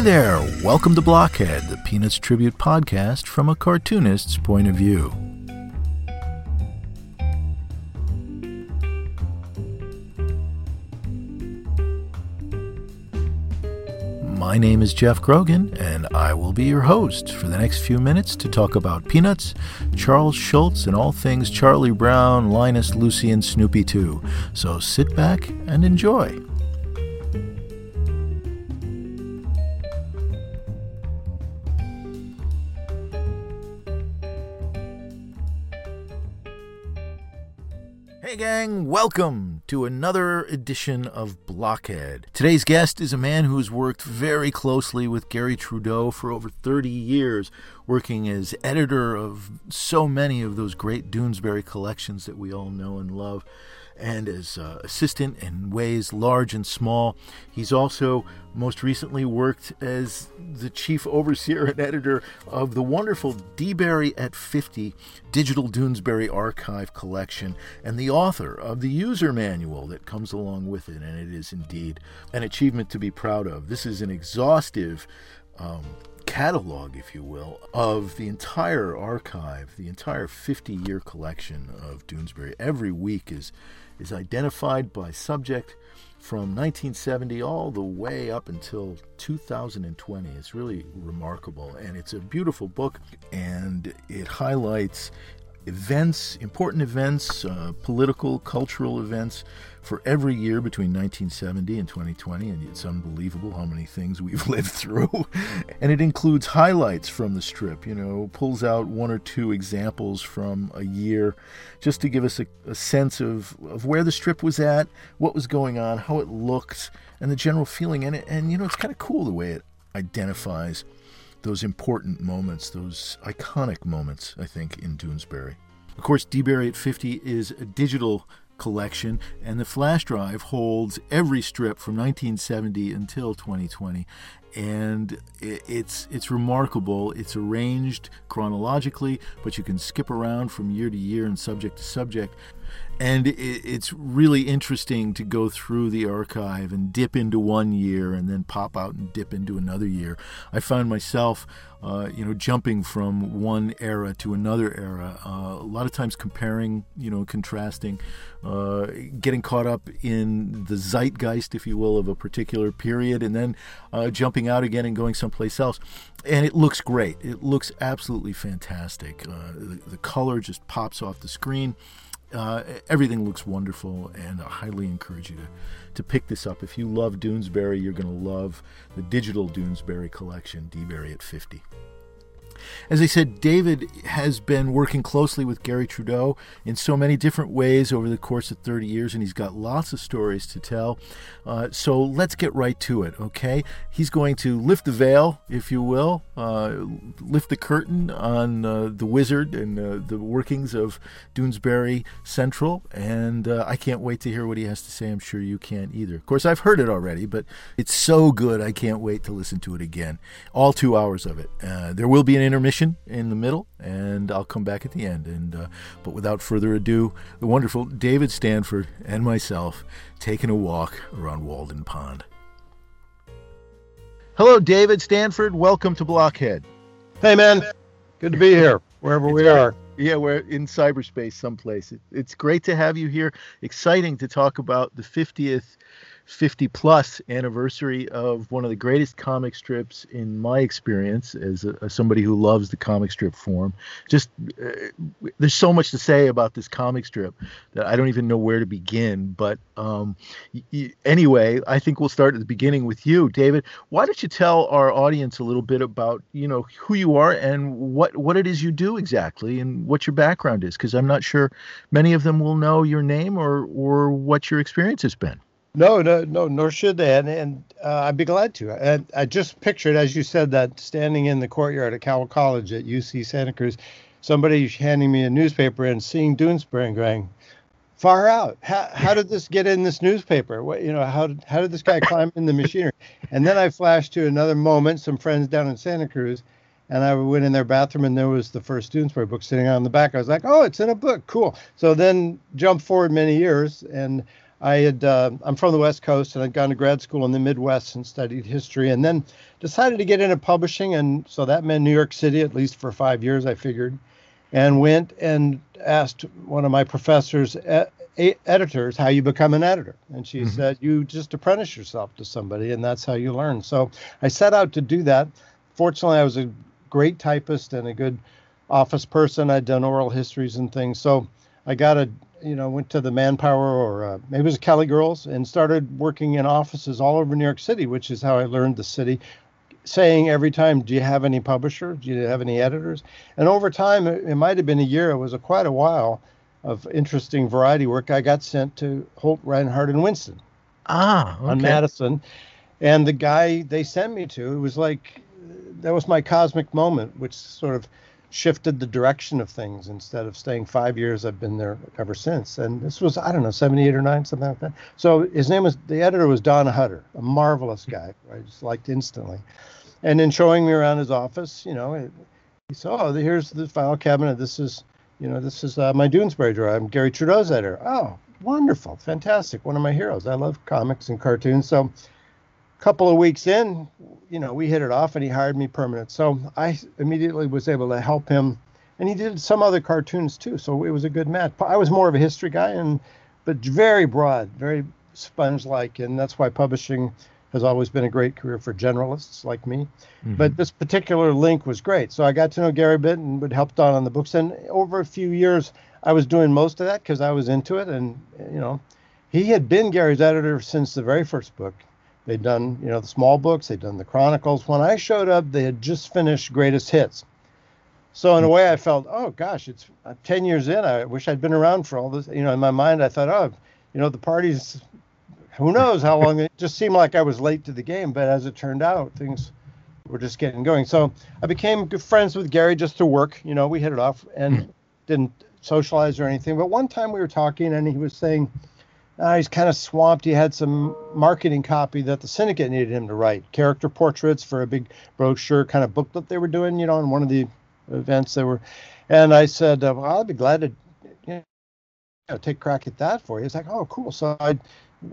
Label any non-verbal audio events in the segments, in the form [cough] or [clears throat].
Hey there, welcome to Blockhead, the Peanuts Tribute podcast from a cartoonist's point of view. My name is Jeff Grogan, and I will be your host for the next few minutes to talk about Peanuts, Charles Schulz, and all things Charlie Brown, Linus, Lucy, and Snoopy too. So sit back and enjoy. Gang, welcome to another edition of Blockhead. Today's guest is a man who has worked very closely with Garry Trudeau for over 30 years, working as editor of so many of those great Doonesbury collections that we all know and love and as uh, assistant in ways large and small. He's also most recently worked as the chief overseer and editor of the wonderful DBury at 50 digital Doonesbury archive collection and the author of the user manual that comes along with it. And it is indeed an achievement to be proud of. This is an exhaustive um, catalog, if you will, of the entire archive, the entire 50 year collection of Doonesbury. Every week is is identified by subject from 1970 all the way up until 2020. It's really remarkable, and it's a beautiful book, and it highlights events, important events, uh, political, cultural events for every year between 1970 and 2020, and it's unbelievable how many things we've [laughs] lived through. and it includes highlights from the strip, you know, pulls out one or two examples from a year just to give us a, a sense of, of where the strip was at, what was going on, how it looked, and the general feeling. And, it, and you know, it's kind of cool the way it identifies those important moments, those iconic moments, I think, in Doonesbury. Of course, DBury at 50 is a digital collection, and the flash drive holds every strip from 1970 until 2020. And it's it's remarkable. It's arranged chronologically, but you can skip around from year to year and subject to subject and it's really interesting to go through the archive and dip into one year and then pop out and dip into another year. I found myself, uh, you know, jumping from one era to another era. Uh, a lot of times comparing, you know, contrasting, uh, getting caught up in the zeitgeist, if you will, of a particular period, and then uh, jumping out again and going someplace else. And it looks great. It looks absolutely fantastic. Uh, the, the color just pops off the screen. Everything looks wonderful, and I highly encourage you to, to pick this up. If you love Doonesbury, you're going to love the digital Doonesbury collection, DBury at 50. As I said, David has been working closely with Garry Trudeau in so many different ways over the course of 30 years, and he's got lots of stories to tell. Uh, so let's get right to it, okay? He's going to lift the veil, if you will, uh, lift the curtain on uh, the wizard and uh, the workings of Doonesbury Central, and uh, I can't wait to hear what he has to say. I'm sure you can't either. Of course, I've heard it already, but it's so good, I can't wait to listen to it again. All two hours of it. Uh, there will be an intermission in the middle, and I'll come back at the end. And uh, but without further ado, the wonderful David Stanford and myself taking a walk around Walden Pond. Hello, David Stanford. Welcome to Blockhead. Hey, man. Good to be here, wherever we are. Yeah, we're in cyberspace someplace. It's great to have you here. Exciting to talk about the 50th 50 plus anniversary of one of the greatest comic strips in my experience as, a, somebody who loves the comic strip form. Just uh, there's so much to say about this comic strip that I don't even know where to begin. But um, y- anyway, I think we'll start at the beginning with you, David. Why don't you tell our audience a little bit about you know who you are and what what it is you do exactly and what your background is? Because I'm not sure many of them will know your name or or what your experience has been. No, no, no, nor should they. And, and uh, I'd be glad to. And I just pictured, as you said, that standing in the courtyard at Cowell College at UC Santa Cruz, somebody handing me a newspaper and seeing Doonesbury going, far out. How, how did this get in this newspaper? What, you know, how did, how did this guy climb in the machinery? And then I flashed to another moment, some friends down in Santa Cruz, and I went in their bathroom and there was the first Doonesbury book sitting on the back. I was like, oh, it's in a book. Cool. So then jump forward many years and I had uh, I'm from the West Coast and I'd gone to grad school in the Midwest and studied history, and then decided to get into publishing, and so that meant New York City at least for five years. I figured, and went and asked one of my professors. editors how you become an editor and she mm-hmm. said you just apprentice yourself to somebody and that's how you learn so i set out to do that fortunately i was a great typist and a good office person i'd done oral histories and things so i got a you know, went to the Manpower or uh, maybe it was Kelly Girls and started working in offices all over New York City, which is how I learned the city. Saying every time, "Do you have any publisher? Do you have any editors?" And over time, it, it might have been a year. It was a, quite a while of interesting variety work. I got sent to Holt, Rinehart, and Winston. Ah, okay. on Madison, and the guy they sent me to, it was like that was my cosmic moment, which sort of shifted the direction of things instead of staying five years i've been there ever since. And this was i don't know 78 or 9 something like that. So his name was the editor was don hutter a marvelous guy i just liked instantly. And in showing me around his office you know he said oh here's the file cabinet. This is you know this is uh, my doonesbury drawer. I'm garry trudeau's editor. Oh wonderful. Fantastic. One of my heroes. I love comics and cartoons. So a couple of weeks in, you know, we hit it off and he hired me permanent. So I immediately was able to help him. And he did some other cartoons too. So it was a good match. I was more of a history guy and but very broad, very sponge like. And that's why publishing has always been a great career for generalists like me. Mm-hmm. But this particular link was great. So I got to know Garry bit and would help Don on the books. And over a few years, I was doing most of that because I was into it. And, you know, he had been Garry's editor since the very first book. They'd done, you know, the small books, they'd done the chronicles. When I showed up, they had just finished greatest hits. So in a way, I felt, oh gosh, it's uh, 10 years in. I wish I'd been around for all this. You know, in my mind, I thought, oh, you know, the parties, who knows how long. It just seemed like I was late to the game. But as it turned out, things were just getting going. So I became good friends with Garry just to work. You know, we hit it off and mm. didn't socialize or anything. But one time we were talking, and he was saying, uh, he's kind of swamped. He had some marketing copy that the syndicate needed him to write, character portraits for a big brochure kind of booklet they were doing, you know, in one of the events they were. And I said, uh, well, I'll be glad to you know, take a crack at that for you. He's like, oh, cool. So I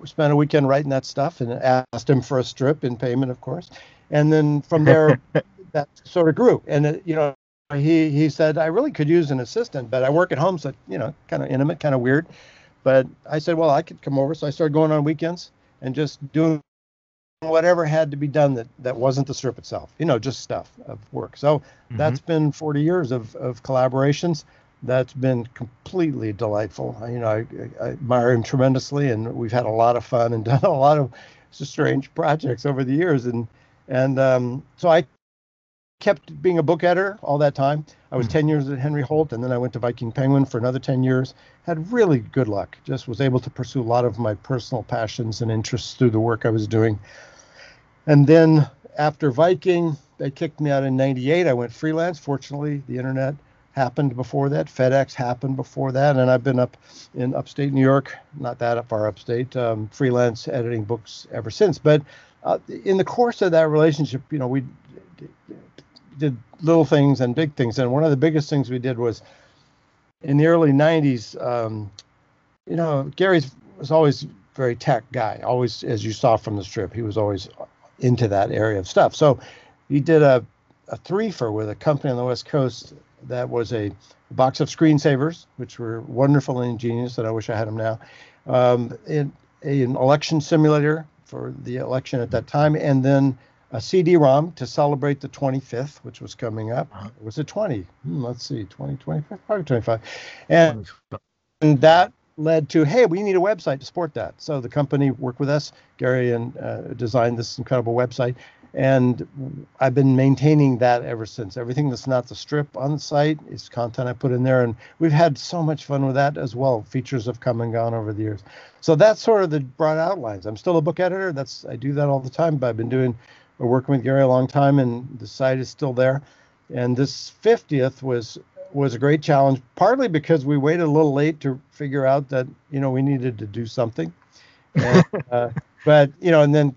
spent a weekend writing that stuff and asked him for a strip in payment, of course. And then from there, [laughs] that sort of grew. And, it, you know, he, he said, I really could use an assistant, but I work at home, so, you know, kind of intimate, kind of weird. But I said, well, I could come over. So I started going on weekends and just doing whatever had to be done that, that wasn't the strip itself, you know, just stuff of work. So mm-hmm. that's been 40 years of, of collaborations. That's been completely delightful. You know, I, I admire him tremendously, and we've had a lot of fun and [laughs] done a lot of strange projects over the years. And and um, so I kept being a book editor all that time. I was mm 10 years at Henry Holt, and then I went to Viking Penguin for another 10 years. Had really good luck. Just was able to pursue a lot of my personal passions and interests through the work I was doing. And then after Viking, they kicked me out in 98. I went freelance. Fortunately, the internet happened before that. FedEx happened before that. And I've been up in upstate New York, not that far upstate, um, freelance editing books ever since. But uh, in the course of that relationship, you know, we did little things and big things. And one of the biggest things we did was in the early 90s, um, you know, Garry was always very tech guy, always, as you saw from the strip, he was always into that area of stuff. So he did a, a threefer with a company on the West Coast that was a box of screensavers, which were wonderful and ingenious that I wish I had them now, um, in, an election simulator for the election at that time, and then a CD-ROM to celebrate the 25th, which was coming up. Uh-huh. Was a 20? Hmm, let's see, 20, 25, probably 25. And, and that led to, hey, we need a website to support that. So the company worked with us, Garry and uh, designed this incredible website. And I've been maintaining that ever since. Everything that's not the strip on the site is content I put in there. And we've had so much fun with that as well. Features have come and gone over the years. So that's sort of the broad outlines. I'm still a book editor. That's I do that all the time, but I've been doing we're working with Garry a long time, and the site is still there. And this 50th was was a great challenge, partly because we waited a little late to figure out that you know we needed to do something. [laughs] And, uh, but you know, and then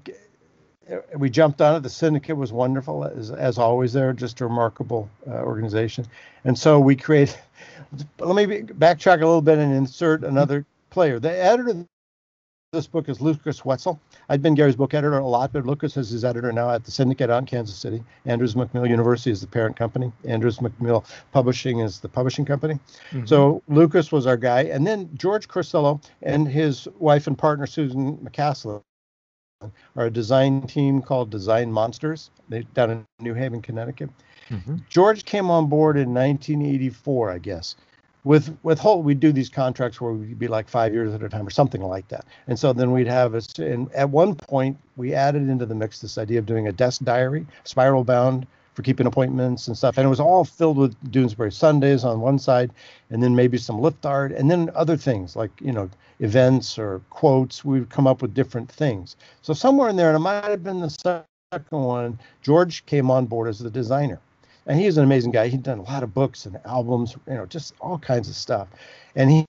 we jumped on it. The syndicate was wonderful, as, as always. They're just a remarkable uh, organization, and so we create. Let me backtrack a little bit and insert another player. The editor of this book is Lucas Wetzel. I've been Garry's book editor a lot, but Lucas is his editor now at the Syndicate out in Kansas City. Andrews McMeel Universal is the parent company. Andrews McMeel Publishing is the publishing company. Mm-hmm. So Lucas was our guy. And then George Corsillo and his wife and partner, Susan McCaslin, are a design team called Design Monsters. They down in New Haven, Connecticut. Mm-hmm. George came on board in 1984, I guess with with Holt, we'd do these contracts where we'd be like five years at a time or something like that. And so then we'd have us. and at one point we added into the mix this idea of doing a desk diary, spiral bound for keeping appointments and stuff. And it was all filled with Doonesbury Sundays on one side, and then maybe some lift art, and then other things like you know events or quotes. We would come up with different things. So somewhere in there, and it might have been the second one, George came on board as the designer and he's an amazing guy. He'd done a lot of books and albums, you know, just all kinds of stuff. And he,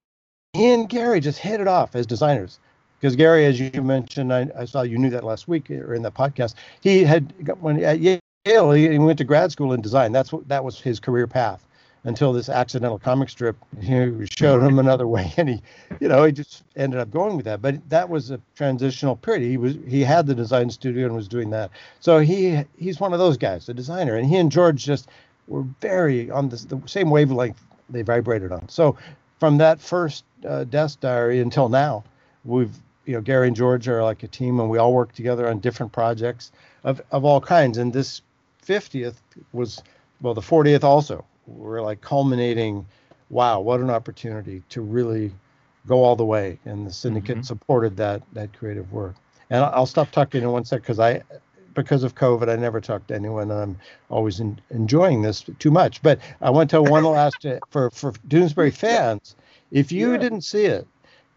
he and Garry just hit it off as designers. Because Garry, as you mentioned, I, I saw you knew that last week uh, or in the podcast. He had when at Yale, he, he went to grad school in design. That's what that was his career path until this accidental comic strip [laughs] you know, showed him another way, and he, you know, he just ended up going with that. But that was a transitional period. He was he had the design studio and was doing that. So he he's one of those guys, a designer, and he and George just were very on this, the same wavelength they vibrated on. So from that first uh, desk diary until now, we've you know Garry and George are like a team, and we all work together on different projects of of all kinds. And this 50th was well, the 40th also we're like culminating wow what an opportunity to really go all the way and the syndicate mm-hmm. supported that that creative work. And i'll stop talking in one sec because i because of covid i never talked to anyone and i'm always in, enjoying this too much. But i want to one [laughs] last uh, for for doonesbury fans if you yeah. didn't see it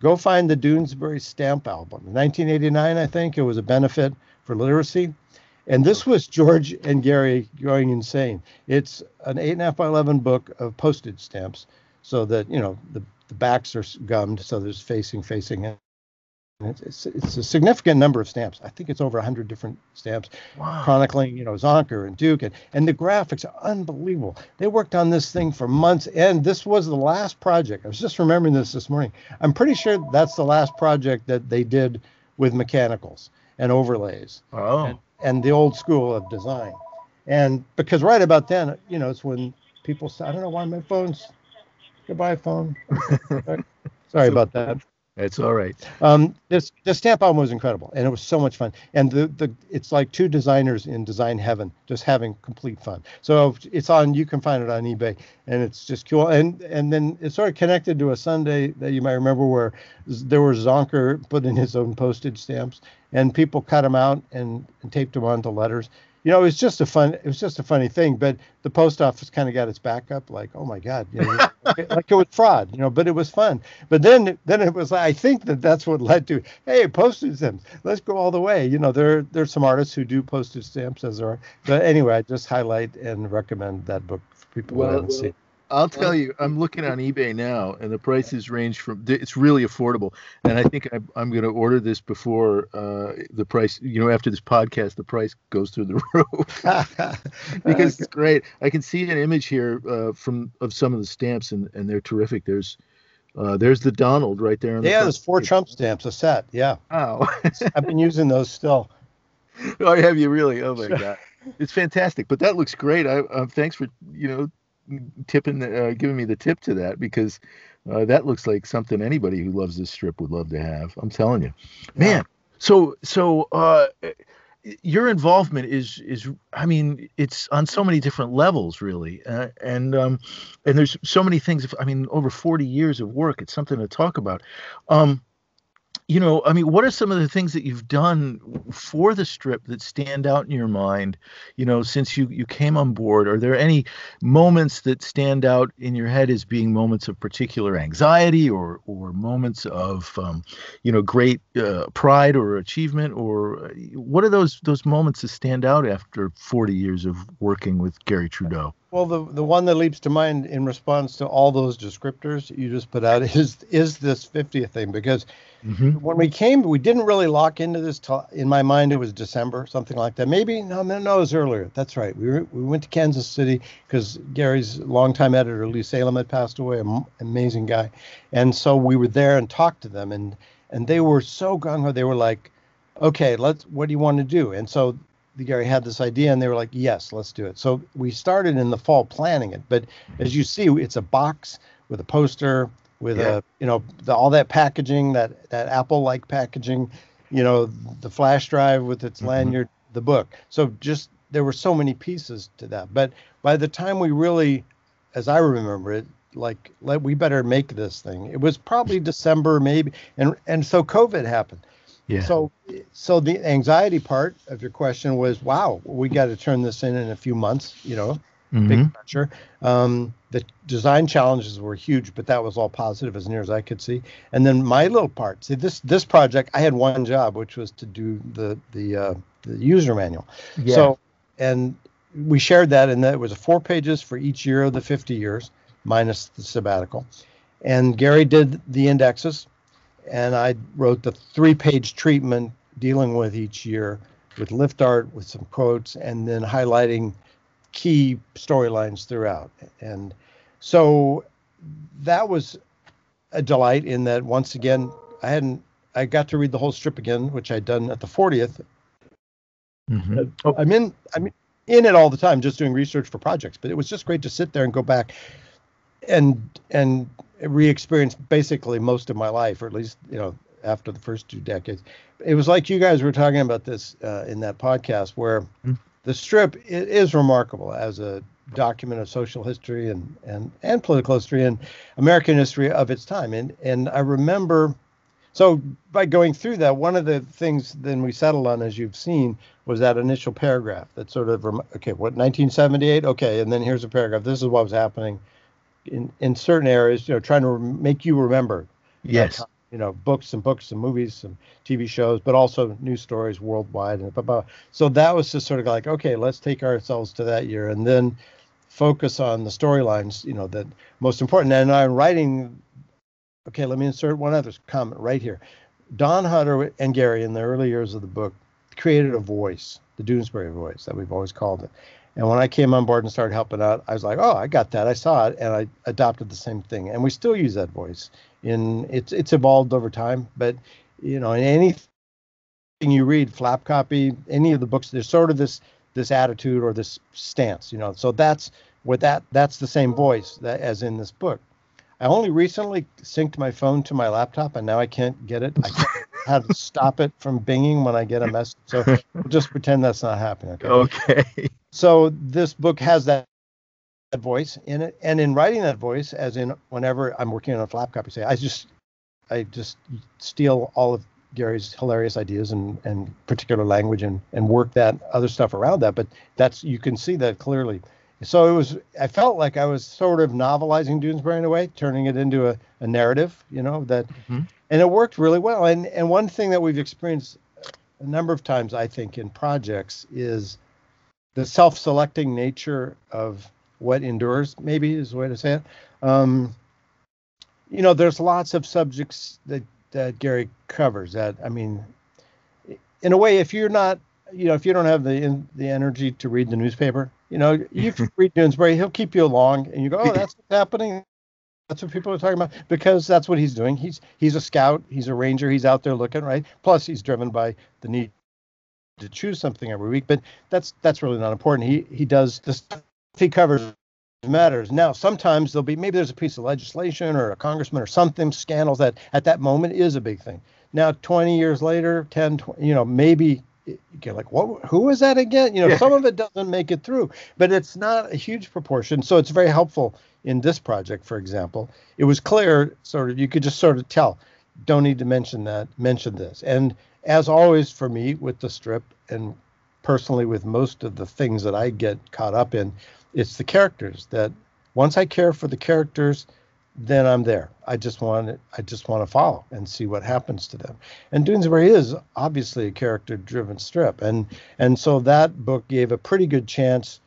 go find the doonesbury stamp album. 1989 i think it was a benefit for literacy and this was George and Garry going insane. It's an eight and a half by eleven book of postage stamps, so that you know the the backs are gummed, so there's facing facing. And it's, it's, it's a significant number of stamps. I think it's over hundred different stamps, wow. chronicling you know Zonker and Duke, and, and the graphics are unbelievable. They worked on this thing for months, and this was the last project. I was just remembering this this morning. I'm pretty sure that's the last project that they did with mechanicals and overlays. Oh. And, and the old school of design. And because right about then, you know, it's when people say, I don't know why my phone's goodbye phone. [laughs] Sorry about that. It's all right. Um, this the stamp album was incredible, and it was so much fun. And the the it's like two designers in design heaven, just having complete fun. So it's on. You can find it on eBay, and it's just cool. And and then it's sort of connected to a Sunday that you might remember where there was Zonker putting his own postage stamps, and people cut them out and, and taped them onto letters you know, it was just a fun, it was just a funny thing. But the post office kind of got its back up, like, oh my god, you know, [laughs] like it was fraud, you know. But it was fun. But then, then it was. I think that that's what led to, hey, postage stamps. Let's go all the way. You know, there there's some artists who do postage stamps as there are. But anyway, I just highlight and recommend that book for people well, who haven't well, seen. I'll tell you, I'm looking on eBay now, and the prices range from. It's really affordable, and I think I'm, I'm going to order this before uh, the price. You know, after this podcast, the price goes through the [laughs] roof [laughs] because it's great. I can see an image here uh, from of some of the stamps, and, and they're terrific. There's uh, there's the Donald right there. yeah, the there's four Trump stamps a set. Yeah. Oh, [laughs] I've been using those still. Oh, have you really? Oh my god, it's fantastic. But that looks great. I uh, thanks for you know tipping, uh, giving me the tip to that because uh, that looks like something anybody who loves this strip would love to have. I'm telling you, man. Yeah. So so uh, your involvement is is I mean it's on so many different levels really, uh, and um, and there's so many things. I mean, over 40 years of work, it's something to talk about. Um, you know, I mean, what are some of the things that you've done for the strip that stand out in your mind, you know, since you, you came on board? Are there any moments that stand out in your head as being moments of particular anxiety or, or moments of, um, you know, great uh, pride or achievement? Or uh, what are those, those moments that stand out after 40 years of working with Garry Trudeau? Well, the the one that leaps to mind in response to all those descriptors you just put out [laughs] is is this 50th thing because mm-hmm. when we came, we didn't really lock into this. T- in my mind, it was December, something like that. Maybe no, no, no, it was earlier. That's right. We were, we went to Kansas City because Garry's longtime editor Lee Salem had passed away, an amazing guy, and so we were there and talked to them and and they were so gung ho. They were like, "Okay, let's. What do you want to do?" And so the Garry had this idea, and they were like, "Yes, let's do it." So we started in the fall planning it. But as you see, it's a box with a poster, with yeah. a you know the, all that packaging, that that Apple-like packaging, you know, the flash drive with its mm-hmm. lanyard, the book. So just there were so many pieces to that. But by the time we really, as I remember it, like let we better make this thing. It was probably December maybe, and and so COVID happened. Yeah. So so the anxiety part of your question was, wow, we got to turn this in in a few months. You know, mm-hmm. big pressure. Um, the design challenges were huge, but that was all positive as near as I could see. And then my little part. See this this project, I had one job, which was to do the the uh, the user manual. Yeah. So and we shared that, and that was four pages for each year of the 50 years minus the sabbatical. And Garry did the indexes, and I wrote the three page treatment dealing with each year with lift art, with some quotes, and then highlighting key storylines throughout. And so that was a delight in that once again, I hadn't, I got to read the whole strip again, which I'd done at the 40th. Mm-hmm. Oh. I'm in, I'm in it all the time, just doing research for projects, but it was just great to sit there and go back and and re-experienced basically most of my life, or at least you know after the first two decades. It was like you guys were talking about this uh, in that podcast, where mm. the strip is remarkable as a document of social history and and and political history and American history of its time. And and I remember. So by going through that, one of the things then we settled on, as you've seen, was that initial paragraph that sort of okay, what 1978? Okay, and then here's a paragraph. This is what was happening in in certain areas, you know, trying to make you remember. Yes. You know, books and books and movies and TV shows, but also news stories worldwide and blah, blah. So that was just sort of like, okay, let's take ourselves to that year and then focus on the storylines, you know, that most important. And I'm writing. Okay, let me insert one other comment right here. Don Hutter and Garry, in the early years of the book, created a voice, the Doonesbury voice that we've always called it. And when I came on board and started helping out, I was like, oh, I got that. I saw it, and I adopted the same thing. And we still use that voice. In it's it's evolved over time, but you know, in anything you read, flap copy, any of the books, there's sort of this this attitude or this stance. You know, so that's what that that's the same voice that as in this book. I only recently synced my phone to my laptop, and now I can't get it. I can't [laughs] have to stop it from binging when I get a message. So we'll just pretend that's not happening. [laughs] Okay. okay. So this book has that, that voice in it, and in writing that voice, as in whenever I'm working on a flap copy, say I just I just steal all of Garry's hilarious ideas and and particular language and and work that other stuff around that. But that's you can see that clearly. So it was. I felt like I was sort of novelizing Doonesbury in a way, turning it into a, a narrative. You know that, mm-hmm. and it worked really well. And and one thing that we've experienced a number of times, I think, in projects is the self-selecting nature of what endures maybe is the way to say it. Um, you know there's lots of subjects that that garry covers that i mean in a way if you're not you know if you don't have the in, the energy to read the newspaper you know [laughs] you read doonesbury he'll keep you along and you go oh that's what's happening. That's what people are talking about because that's what he's doing. He's he's a scout he's a ranger he's out there looking right? Plus he's driven by the need to choose something every week, but that's that's really not important. He he does the stuff he covers matters. Now, sometimes there'll be maybe there's a piece of legislation or a congressman or something scandals that at that moment is a big thing. Now, 20 years later, 10, 20, you know, maybe you're like, what? Who is that again? You know, yeah. some of it doesn't make it through, but it's not a huge proportion. So it's very helpful in this project, for example. It was clear, sort of, you could just sort of tell. Don't need to mention that. Mention this, and as always for me with the strip and personally with most of the things that I get caught up in, it's the characters that once I care for the characters, then I'm there. I just want to I just want to follow and see what happens to them. And Doonesbury is obviously a character-driven strip, and and so that book gave a pretty good chance,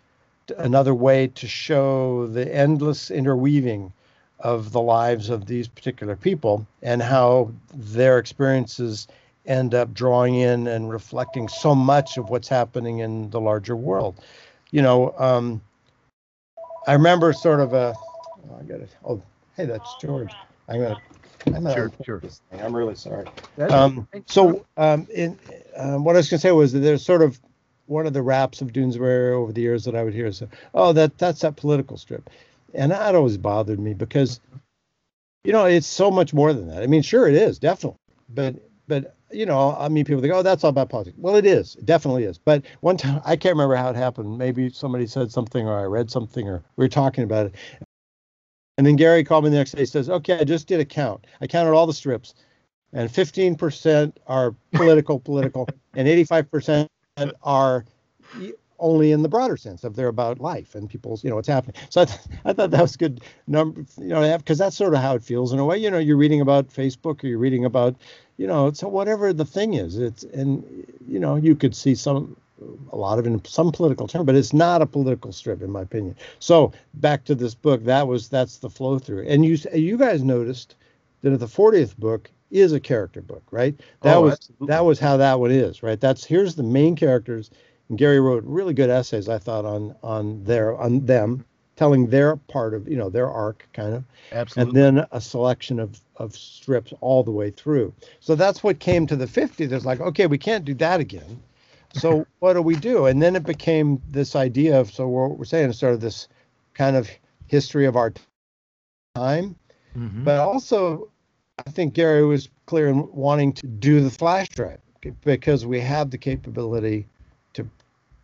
to, another way to show the endless interweaving of the lives of these particular people and how their experiences end up drawing in and reflecting so much of what's happening in the larger world. You know, um, I remember sort of a, oh, I got it. Oh, hey, that's George. I'm gonna I'm not Sure, sure. this thing. I'm really sorry. Um, so, um, in um, what I was going to say was that there's sort of one of the raps of Doonesbury over the years that I would hear is, "Oh, that that's that political strip," and that always bothered me because, you know, it's so much more than that. I mean, sure, it is definitely, but but you know, I mean, people think, "Oh, that's all about politics." Well, it is, it definitely is. But one time, I can't remember how it happened. Maybe somebody said something, or I read something, or we were talking about it. And then Garry called me the next day. Says, "Okay, I just did a count. I counted all the strips, and 15% are political, political, and 85% are only in the broader sense of they're about life and people's, you know, what's happening." So I, th- I thought that was good number, you know, because that's sort of how it feels in a way. You know, you're reading about Facebook or you're reading about, you know, so whatever the thing is, it's and you know, you could see some a lot of in some political term, but it's not a political strip in my opinion. So back to this book, that was that's the flow through. And you you guys noticed that the 40th book is a character book, right? That Oh, was absolutely. that was how that one is, right? That's here's the main characters. And Garry wrote really good essays, I thought, on on their on them, telling their part of you know their arc kind of Absolutely. and then a selection of of strips all the way through. So that's what came to the 50s. It's like, okay, we can't do that again. So [laughs] what do we do? And then it became this idea of so what we're saying is sort of this kind of history of our time, Mhm. but also I think Garry was clear in wanting to do the flash drive because we have the capability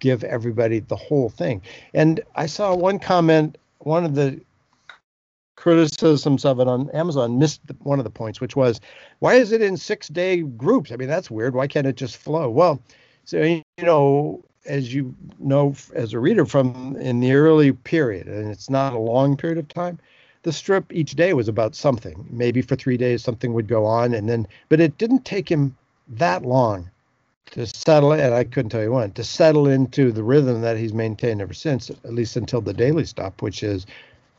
give everybody the whole thing. And I saw one comment, one of the criticisms of it on Amazon missed one of the points, which was, why is it in six day groups? I mean, that's weird. Why can't it just flow? Well, so, you know, as you know, as a reader from in the early period, and it's not a long period of time, the strip each day was about something. Maybe for three days something would go on, and then, but it didn't take him that long to settle, and I couldn't tell you when, to settle into the rhythm that he's maintained ever since, at least until the daily stop, which is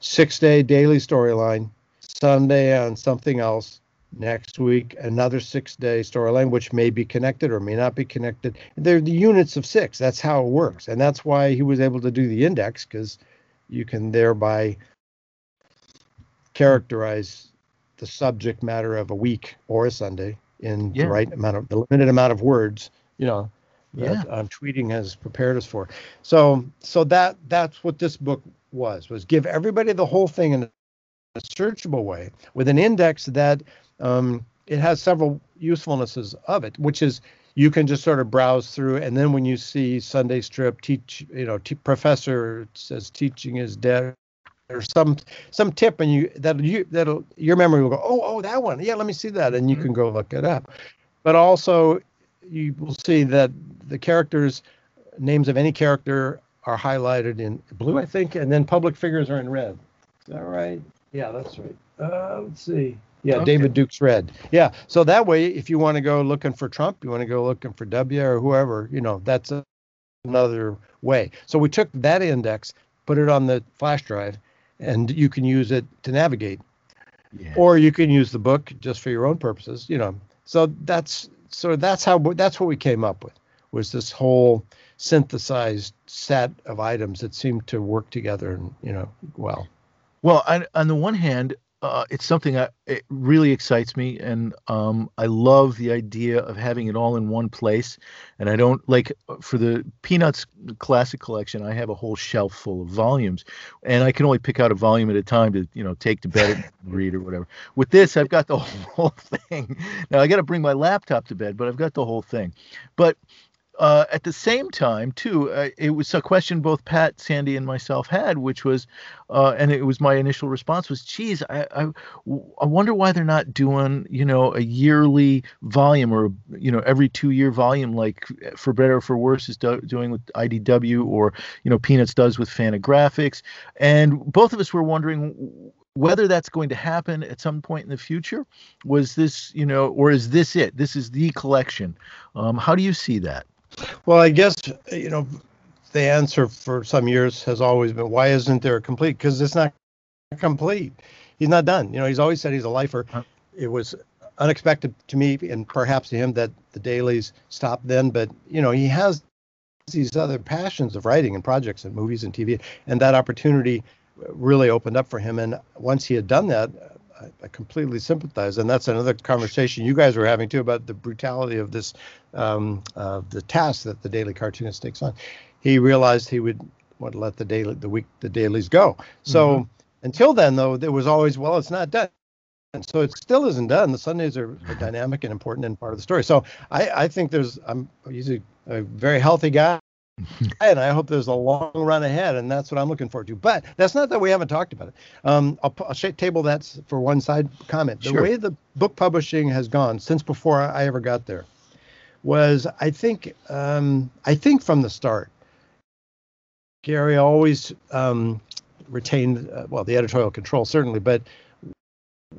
six day daily storyline, Sunday on something else, next week another six day storyline, which may be connected or may not be connected. They're the units of six. That's how it works. And that's why he was able to do the index, because you can thereby characterize the subject matter of a week or a Sunday in Yeah. the right amount of the limited amount of words, you know, Yeah. that um, tweeting has prepared us for. So so that that's what this book was was give everybody the whole thing in a searchable way with an index that um, it has several usefulnesses of it, which is you can just sort of browse through, and then when you see Sunday strip teach, you know, t- professor says teaching is dead, or some some tip, and you that you that'll your memory will go, oh oh that one, yeah, let me see that, and you can go look it up. But also, you will see that the characters names of any character are highlighted in blue, I think, and then public figures are in red. Is that right? Yeah, that's right. Uh, let's see. Yeah, Okay. David Duke's red. Yeah, so that way, if you want to go looking for Trump, you want to go looking for W or whoever, you know, that's a, another way. So we took that index, put it on the flash drive, and you can use it to navigate, Yeah. or you can use the book just for your own purposes, you know. So that's so that's how that's what we came up with was this whole synthesized set of items that seemed to work together and you know well. Well, on, on the one hand, uh, it's something that it really excites me, and um, I love the idea of having it all in one place. And I don't like for the Peanuts Classic Collection. I have a whole shelf full of volumes, and I can only pick out a volume at a time to you know take to bed and [laughs] read or whatever. With this, I've got the [laughs] whole thing. Now I got to bring my laptop to bed, but I've got the whole thing. But uh, at the same time, too, uh, it was a question both Pat, Sandy, and myself had, which was, uh, and it was my initial response was, "Geez, I, I, I wonder why they're not doing, you know, a yearly volume or you know every two-year volume like for better or for worse is do- doing with IDW or you know Peanuts does with Fantagraphics." And both of us were wondering whether that's going to happen at some point in the future. Was this, you know, or is this it? This is the collection. Um, how do you see that? Well, I guess you know the answer for some years has always been why isn't there a complete? Because it's not complete. He's not done. You know, he's always said he's a lifer. It was unexpected to me and perhaps to him that the dailies stopped then, but you know, he has these other passions of writing and projects and movies and TV, and that opportunity really opened up for him. And once he had done that, I, I, completely sympathize, and that's another conversation you guys were having too about the brutality of this, um, uh, the task that the daily cartoonist takes on. He realized he would want to let the daily, the week, the dailies go. So mm-hmm. until then, though, there was always, well, it's not done. And so it still isn't done. The Sundays are, are [laughs] dynamic and important and part of the story. So I, I think there's, I'm usually a very healthy guy [laughs] and I hope there's a long run ahead, and that's what I'm looking forward to. But that's not that we haven't talked about it. Um, I'll, I'll table that for one side comment. The sure. way the book publishing has gone since before I ever got there was, I think, um, I think from the start, Garry always um, retained, uh, well, the editorial control certainly, but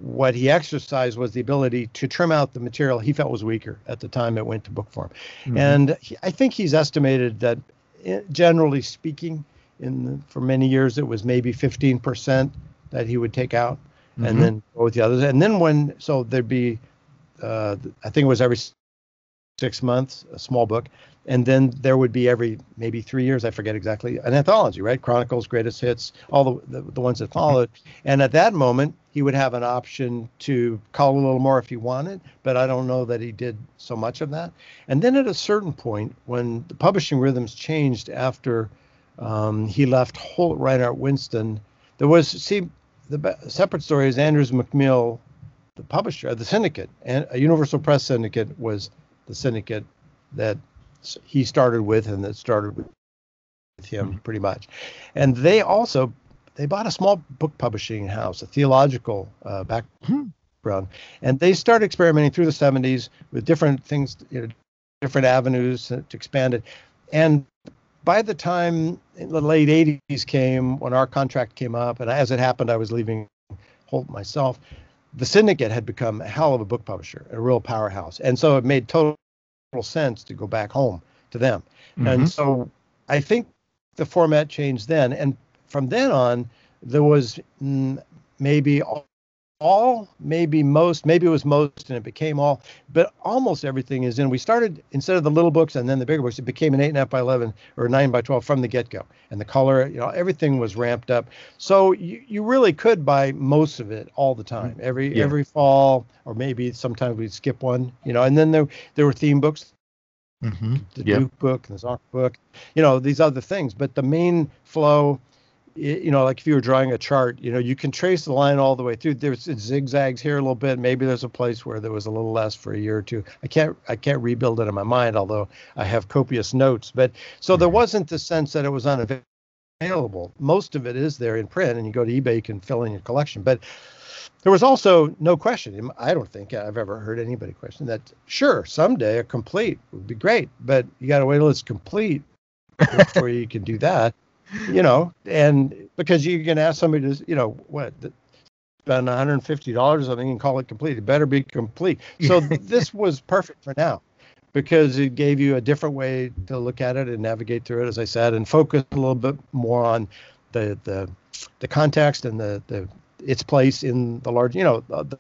what he exercised was the ability to trim out the material he felt was weaker at the time it went to book form. Mm-hmm. And he, I think he's estimated that, eh, generally speaking, in the, for many years it was maybe 15% that he would take out mm-hmm. and then go with the others. And then when, so there'd be, uh, I think it was every six months, a small book and then there would be every maybe three years, I forget exactly, an anthology, right? Chronicles, greatest hits, all the, the, the ones that followed. And at that moment, he would have an option to call a little more if he wanted, but I don't know that he did so much of that. And then at a certain point, when the publishing rhythms changed after um, he left Holt Rinehart Winston, there was, see, the separate story is Andrews McMeel, the publisher, the syndicate, and a Universal Press syndicate was the syndicate that he started with and that started with him mm-hmm. pretty much. And they also they bought a small book publishing house, a theological uh, background, mm-hmm. and they started experimenting through the 70s with different things, you know, different avenues to expand it. And by the time the late 80s came, when our contract came up, and as it happened, I was leaving Holt myself. The syndicate had become a hell of a book publisher, a real powerhouse, and so it made total sense to go back home to them. Mm-hmm. And so I think the format changed then. And from then on, there was mm, maybe all, maybe most, maybe it was most and it became all, but almost everything is in. We started instead of the little books and then the bigger books, it became an eight and a half by 11 or nine by 12 from the get go. And the color, you know, everything was ramped up. So you, you really could buy most of it all the time, mm-hmm. every, yeah. every fall, or maybe sometimes we'd skip one, you know, and then there, there were theme books mm-hmm. the yep. Duke book and the Zoc book, you know, these other things. But the main flow, you know, like if you were drawing a chart, you know, you can trace the line all the way through. There's zigzags here a little bit. Maybe there's a place where there was a little less for a year or two. I can't I can't rebuild it in my mind, although I have copious notes. But so there wasn't the sense that it was unavailable. Most of it is there in print, and you go to eBay, you can fill in your collection. But there was also no question. I don't think I've ever heard anybody question that. Sure, someday a complete would be great, but you got to wait till it's complete [laughs] before you can do that. You know, and because you can ask somebody to, you know, what spend 150 dollars on something and call it complete. It better be complete. So [laughs] this was perfect for now because it gave you a different way to look at it and navigate through it, as I said, and focus a little bit more on the the the context and the the its place in the large, you know, the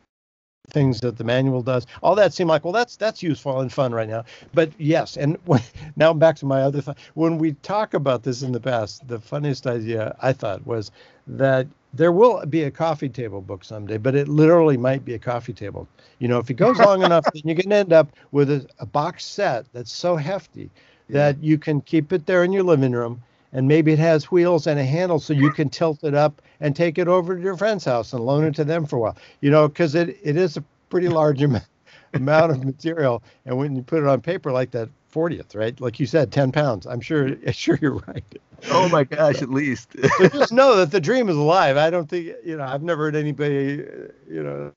things that the manual does. All that seemed like, well, that's that's useful and fun right now. But yes, and [laughs] when, now back to my other thought. When we talk about this in the past, the funniest idea I thought was that there will be a coffee table book someday, but it literally might be a coffee table. You know, if it goes long enough, then you can end up with a, a box set that's so hefty that you can keep it there in your living room and maybe it has wheels and a handle so you can tilt it up and take it over to your friend's house and loan it to them for a while. You know, because it, it is a pretty large [laughs] amount amount of material, and when you put it on paper like that, 40th, right? Like you said, 10 pounds. I'm sure, [laughs] sure you're right. Oh my gosh, at least. [laughs] so just know that the dream is alive. I don't think, you know, I've never heard anybody, uh, you know,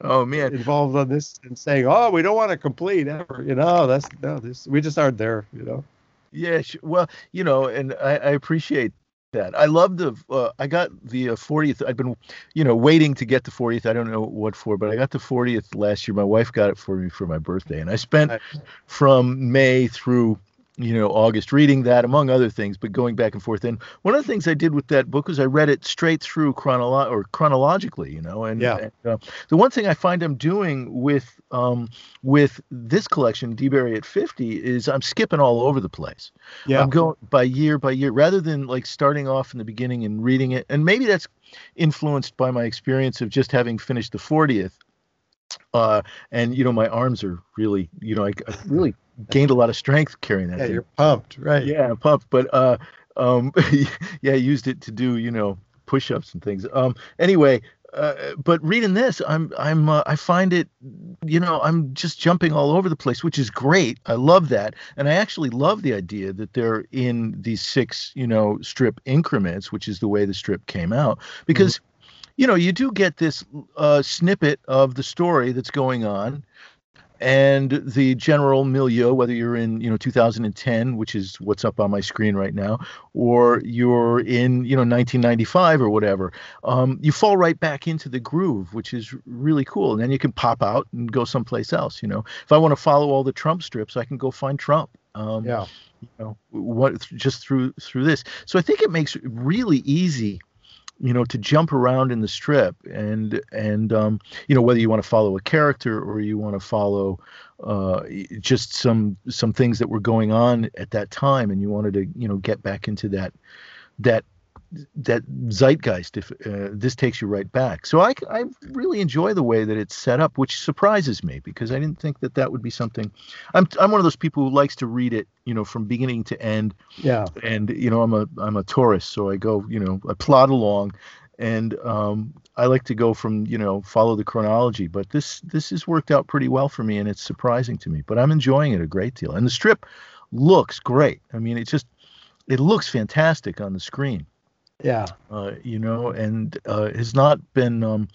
oh man, involved on this and saying, oh, we don't want to complete ever. You know, that's no, this we just aren't there. You know. Yeah, well, you know, and I, I appreciate that. I love the. Uh, I got the uh, 40th. I've been, you know, waiting to get the 40th. I don't know what for, but I got the 40th last year. My wife got it for me for my birthday, and I spent from May through you know, August reading that, among other things, but going back and forth. And one of the things I did with that book was I read it straight through chronolo- or chronologically, you know. And, yeah. and uh, the one thing I find I'm doing with um, with this collection, DBury at 50, is I'm skipping all over the place. Yeah. I'm going by year by year rather than like starting off in the beginning and reading it. And maybe that's influenced by my experience of just having finished the 40th uh, and you know my arms are really you know I, I really [laughs] gained a lot of strength carrying that. Yeah, thing. you're pumped, right? Yeah, pumped. But uh, um, [laughs] yeah, I used it to do you know push-ups and things. Um, anyway, uh, but reading this, I'm I'm uh, I find it, you know, I'm just jumping all over the place, which is great. I love that, and I actually love the idea that they're in these six, you know, strip increments, which is the way the strip came out, because. Mm-hmm. You know, you do get this uh, snippet of the story that's going on, and the general milieu, whether you're in you know 2010, which is what's up on my screen right now, or you're in you know 1995 or whatever, um, you fall right back into the groove, which is really cool. And then you can pop out and go someplace else. You know, if I want to follow all the Trump strips, I can go find Trump. Um, yeah. You know what? Just through through this, so I think it makes it really easy you know to jump around in the strip and and um, you know whether you want to follow a character or you want to follow uh, just some some things that were going on at that time and you wanted to you know get back into that that that zeitgeist if uh, this takes you right back. So I, I really enjoy the way that it's set up which surprises me because i didn't think that that would be something i'm i'm one of those people who likes to read it you know from beginning to end. Yeah. And you know i'm a i'm a tourist so i go you know i plod along. And um, i like to go from you know follow the chronology but this this has worked out pretty well for me and it's surprising to me. But i'm enjoying it a great deal. And the strip looks great. I mean it just it looks fantastic on the screen yeah. Uh, you know, and uh, has not been um,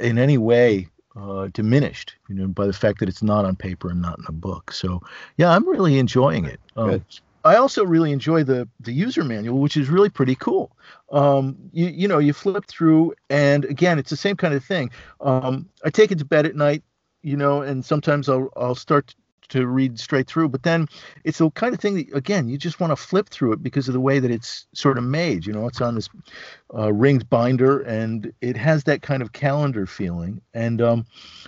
in any way uh, diminished, you know, by the fact that it's not on paper and not in a book. So, yeah, I'm really enjoying it. Um, I also really enjoy the the user manual, which is really pretty cool. Um, you you know, you flip through, and again, it's the same kind of thing. Um, I take it to bed at night, you know, and sometimes I'll I'll start to read straight through. But then it's the kind of thing that, again, you just want to flip through it because of the way that it's sort of made. You know, it's on this uh, ringed binder and it has that kind of calendar feeling. And um,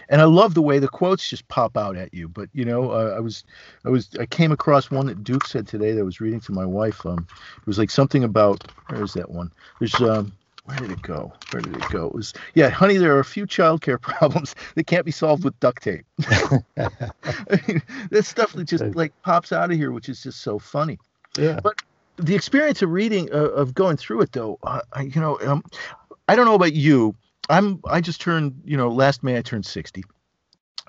and I love the way the quotes just pop out at you. But you know, uh, I was I was I came across one that Duke said today that I was reading to my wife. Um, it was like something about where's that one? There's um where did it go? Where did it go? It was yeah, honey. There are a few childcare [laughs] problems that can't be solved with duct tape. I [laughs] mean, [laughs] this stuff that just like pops out of here, which is just so funny. Yeah. But the experience of reading, uh, of going through it, though, uh, I, you know, um, I don't know about you. I'm I just turned, you know, last May I turned sixty.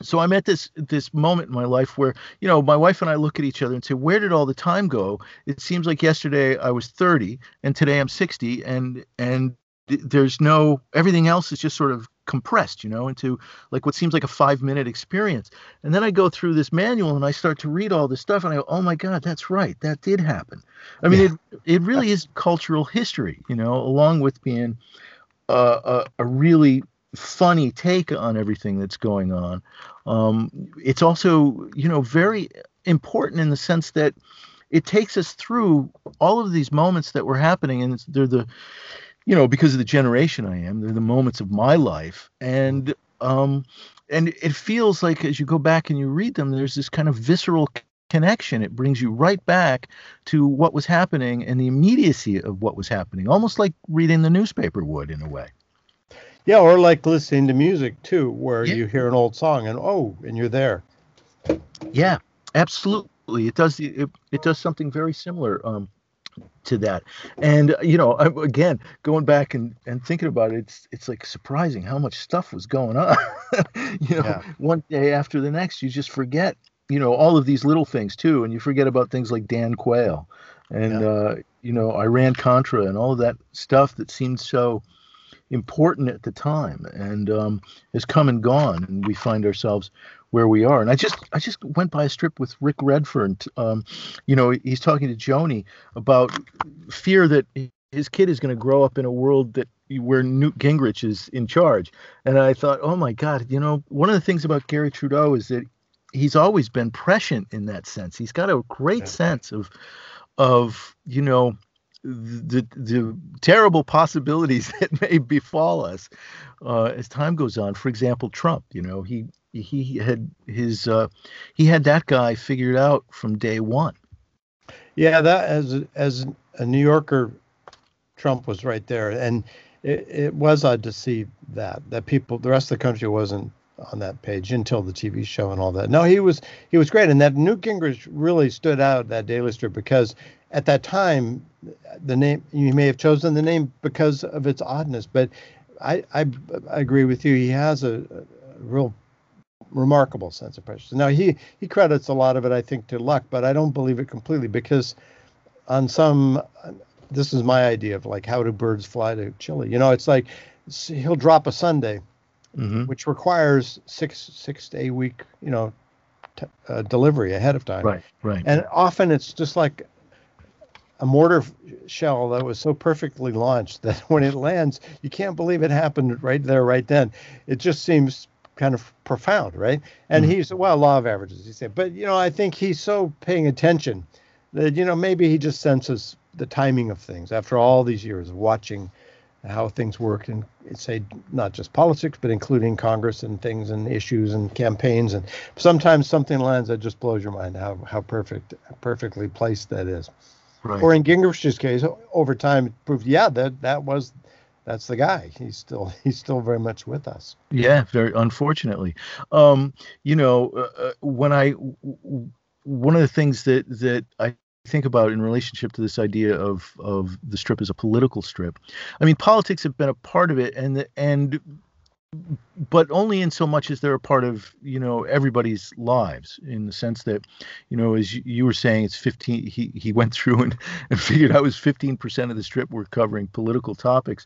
So I'm at this this moment in my life where you know my wife and I look at each other and say, "Where did all the time go?" It seems like yesterday I was 30 and today I'm 60, and and there's no everything else is just sort of compressed you know into like what seems like a five minute experience. And then i go through this manual and i start to read all this stuff and i go oh my god that's right that did happen. I mean yeah. it, it really is cultural history you know along with being uh, a, a really funny take on everything that's going on. Um, it's also you know very important in the sense that it takes us through all of these moments that were happening and they're the you know, because of the generation I am, they're the moments of my life, and um, and it feels like as you go back and you read them, there's this kind of visceral connection. It brings you right back to what was happening and the immediacy of what was happening, almost like reading the newspaper would in a way. Yeah, or like listening to music too, where yeah. you hear an old song and oh, and you're there. Yeah, absolutely. It does. It, it does something very similar. Um, to that and you know again going back and, and thinking about it it's it's like surprising how much stuff was going on [laughs] you know yeah. one day after the next you just forget you know all of these little things too and you forget about things like dan quayle and yeah. uh, you know iran contra and all of that stuff that seemed so important at the time and um, has come and gone and we find ourselves where we are. And I just I just went by a strip with Rick Redfern. Um, you know, he's talking to Joni about fear that his kid is going to grow up in a world that where Newt Gingrich is in charge. And I thought, oh my God, you know, one of the things about Garry Trudeau is that he's always been prescient in that sense. He's got a great yeah. sense of of you know the the terrible possibilities [laughs] that may befall us uh, as time goes on. For example, Trump. You know, he he had his uh, he had that guy figured out from day one. Yeah, that as as a New Yorker, Trump was right there, and it, it was odd to see that that people, the rest of the country wasn't on that page until the TV show and all that. No, he was he was great, and that Newt Gingrich really stood out that daily strip because at that time, the name you may have chosen the name because of its oddness, but I I, I agree with you. He has a, a real remarkable sense of pressure. Now he he credits a lot of it, I think, to luck, but I don't believe it completely because on some this is my idea of like how do birds fly to Chile? You know, it's like he'll drop a Sunday, mm-hmm. which requires six six to eight week you know t- uh, delivery ahead of time. Right, right. And often it's just like a mortar shell that was so perfectly launched that [laughs] when it lands, you can't believe it happened right there, right then. It just seems kind of profound, right? And mm-hmm. he's well, law of averages, he said. But you know, I think he's so paying attention that you know maybe he just senses the timing of things after all these years of watching how things work and say not just politics but including congress and things and issues and campaigns and sometimes something lands that just blows your mind how how perfect perfectly placed that is right. or in gingrich's case over time it proved yeah that that was that's the guy. He's still [laughs] he's still very much with us. Yeah, very unfortunately. Um, you know, uh, uh when I one of the things that that I think about in relationship to this idea of of the strip as a political strip. I mean, politics have been a part of it, and the, and but only in so much as they're a part of you know everybody's lives in the sense that you know as you were saying it's 15 he he went [laughs] through and, and figured out was 15% of the strip were covering political topics.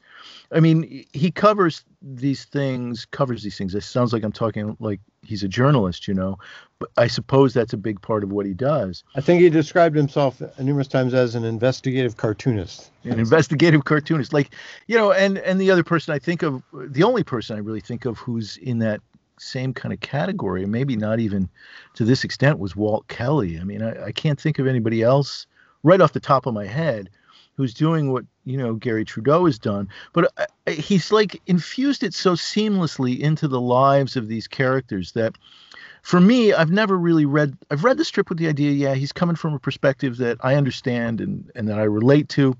I mean he covers these things covers these things. It sounds like i'm talking like he's a journalist you know but i suppose that's a big part of what he does. I think he described himself numerous times as an investigative cartoonist. An investigative cartoonist. Like you know and and the other person i think of the only person i really think of who's in that same kind of category maybe not even to this extent was walt kelly. I mean i, I can't think of anybody else right off the top of my head who's doing what you know Garry Trudeau has done, but uh, uh, he's like infused it so seamlessly into the lives of these characters that for me, I've never really read. I've read the strip with the idea, yeah, he's coming from a perspective that I understand and and that I relate to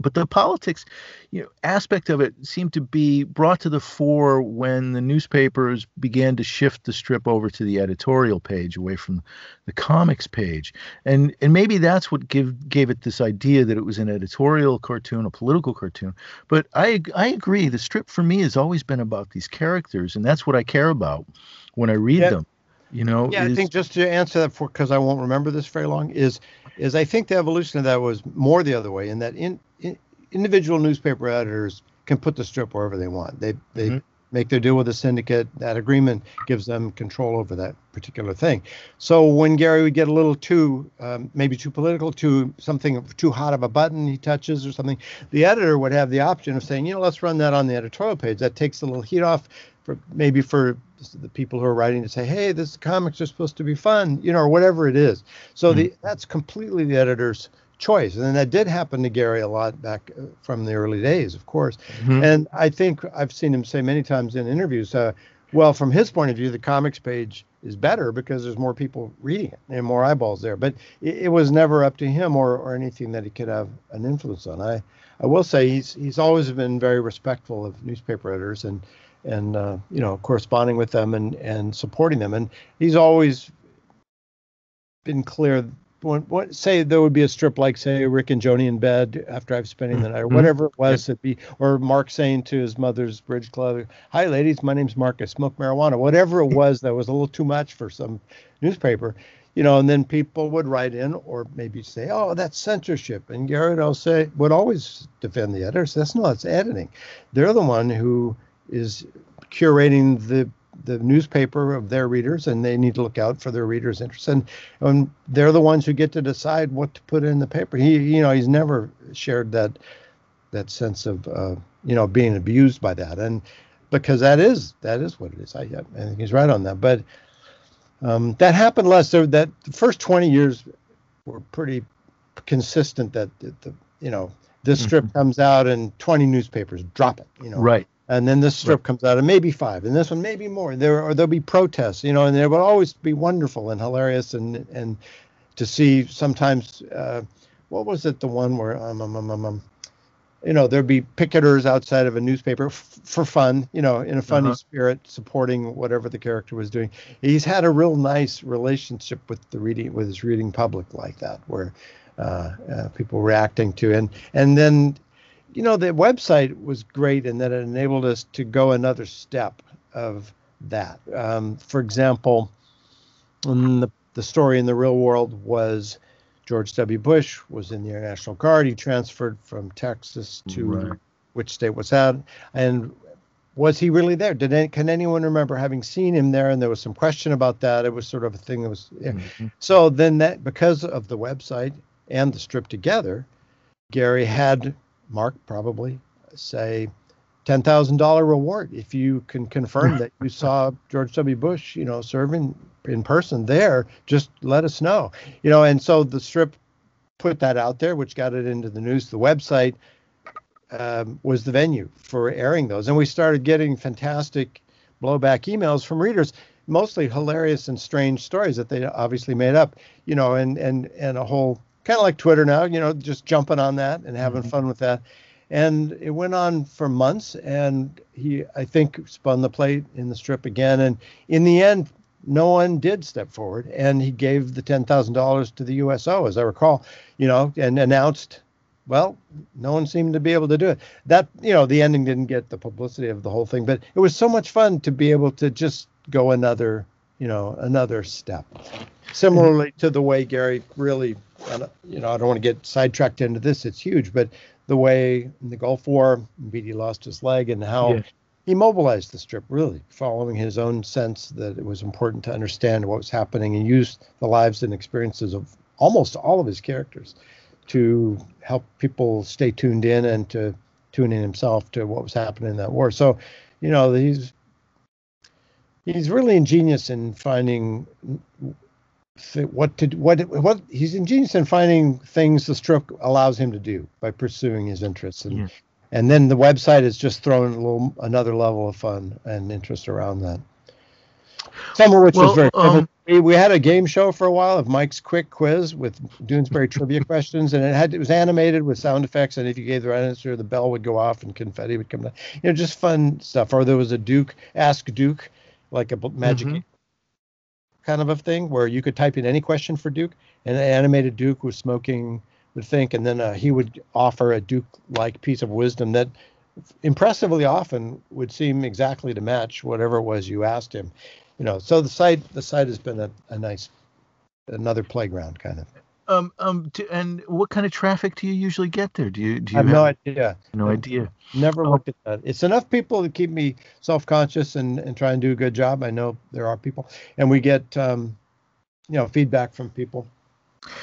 but the politics you know aspect of it seemed to be brought to the fore when the newspapers began to shift the strip over to the editorial page away from the comics page. And and maybe that's what give gave it this idea that it was an editorial cartoon a political cartoon. But i i agree the strip for me has always been about these characters and that's what i care about when i read yeah. them you know yeah is, i think just to answer that for because i won't remember this very long is is i think the evolution of that was more the other way in that in individual newspaper editors can put the strip wherever they want. They they mm-hmm. make their deal with the syndicate. That agreement gives them control over that particular thing. So when Garry would get a little too um, maybe too political, too something too hot of a button he touches or something, the editor would have the option of saying, you know, let's run that on the editorial page. That takes a little heat off for maybe for the people who are writing to say, hey, this comics are supposed to be fun, you know, or whatever it is. So mm-hmm. the that's completely the editor's choice. And that did happen to Garry a lot back uh, from the early days, of course. Mm-hmm. And I think I've seen him say many times in interviews, uh, well, from his point of view, the comics page is better because there's more people reading it and more eyeballs there. But it, it, was never up to him or, or anything that he could have an influence on. I, I will say he's he's always been very respectful of newspaper editors and and uh, you know corresponding with them and and supporting them. And he's always been clear when, what, say there would be a strip like say Rick and Joni in bed after I've spending the night or mm-hmm. whatever it was it be or Mark saying to his mother's bridge club, "Hi ladies, my name's Mark. I smoke marijuana." Whatever it was that was a little too much for some newspaper, you know, and then people would write in or maybe say, "Oh, that's censorship," and Garrett I'll say would always defend the editors. That's not it's editing. They're the one who is curating the the newspaper of their readers, and they need to look out for their readers' interests. And, and they're the ones who get to decide what to put in the paper. He, you know, he's never shared that that sense of, uh, you know, being abused by that, and because that is that is what it is. I, I think he's right on that. But Um, that happened less. So that the first 20 years were pretty consistent. That the, the you know this strip mm-hmm. comes out and 20 newspapers drop it. You know, right. And then this strip right. comes out and maybe five, and this one maybe more. There or there'll be protests, you know, and they will always be wonderful and hilarious and and to see sometimes. Uh, what was it? The one where um, um, um, um, um you know, there'd be picketers outside of a newspaper f- for fun, you know, in a funny uh-huh. spirit, supporting whatever the character was doing. He's had a real nice relationship with the reading, with his reading public like that, where uh, uh, people reacting to, and and then, you know, the website was great in that it enabled us to go another step of that. Um, for example, the the story in the real world was George W. Bush was in the Air National Guard. He transferred from Texas to right. which state was that? And was he really there? Did any, can anyone remember having seen him there? And there was some question about that. It was sort of a thing that was. Yeah. Mm-hmm. So then that because of the website and the strip together, Garry had Mark probably say ten thousand dollar reward if you can confirm [laughs] that you saw George W. Bush, you know, serving in person there, just let us know. You know, and so the strip put that out there, which got it into the news. The website um, was the venue for airing those, and we started getting fantastic blowback emails from readers, mostly hilarious and strange stories that they obviously made up. You know, and and and a whole kind of like Twitter now. You know, just jumping on that and having mm-hmm. fun with that. And it went on for months, and he, I think, spun the plate in the strip again. And in the end, no one did step forward, and he gave the ten thousand dollars to the USO, as I recall, you know, and announced. Well, no one seemed to be able to do it. That you know, the ending didn't get the publicity of the whole thing, but it was so much fun to be able to just go another, you know, another step. Similarly mm-hmm. to the way Garry really, you know, I don't want to get sidetracked into this. It's huge, but the way in the Gulf War, BD lost his leg, and how he mobilized the strip really following his own sense that it was important to understand what was happening and use the lives and experiences of almost all of his characters to help people stay tuned in and to tune in himself to what was happening in that war so you know he's he's really ingenious in finding what to what what he's ingenious in finding things the stroke allows him to do by pursuing his interests and yeah and then the website is just throwing a little another level of fun and interest around that. Some of which well, was very um, we, we had a game show for a while of Mike's quick quiz with Doonesbury trivia [laughs] questions, and it had it was animated with sound effects, and if you gave the right answer, the bell would go off and confetti would come down. You know, just fun stuff. Or there was a Duke Ask Duke, like a magic mm-hmm. kind of a thing where you could type in any question for Duke, and an animated Duke was smoking would think, and then uh, he would offer a Duke-like piece of wisdom that impressively often would seem exactly to match whatever it was you asked him. You know, so the site the site has been a, a nice another playground kind of. Um, um, to, and what kind of traffic do you usually get there? Do you, do you I have, have no idea? No idea. Never oh. looked at that. It's enough people to keep me self-conscious and, and try and do a good job. I know there are people, and we get, um, you know, feedback from people.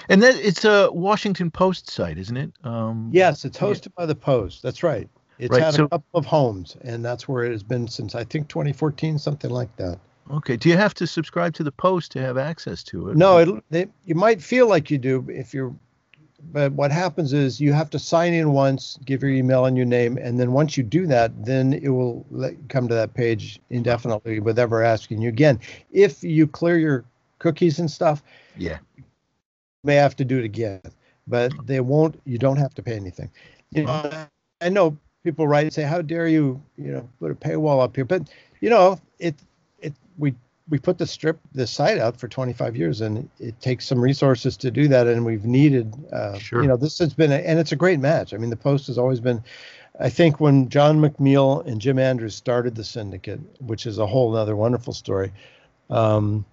And that it's a Washington Post site, isn't it? Um, yes, it's hosted yeah. by the Post. That's right. It's right, had so, a couple of homes, and that's where it has been since I think 2014, something like that. Okay. Do you have to subscribe to the Post to have access to it? No, it, it, you might feel like you do if you're, but what happens is you have to sign in once, give your email and your name, and then once you do that, then it will let, come to that page indefinitely with ever asking you again. If you clear your cookies and stuff, yeah, may have to do it again, but they won't. You don't have to pay anything. You know, I know people write and say, "How dare you?" You know, put a paywall up here, but you know, it it we we put the strip the site out for 25 years, and it takes some resources to do that, and we've needed. Uh, sure. You know, this has been a, and it's a great match. I mean, the Post has always been. I think when John McMeel and Jim Andrews started the syndicate, which is a whole other wonderful story, um,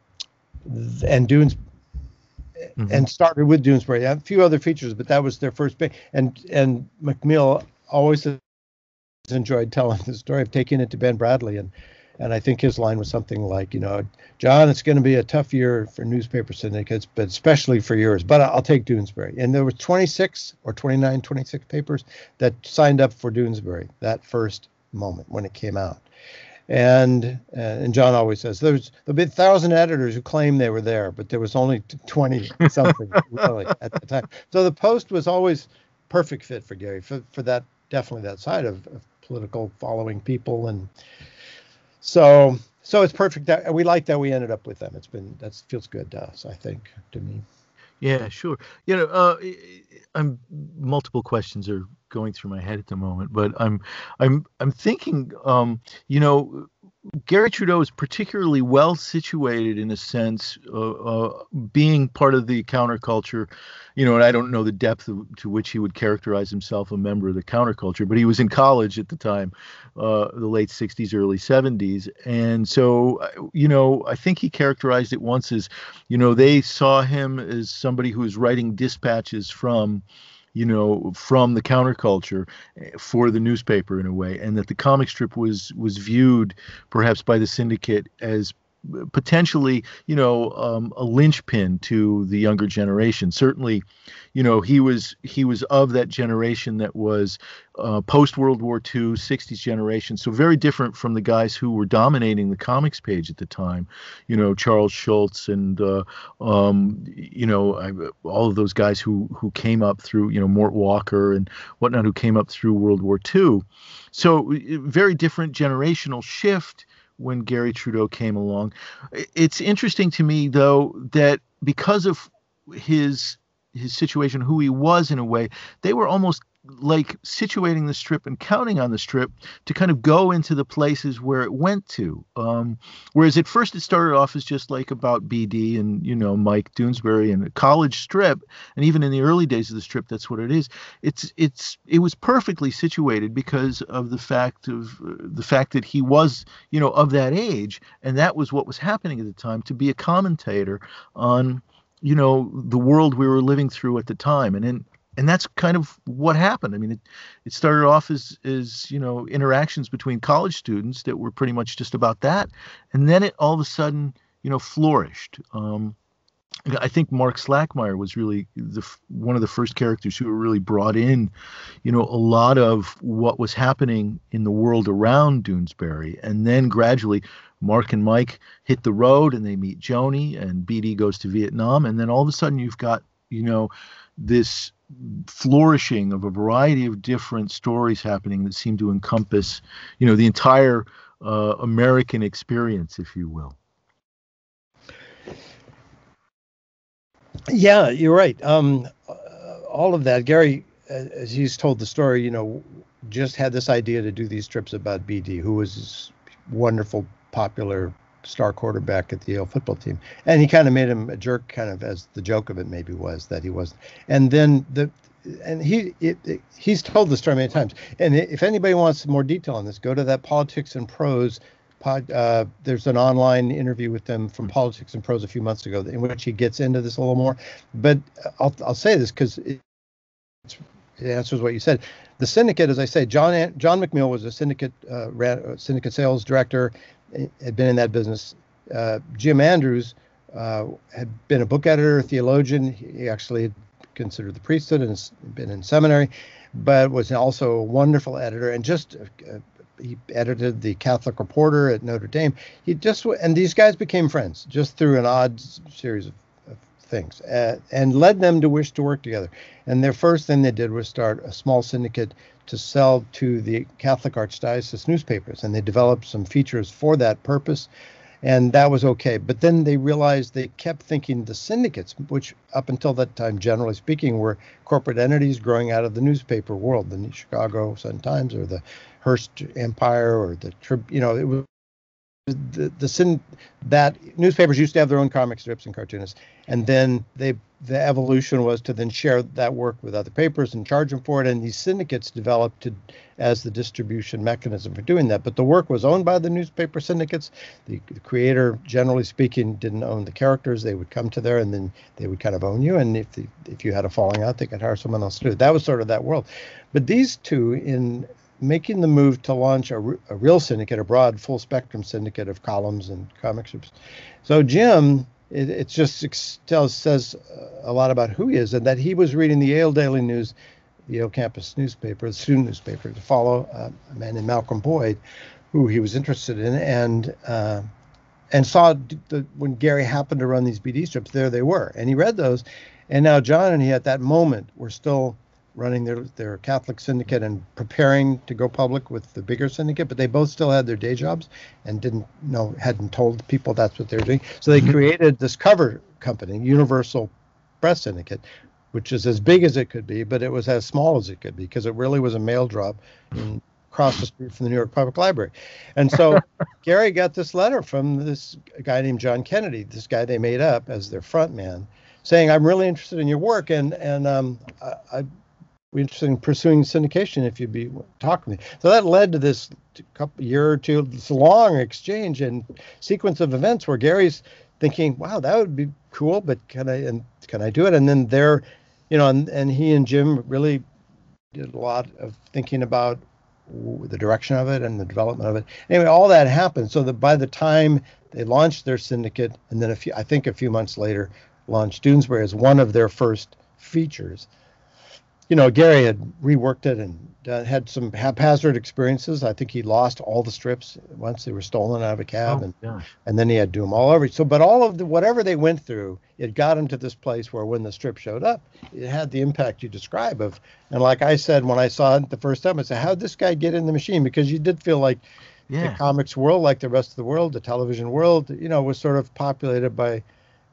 and Dunes mm-hmm. and started with Doonesbury. A few other features, but that was their first big. And and McMeel always enjoyed telling the story of taking it to Ben Bradlee and and I think his line was something like, you know, John, it's going to be a tough year for newspaper syndicates, but especially for yours. But I'll take Doonesbury. And there were 26 or 29, 26 papers that signed up for Doonesbury that first moment when it came out. and uh, and John always says there's there'll be a thousand editors who claim they were there, but there was only twenty something [laughs] really at the time. So the Post was always perfect fit for Garry for for that definitely that side of, of political following people and so so it's perfect that we like that we ended up with them. It's been that feels good to us, I think, to me. Yeah, sure. You know, uh, I'm multiple questions are going through my head at the moment, but I'm I'm I'm thinking, um, you know, Garry Trudeau is particularly well situated in a sense, uh, uh, being part of the counterculture. You know, and I don't know the depth of, to which he would characterize himself a member of the counterculture, but he was in college at the time, uh, the late 60s, early 70s. And so, you know, I think he characterized it once as, you know, they saw him as somebody who was writing dispatches from you know, from the counterculture eh, for the newspaper in a way, and that the comic strip was was viewed perhaps by the syndicate as potentially, you know, um, a linchpin to the younger generation. Certainly, you know, he was he was of that generation that was uh, post World War II, 60s generation. So very different from the guys who were dominating the comics page at the time. You know, Charles Schulz and uh, um, you know I, all of those guys who who came up through you know Mort Walker and whatnot who came up through World War II. So very different generational shift when Garry Trudeau came along. It's interesting to me though that because of his his situation, who he was in a way, they were almost like situating the strip and counting on the strip to kind of go into the places where it went to. Um, whereas at first it started off as just like about BD and you know Mike Doonesbury and a college strip, and even in the early days of the strip, that's what it is. It's it's it was perfectly situated because of the fact of uh, the fact that he was you know of that age, and that was what was happening at the time to be a commentator on you know the world we were living through at the time and in and that's kind of what happened. I mean, it, it started off as, as, you know, interactions between college students that were pretty much just about that. And then it all of a sudden, you know, flourished. Um, I think Mark Slackmeyer was really the one of the first characters who really brought in, you know, a lot of what was happening in the world around Doonesbury, and then gradually, Mark and Mike hit the road, and they meet Joni, and BD goes to Vietnam, and then all of a sudden you've got, you know, this flourishing of a variety of different stories happening that seem to encompass, you know, the entire uh, American experience, if you will. Yeah, you're right. Um, uh, all of that, Garry, as he's told the story, you know, just had this idea to do these trips about BD, who was this wonderful, popular star quarterback at the Yale football team, and he kind of made him a jerk, kind of as the joke of it maybe was that he wasn't. And then the and he it, it, he's told the story many times. And if anybody wants more detail on this, go to that Politics and Prose pod. Uh, there's an online interview with them from Politics and Prose a few months ago in which he gets into this a little more. But I'll I'll say this because it, it answers what you said. The syndicate, as I say, John John McMeel was a syndicate uh, ran, syndicate sales director had been in that business. Uh, Jim Andrews uh, had been a book editor, a theologian. He actually had considered the priesthood and been in seminary, but was also a wonderful editor and just uh, he edited the Catholic Reporter at Notre Dame. He just and these guys became friends just through an odd series of, of things, uh, and led them to wish to work together. And their first thing they did was start a small syndicate to sell to the Catholic Archdiocese newspapers, and they developed some features for that purpose, and that was okay. But then they realized they kept thinking the syndicates, which up until that time, generally speaking, were corporate entities growing out of the newspaper world, the Chicago Sun Times or the Hearst Empire or the you know it was the the sin that newspapers used to have their own comic strips and cartoonists, and then they the evolution was to then share that work with other papers and charge them for it. And these syndicates developed to, as the distribution mechanism for doing that. But the work was owned by the newspaper syndicates. The, the, creator, generally speaking, didn't own the characters. They would come to there and then they would kind of own you. And if the, if you had a falling out, they could hire someone else to do it. That was sort of that world. But these two, in making the move to launch a, a real syndicate, a broad, full spectrum syndicate of columns and comic strips. So Jim it, it just tells says a lot about who he is and that he was reading the Yale Daily News, the Yale campus newspaper, the student newspaper, to follow uh, a man named Malcolm Boyd, who he was interested in, and uh, and saw the, when Garry happened to run these BD strips, there they were, and he read those, and now John and he at that moment were still running their their Catholic syndicate and preparing to go public with the bigger syndicate, but they both still had their day jobs and didn't know hadn't told people that's what they're doing. So they mm-hmm. created this cover company, Universal Press Syndicate, which is as big as it could be, but it was as small as it could be because it really was a mail drop in, across the street from the New York Public Library. And so [laughs] Garry got this letter from this guy named John Kennedy, this guy they made up as their front man, saying, "I'm really interested in your work, and and um, I, I interested in pursuing syndication if you'd be talking to me. So that led to this couple year or two, this long exchange and sequence of events where Garry's thinking, "Wow, that would be cool, but can I and can I do it?" And then there, you know, and, and he and Jim really did a lot of thinking about the direction of it and the development of it. Anyway, all that happened so that by the time they launched their syndicate, and then a few, I think a few months later, launched Doonesbury as one of their first features you know, Garry had reworked it and uh, had some haphazard experiences. I think he lost all the strips once they were stolen out of a cab, oh, and yeah. and then he had to do them all over. So, but all of the whatever they went through, it got him to this place where when the strip showed up, it had the impact you describe of. And like I said when I saw it the first time, I said, "How'd this guy get in the machine?" Because you did feel like yeah. the comics world, like the rest of the world, the television world, you know, was sort of populated by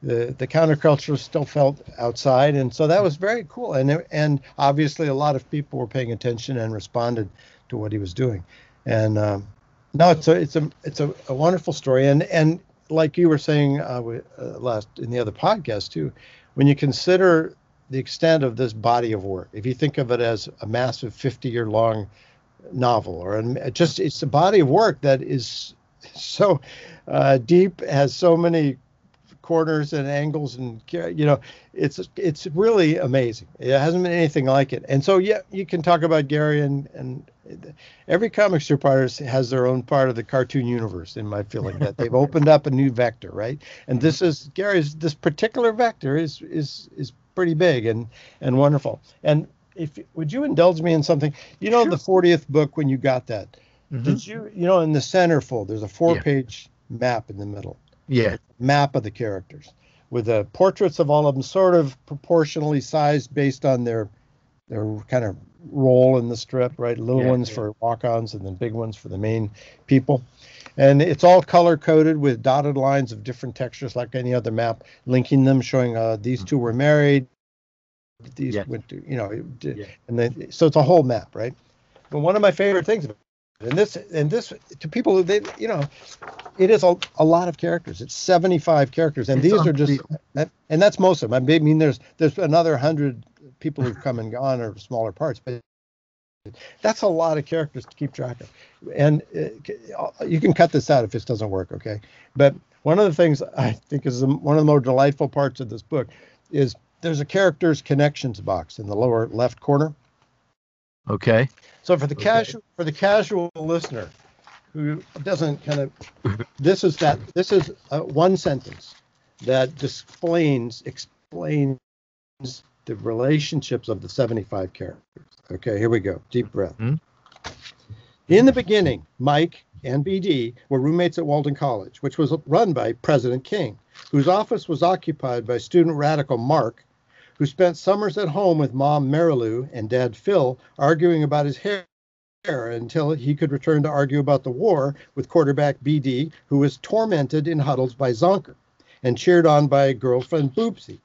the the counterculture still felt outside, and so that was very cool. And and obviously a lot of people were paying attention and responded to what he was doing. And um, no, it's a it's a it's a, a wonderful story. And and like you were saying uh, uh, last in the other podcast too, when you consider the extent of this body of work, if you think of it as a massive 50 year long novel or just it's a body of work that is so uh, deep, has so many corners and angles and you know it's it's really amazing it hasn't been anything like it and so yeah you can talk about garry and and every comic strip artist has their own part of the cartoon universe in my feeling that they've opened up a new vector right and this is garry's this particular vector is is is pretty big and and wonderful and if would you indulge me in something you know sure. the 40th book when you got that mm-hmm. did you you know in the centerfold there's a four page yeah. map in the middle yeah. Map of the characters with the portraits of all of them sort of proportionally sized based on their their kind of role in the strip, right? Little yeah, ones yeah. for walk-ons and then big ones for the main people. And it's all color coded with dotted lines of different textures like any other map, linking them, showing uh, these two were married, these yeah. went to, you know, and then so it's a whole map, right? But one of my favorite things and this and this to people they you know it is a, a lot of characters. It's 75 characters and it's these are just and that's most of them. I mean there's there's another 100 people who've come and gone or smaller parts but that's a lot of characters to keep track of. And uh, you can cut this out if this doesn't work okay? But one of the things i think is one of the more delightful parts of this book is there's a characters connections box in the lower left corner Okay. So for the okay. casual for the casual listener who doesn't kind of this is that this is uh, one sentence that explains explains the relationships of the 75 characters. Okay, here we go. Deep breath. Mm-hmm. In the beginning, Mike and BD were roommates at Walden College, which was run by President King, whose office was occupied by student radical Mark who spent summers at home with mom Marilou and dad Phil arguing about his hair until he could return to argue about the war with quarterback BD, who was tormented in huddles by Zonker and cheered on by girlfriend Boopsie,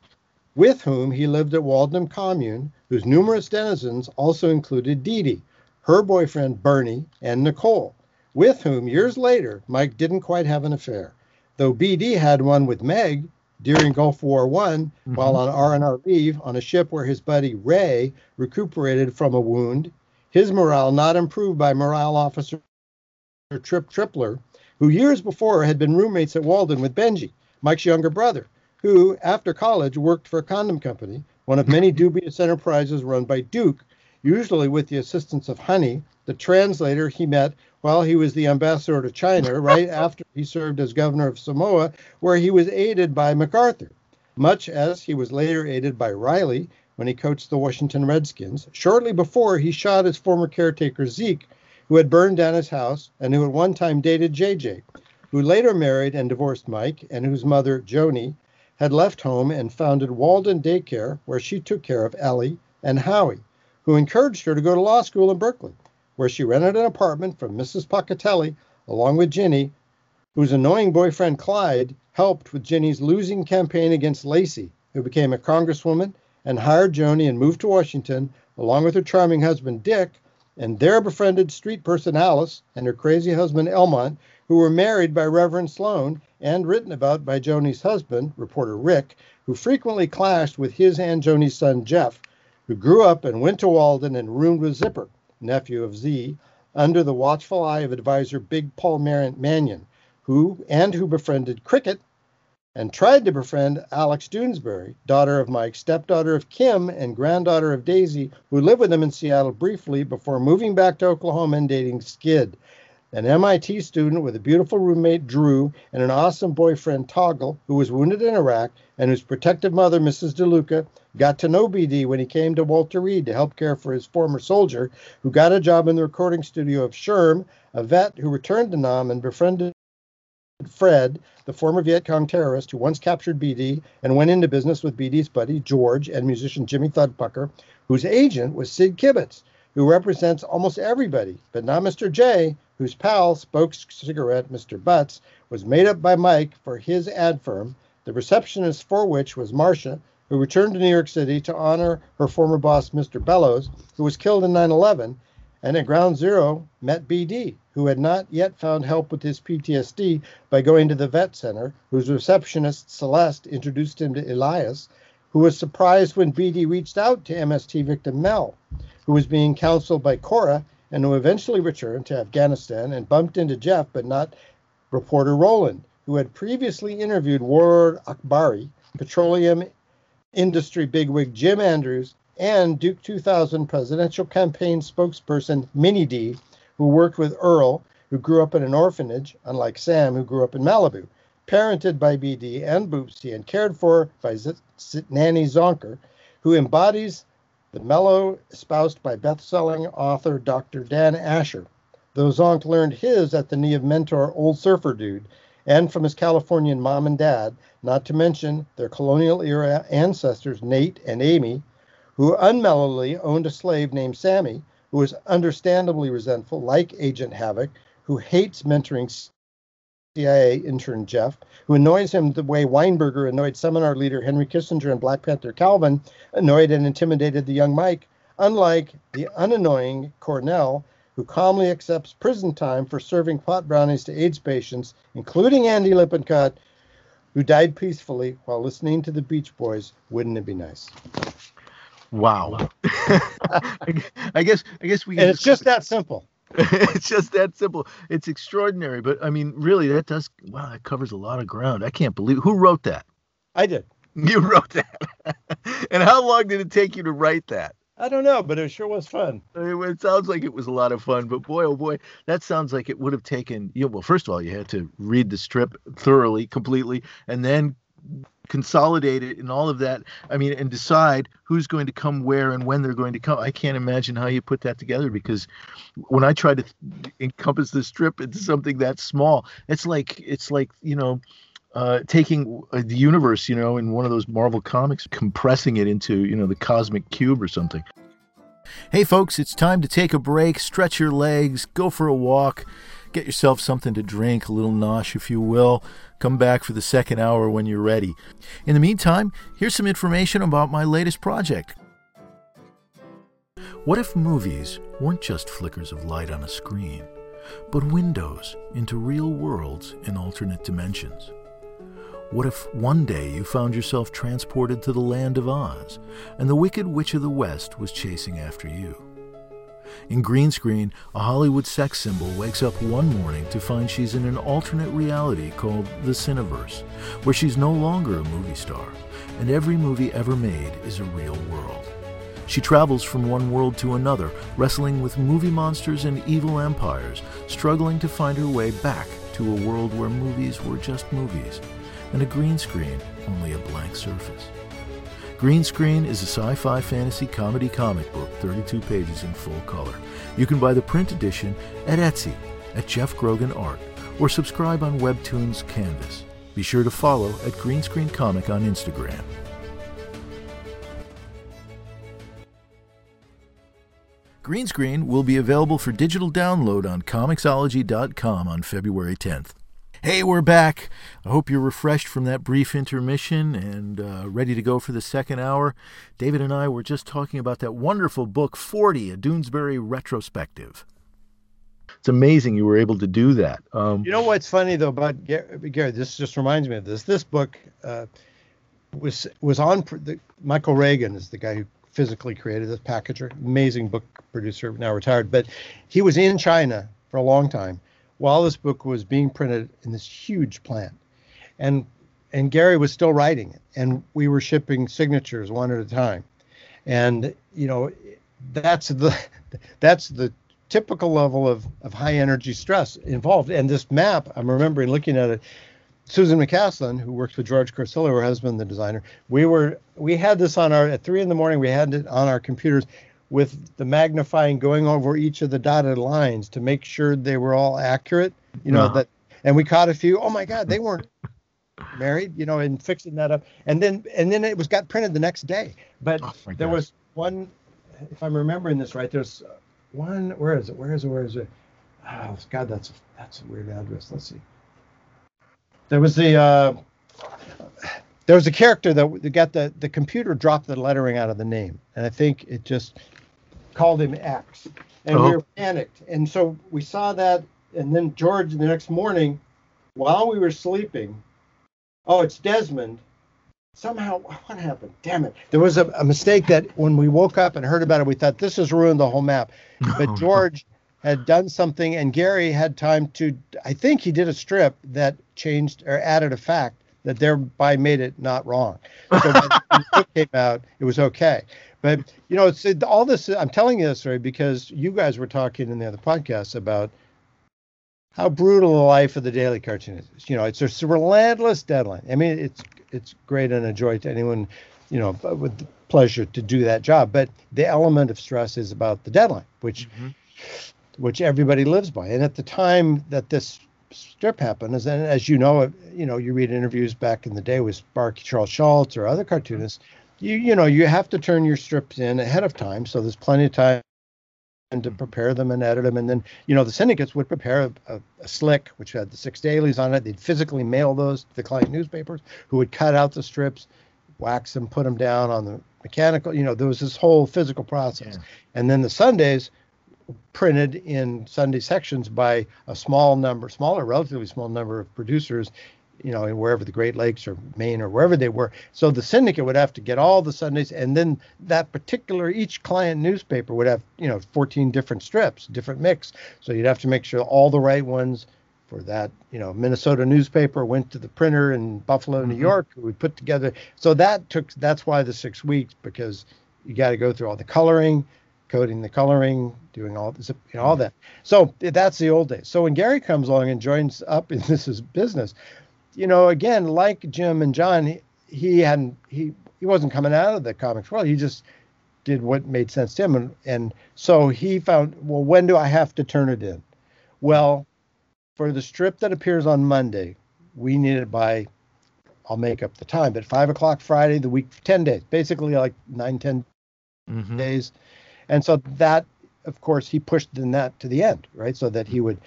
with whom he lived at Waldenham Commune, whose numerous denizens also included Dee Dee, her boyfriend Bernie, and Nicole, with whom years later Mike didn't quite have an affair, though BD had one with Meg, during Gulf War One mm-hmm. while on R&R leave on a ship where his buddy Ray recuperated from a wound. His morale not improved by morale officer Trip Tripler, who years before had been roommates at Walden with Benji, Mike's younger brother, who after college worked for a condom company, one of many dubious enterprises run by Duke, usually with the assistance of Honey, the translator he met while he was the ambassador to China, [laughs] right after he served as governor of Samoa, where he was aided by MacArthur, much as he was later aided by Riley when he coached the Washington Redskins, shortly before he shot his former caretaker Zeke, who had burned down his house and who at one time dated JJ, who later married and divorced Mike, and whose mother, Joni, had left home and founded Walden Daycare, where she took care of Ellie and Howie, who encouraged her to go to law school in Berkeley, where she rented an apartment from Mrs. Pocatelli along with Ginny, whose annoying boyfriend Clyde helped with Ginny's losing campaign against Lacey, who became a congresswoman and hired Joni and moved to Washington along with her charming husband Dick, and there befriended street person Alice and her crazy husband Elmont, who were married by Reverend Sloan and written about by Joni's husband, reporter Rick, who frequently clashed with his and Joni's son Jeff, who grew up and went to Walden and roomed with Zipper, nephew of Z, under the watchful eye of advisor Big Paul Mannion, who and who befriended Cricket and tried to befriend Alex Doonesbury, daughter of Mike, stepdaughter of Kim, and granddaughter of Daisy, who lived with him in Seattle briefly before moving back to Oklahoma and dating Skid, an MIT student with a beautiful roommate, Drew, and an awesome boyfriend, Toggle, who was wounded in Iraq and whose protective mother, Mrs. DeLuca, got to know BD when he came to Walter Reed to help care for his former soldier, who got a job in the recording studio of Sherm, a vet who returned to Nam and befriended Phred, the former Viet Cong terrorist who once captured BD and went into business with BD's buddy, George, and musician Jimmy Thudpucker, whose agent was Sid Kibitz, who represents almost everybody, but not Mr. J, whose pal, Spoke Cigarette, Mr. Butts, was made up by Mike for his ad firm, the receptionist for which was Marcia, who returned to New York City to honor her former boss, Mr. Bellows, who was killed in 9 11, and at Ground Zero met BD, who had not yet found help with his PTSD by going to the vet center, whose receptionist, Celeste, introduced him to Elias, who was surprised when BD reached out to MST victim Mel, who was being counseled by Cora and who eventually returned to Afghanistan and bumped into Jeff, but not reporter Roland, who had previously interviewed Ward Akbari, petroleum industry bigwig Jim Andrews, and Duke 2000 presidential campaign spokesperson Minnie D, who worked with Earl, who grew up in an orphanage, unlike Sam, who grew up in Malibu, parented by BD and Boopsie, and cared for by Z- Z- Nanny Zonker, who embodies the mellow espoused by best-selling author Dr. Dan Asher. Though Zonk learned his at the knee of mentor Old Surfer Dude and from his Californian mom and dad, not to mention their colonial era ancestors Nate and Amy, who unmellowly owned a slave named Sammy, who was understandably resentful, like Agent Havoc, who hates mentoring CIA intern Jeff, who annoys him the way Weinberger annoyed seminar leader Henry Kissinger and Black Panther Calvin annoyed and intimidated the young Mike, unlike the unannoying Cornell, who calmly accepts prison time for serving pot brownies to AIDS patients, including Andy Lippincott, who died peacefully while listening to the Beach Boys. Wouldn't it be nice? Wow. [laughs] I guess I guess we. And it's just that simple. [laughs] it's just that simple. It's extraordinary, but I mean, really, that does wow. That covers a lot of ground. I can't believe who wrote that. I did. [laughs] You wrote that. [laughs] and how long did it take you to write that? I don't know, but it sure was fun. It sounds like it was a lot of fun, but boy, oh boy, that sounds like it would have taken you. Know, well, first of all, you had to read the strip thoroughly, completely, and then consolidate it and all of that. I mean, and decide who's going to come where and when they're going to come. I can't imagine how you put that together because when I try to encompass this trip into something that small, it's like it's like you know. Uh, taking uh, the universe, you know, in one of those Marvel comics, compressing it into, you know, the cosmic cube or something. Hey, folks, it's time to take a break, stretch your legs, go for a walk, get yourself something to drink, a little nosh, if you will. Come back for the second hour when you're ready. In the meantime, here's some information about my latest project. What if movies weren't just flickers of light on a screen, but windows into real worlds in alternate dimensions? What if one day you found yourself transported to the land of Oz and the Wicked Witch of the West was chasing after you? In green screen, a Hollywood sex symbol wakes up one morning to find she's in an alternate reality called the Cineverse, where she's no longer a movie star, and every movie ever made is a real world. She travels from one world to another, wrestling with movie monsters and evil empires, struggling to find her way back to a world where movies were just movies, and a green screen only a blank surface. Green Screen is a sci fi fantasy comedy comic book, 32 pages in full color. You can buy the print edition at Etsy, at Jeff Grogan Art, or subscribe on Webtoons Canvas. Be sure to follow at Green Screen Comic on Instagram. Green Screen will be available for digital download on Comixology.com on February 10th. Hey, we're back. I hope you're refreshed from that brief intermission and uh, ready to go for the second hour. David and I were just talking about that wonderful book, 40, a Doonesbury retrospective. It's amazing you were able to do that. Um, you know what's funny though about Garry? This just reminds me of this. This book uh, was was on. The, Michael Reagan is the guy who physically created this packager, amazing book producer, now retired. But he was in China for a long time while this book was being printed in this huge plant, and and Garry was still writing it, and we were shipping signatures one at a time, and you know that's the [laughs] that's the typical level of, of high energy stress involved. And this map, I'm remembering looking at it. Susan McCaslin, who works with George Corsillo, her husband, the designer, we were we had this on our at three in the morning. We had it on our computers with the magnifying going over each of the dotted lines to make sure they were all accurate. You know uh-huh. that, and we caught a few. Oh my God, they weren't married. You know, and fixing that up, and then and then it was got printed the next day. But oh there was one, if I'm remembering this right, there's one. Where is it? Where is it? Where is it? Oh God, that's a, that's a weird address. Let's see. There was the uh, there was a character that got the the computer dropped the lettering out of the name, and I think it just called him X, and uh-huh. we were panicked, and so we saw that, and then George the next morning, while we were sleeping, oh, it's Desmond. Somehow what happened? Damn it. There was a, a, mistake that when we woke up and heard about it we thought this has ruined the whole map. [laughs] But george had done something and garry had time to i think he did a strip that changed or added a fact that thereby made it not wrong. So when [laughs] the book came out it was okay but you know it's it, all this i'm telling you this story because you guys were talking in the other podcast about how brutal the life of the daily cartoonist is. You know, it's a relentless deadline. I mean, it's it's great and a joy to anyone, you know, with pleasure to do that job. But the element of stress is about the deadline, which mm-hmm. which everybody lives by. And at the time that this strip happened, as as you know, you know, you read interviews back in the day with Sparky Charles Schulz or other cartoonists. You you know you have to turn your strips in ahead of time, so there's plenty of time and to mm-hmm. prepare them and edit them. And then, you know, the syndicates would prepare a, a, a, slick, which had the six dailies on it. They'd physically mail those to the client newspapers who would cut out the strips, wax them, put them down on the mechanical. You know, there was this whole physical process. Yeah. And then the Sundays printed in Sunday sections by a small number, smaller, relatively small number of producers you know, wherever the Great Lakes or Maine or wherever they were. So the syndicate would have to get all the Sundays, and then that particular each client newspaper would have, you know, 14 different strips, different mix. So you'd have to make sure all the right ones for that, you know, Minnesota newspaper went to the printer in Buffalo, mm-hmm. New York, who would put together. So that took. That's why the six weeks because you got to go through all the coloring, coding the coloring, doing all this, you know, all that. So that's the old days. So when Garry comes along and joins up in [laughs] this business, you know, again, like Jim and John, he, he hadn't he he wasn't coming out of the comics world. He just did what made sense to him, and and so he found, well, when do I have to turn it in? Well, for the strip that appears on Monday, we need it by I'll make up the time, but five o'clock Friday, the week, ten days, basically like nine, 10 mm-hmm. days, and so that, of course, he pushed in that to the end, right? So that he would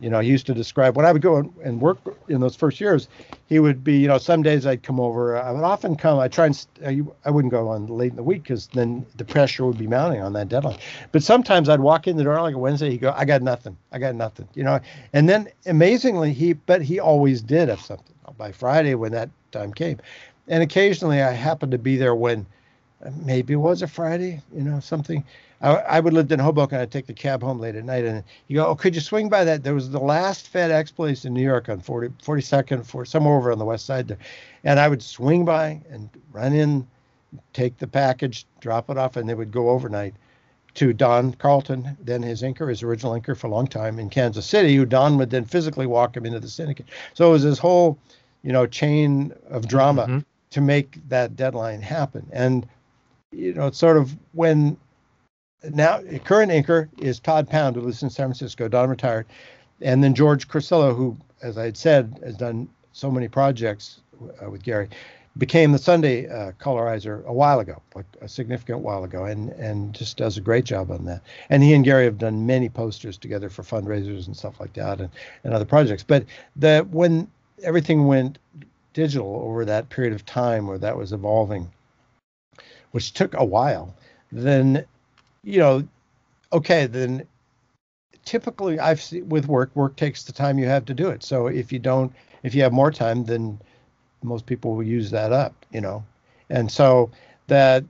you know, he used to describe when I would go and work in those first years, he would be, you know, some days I'd come over. I would often come, I try and, I wouldn't go on late in the week because then the pressure would be mounting on that deadline. But sometimes I'd walk in the door like a Wednesday, he'd go, I got nothing. I got nothing, you know. And then amazingly, he, but he always did have something by Friday when that time came. And occasionally I happened to be there when uh, maybe it was a Friday, you know, something I, I would lived in Hoboken. I'd take the cab home late at night, and you go, "Oh, could you swing by that?" There was the last FedEx place in New York on 40, 42nd, for somewhere over on the west side there, and I would swing by and run in, take the package, drop it off, and they would go overnight to Don Carlton, then his inker, his original inker for a long time in Kansas City, who Don would then physically walk him into the syndicate. So it was this whole, you know, chain of drama. Mm-hmm. to make that deadline happen. And you know, it's sort of when now current inker is Todd Pound, who lives in San Francisco, Don retired, and then George Corsillo, who, as I had said, has done so many projects uh, with Garry, became the Sunday uh, colorizer a while ago, like a significant while ago, and and just does a great job on that. And he and Garry have done many posters together for fundraisers and stuff like that, and, and other projects. But the when everything went digital over that period of time where that was evolving, which took a while, then you know, okay, then typically I've seen with work, work takes the time you have to do it. So if you don't, if you have more time, then most people will use that up, you know. And so that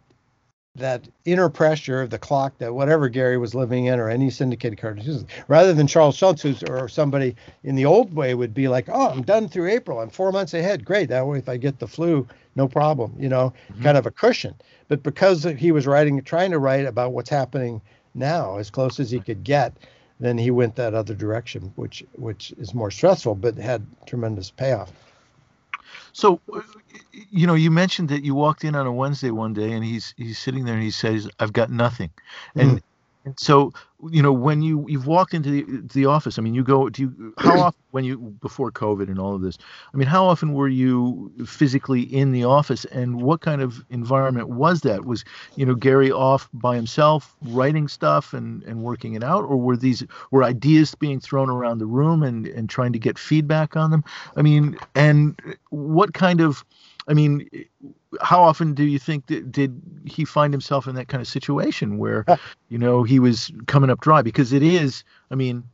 that inner pressure of the clock that whatever Garry was living in or any syndicated cartoonist, rather than Charles Schulz who's, or somebody in the old way would be like, oh, I'm done through April. I'm four months ahead. Great. That way, if I get the flu, no problem, you know, mm-hmm. kind of a cushion. But because he was writing, trying to write about what's happening now as close as he could get, then he went that other direction, which which is more stressful, but had tremendous payoff. So, you know, you mentioned that you walked in on a Wednesday one day, and he's he's sitting there and he says, "I've got nothing," and mm. And so, you know, when you you've walked into the, the office, I mean, you go. Do you how [clears throat] often when you before COVID and all of this? I mean, how often were you physically in the office, and what kind of environment was that? Was you know Garry off by himself writing stuff and and working it out, or were these were ideas being thrown around the room and and trying to get feedback on them? I mean, and what kind of I mean, how often do you think that did he find himself in that kind of situation where, you know, he was coming up dry? Because it is, I mean,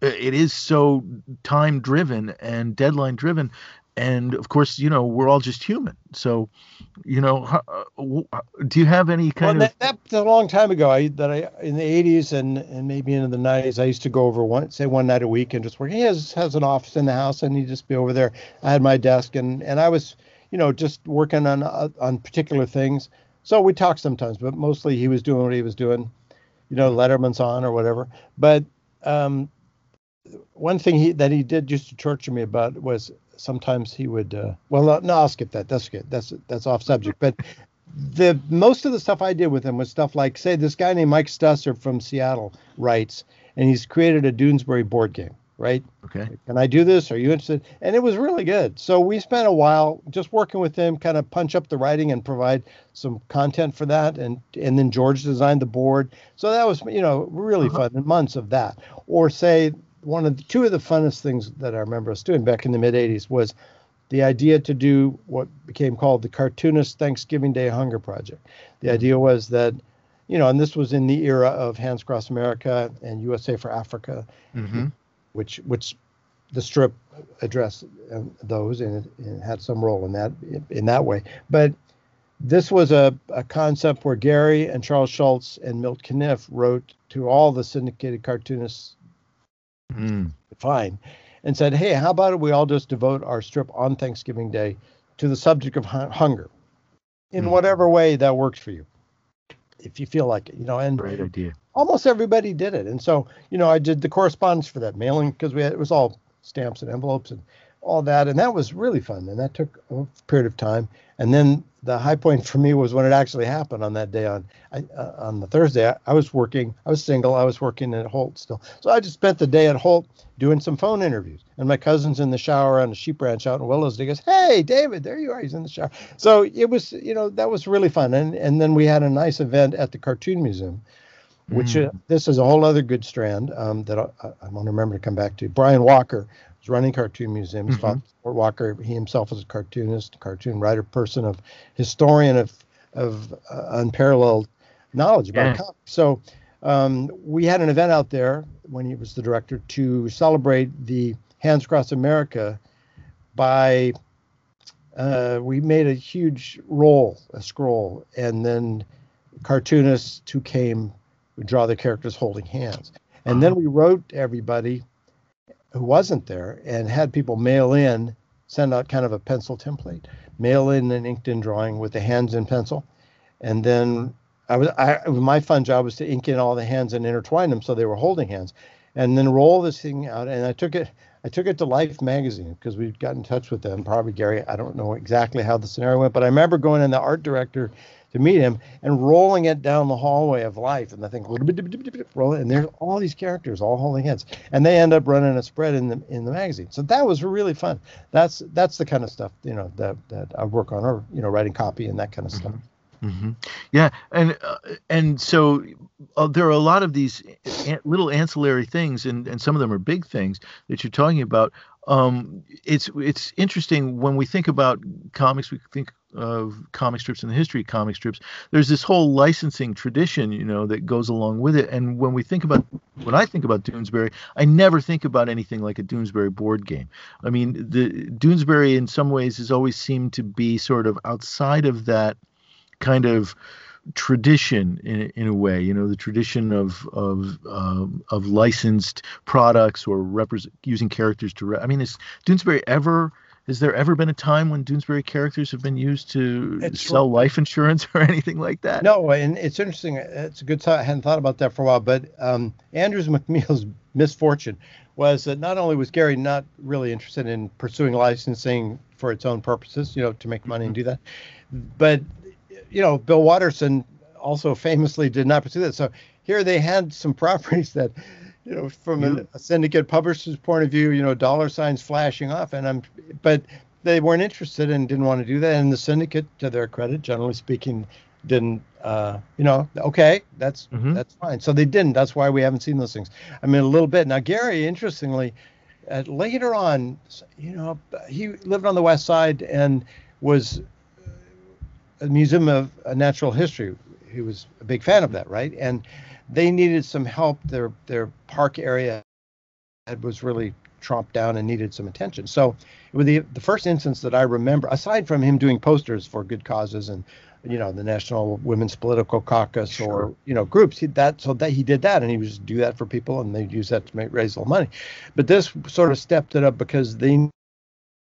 it is so time driven and deadline driven. And of course you know we're all just human. So you know uh, do you have any kind well, of that, that's a long time ago. I that i in the 80s and and maybe into the 90s i used to go over one say one night a week and just work. He has has an office in the house and he'd just be over there i had my desk. And and i was you know, just working on uh, on particular things. So we talked sometimes, but mostly he was doing what he was doing. You know, Letterman's on or whatever. But um, one thing he that he did used to torture me about was sometimes he would. Uh, well, no, I'll skip that. That's good. That's that's off subject. But the most of the stuff I did with him was stuff like, say, this guy named Mike Stusser from Seattle writes, and he's created a Doonesbury board game right? Okay. Can I do this? Are you interested? And it was really good. So we spent a while just working with them, kind of punch up the writing and provide some content for that. And and then George designed the board. So that was you know really uh-huh. fun. And months of that. Or say one of the two of the funnest things that I remember us doing back in the mid '80s was the idea to do what became called the Cartoonist Thanksgiving Day Hunger Project. The mm-hmm. idea was that you know, and this was in the era of Hands Across America and USA for Africa. Mm-hmm which which the strip addressed uh, those and it, it, had some role in that in that way. But this was a, a concept where Garry and Charles Schulz and Milt Caniff wrote to all the syndicated cartoonists, mm. fine, and said, "Hey, how about we all just devote our strip on Thanksgiving Day to the subject of hunger, in mm. whatever way that works for you, if you feel like it, you know." And great idea almost everybody did it. And so, you know, I did the correspondence for that mailing because we had, it was all stamps and envelopes and all that. And that was really fun. And that took a period of time. And then the high point for me was when it actually happened on that day on I, uh, on the Thursday. I, I, was working. I was single. I was working at Holt still. So I just spent the day at Holt doing some phone interviews. And my cousin's in the shower on a sheep ranch out in Willows. He goes, "Hey, David, there you are. He's in the shower." So it was, you know, that was really fun. And and then we had a nice event at the Cartoon Museum which mm. uh, this is a whole other good strand um, that I, I want to remember to come back to. Brian Walker is running Cartoon Museum. His mm-hmm. father, Walker, he himself is a cartoonist, cartoon writer, person of historian of of uh, unparalleled knowledge about yeah. comics. So um, we had an event out there when he was the director to celebrate the Hands Across America by uh, we made a huge roll, a scroll, and then cartoonists who came would draw the characters holding hands. And then we wrote everybody who wasn't there and had people mail in, send out kind of a pencil template, mail in an inked in drawing with the hands in pencil. And then I was I my fun job was to ink in all the hands and intertwine them so they were holding hands. And then roll this thing out. And I took it I took it to Life magazine because we'd got in touch with them. Probably Garry. I don't know exactly how the scenario went, but I remember going in the art director to meet him and rolling it down the hallway of life. And I think rolling, and there's all these characters all holding hands, and they end up running a spread in the in the magazine. So that was really fun. That's that's the kind of stuff you know that that I work on, or you know, writing copy and that kind of stuff. Mm-hmm. Yeah, and uh, and so uh, there are a lot of these little ancillary things, and, and some of them are big things that you're talking about. Um, it's it's interesting when we think about comics. We think of comic strips and the history of comic strips. There's this whole licensing tradition, you know, that goes along with it. And when we think about when I think about Doonesbury, I never think about anything like a Doonesbury board game. I mean, the Doonesbury in some ways has always seemed to be sort of outside of that kind of tradition in, in a way you know the tradition of of um, of licensed products or represent using characters to re- i mean is doonesbury ever has there ever been a time when Doonesbury characters have been used to it's sell life insurance [laughs] or anything like that? No, and it's interesting. It's a good thought. I hadn't thought about that for a while. But um, Andrews McMeel's [laughs] misfortune was that not only was Garry not really interested in pursuing licensing for its own purposes, you know, to make money and do that, but you know, Bill Watterson also famously did not pursue that. So here they had some [laughs] properties that, you know, from a, a, syndicate publisher's point of view, you know, dollar signs flashing off, and I'm, but they weren't interested and didn't want to do that. And the syndicate, to their credit, generally speaking, didn't, uh, you know, okay, that's mm-hmm. that's fine. So they didn't. That's why we haven't seen those things. I mean, a little bit now. Garry, interestingly, uh, later on, you know, he lived on the west side and was museum of natural history. He was a big fan of that, right? And they needed some help. Their their park area was really tromped down and needed some attention. So it was the the first instance that I remember, aside from him doing posters for good causes and you know the National Women's Political Caucus sure. or you know groups. He, that so that he did that, and he was do that for people, and they use that to make raise a little money. But this sort of stepped it up because they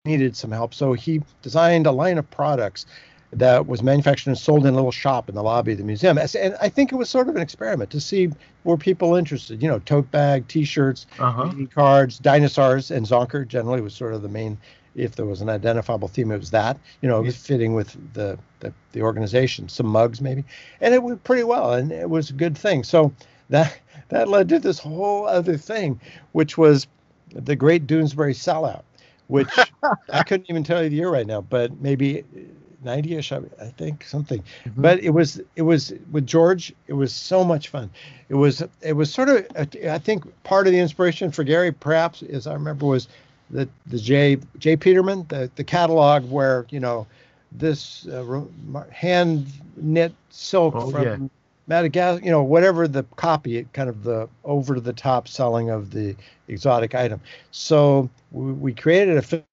needed some help. So he designed a line of products that was manufactured and sold in a little shop in the lobby of the museum. And I think it was sort of an experiment to see were people interested. You know, tote bag, T-shirts, uh-huh. cards, dinosaurs, and Zonker generally was sort of the main. If there was an identifiable theme, it was that. You know, it was fitting with the, the the organization. Some mugs maybe, and it went pretty well, and it was a good thing. So that that led to this whole other thing, which was the Great Doonesbury Sellout, which [laughs] I couldn't even tell you the year right now, but maybe 90ish I, I think something mm-hmm. but it was it was with george it was so much fun it was it was sort of I think part of the inspiration for garry perhaps as i remember was the the j j peterman the the catalog where you know this uh, hand knit silk oh, from yeah. Madagascar, you know, whatever the copy, kind of the over the top selling of the exotic item. So we, we created a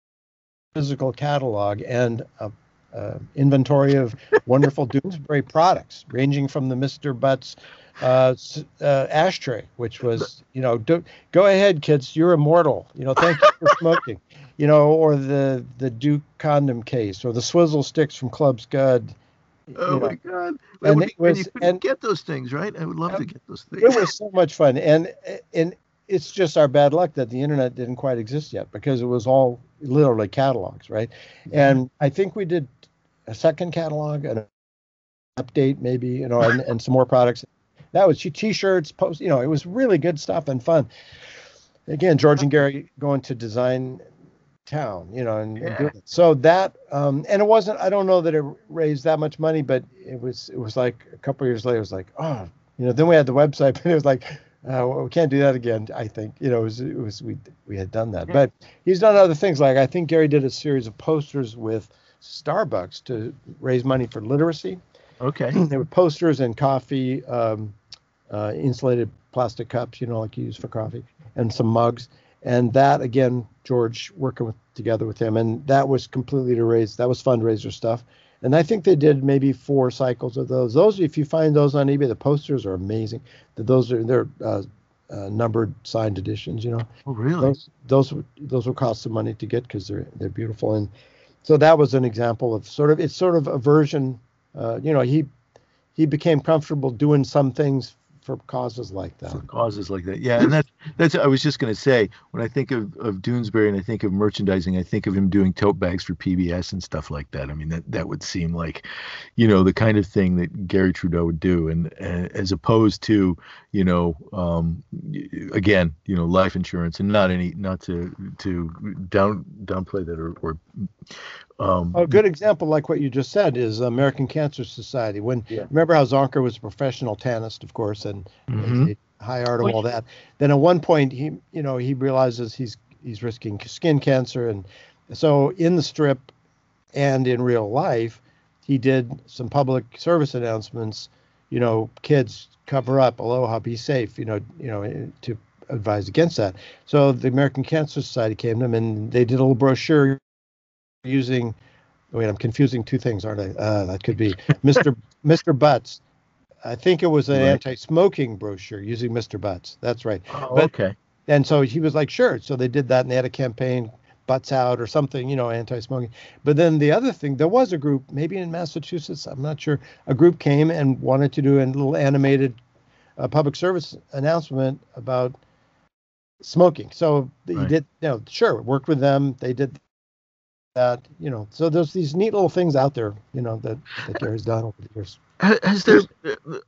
physical catalog and a uh, inventory of wonderful [laughs] Doonesbury products, ranging from the Mr. Butts uh, uh, ashtray, which was, you know, do, go ahead, kids, you're immortal. You know, thank you for smoking. [laughs] You know, or the the Duke condom case, or the swizzle sticks from Club Scud. Oh know. my God! And, and, was, and you and get those things, right? I would love to get those things. It was so much fun, and and it's just our bad luck that the internet didn't quite exist yet because it was all literally catalogs, right? Mm-hmm. And I think we did a second catalog, an update maybe, you know, and, and some more products. That was t-shirts, post, you know, it was really good stuff and fun. Again, George and Garry going to design town, you know, and, yeah. and. So that, um, and it wasn't, I don't know that it raised that much money, but it was, it was like a couple years later, it was like, oh, you know, then we had the website, [laughs] but it was like, uh, well, we can't do that again. I think you know it was, it was we we had done that, but he's done other things. Like I think Garry did a series of posters with Starbucks to raise money for literacy. Okay. [clears throat] there were posters and coffee, um, uh, insulated plastic cups, you know, like you use for coffee, and some mugs. And that again, George working with, together with him, and that was completely to raise. That was fundraiser stuff. And I think they did maybe four cycles of those. Those, if you find those on eBay, the posters are amazing. Those are they're uh, uh, numbered signed editions. You know. Oh, really? Those those those will cost some money to get because they're they're beautiful and so that was an example of sort of it's sort of a version. Uh, you know, he he became comfortable doing some things for causes like that. For causes like that, yeah, and that's that's. I was just going to say when I think of of Doonesbury and I think of merchandising, I think of him doing tote bags for PBS and stuff like that. I mean, that that would seem like, you know, the kind of thing that Garry Trudeau would do, and, and as opposed to, you know, um, again, you know, life insurance, and not any, not to to down downplay that or, or um, a good example, like what you just said, is American Cancer Society. When yeah. remember how Zonker was a professional tannist, of course, and mm-hmm. high art and all that. Then at one point, he you know he realizes he's he's risking skin cancer, and so in the strip and in real life, he did some public service announcements. You know, kids cover up, aloha, be safe. You know, you know to advise against that. So the American Cancer Society came to him and they did a little brochure using. Wait, I'm confusing two things, aren't I? Uh, that could be [laughs] Mr. Mr. Butts. I think it was an right. anti-smoking brochure using Mr. Butts. That's right. Oh, but, okay. And so he was like, sure. So they did that, and they had a campaign, butts out or something, you know, anti-smoking. But then the other thing, there was a group, maybe in Massachusetts, I'm not sure. A group came and wanted to do a little animated uh, public service announcement about smoking. So right. he did, you know, sure, worked with them. They did that, you know. So there's these neat little things out there, you know, that, that Garry's done over the years. Has there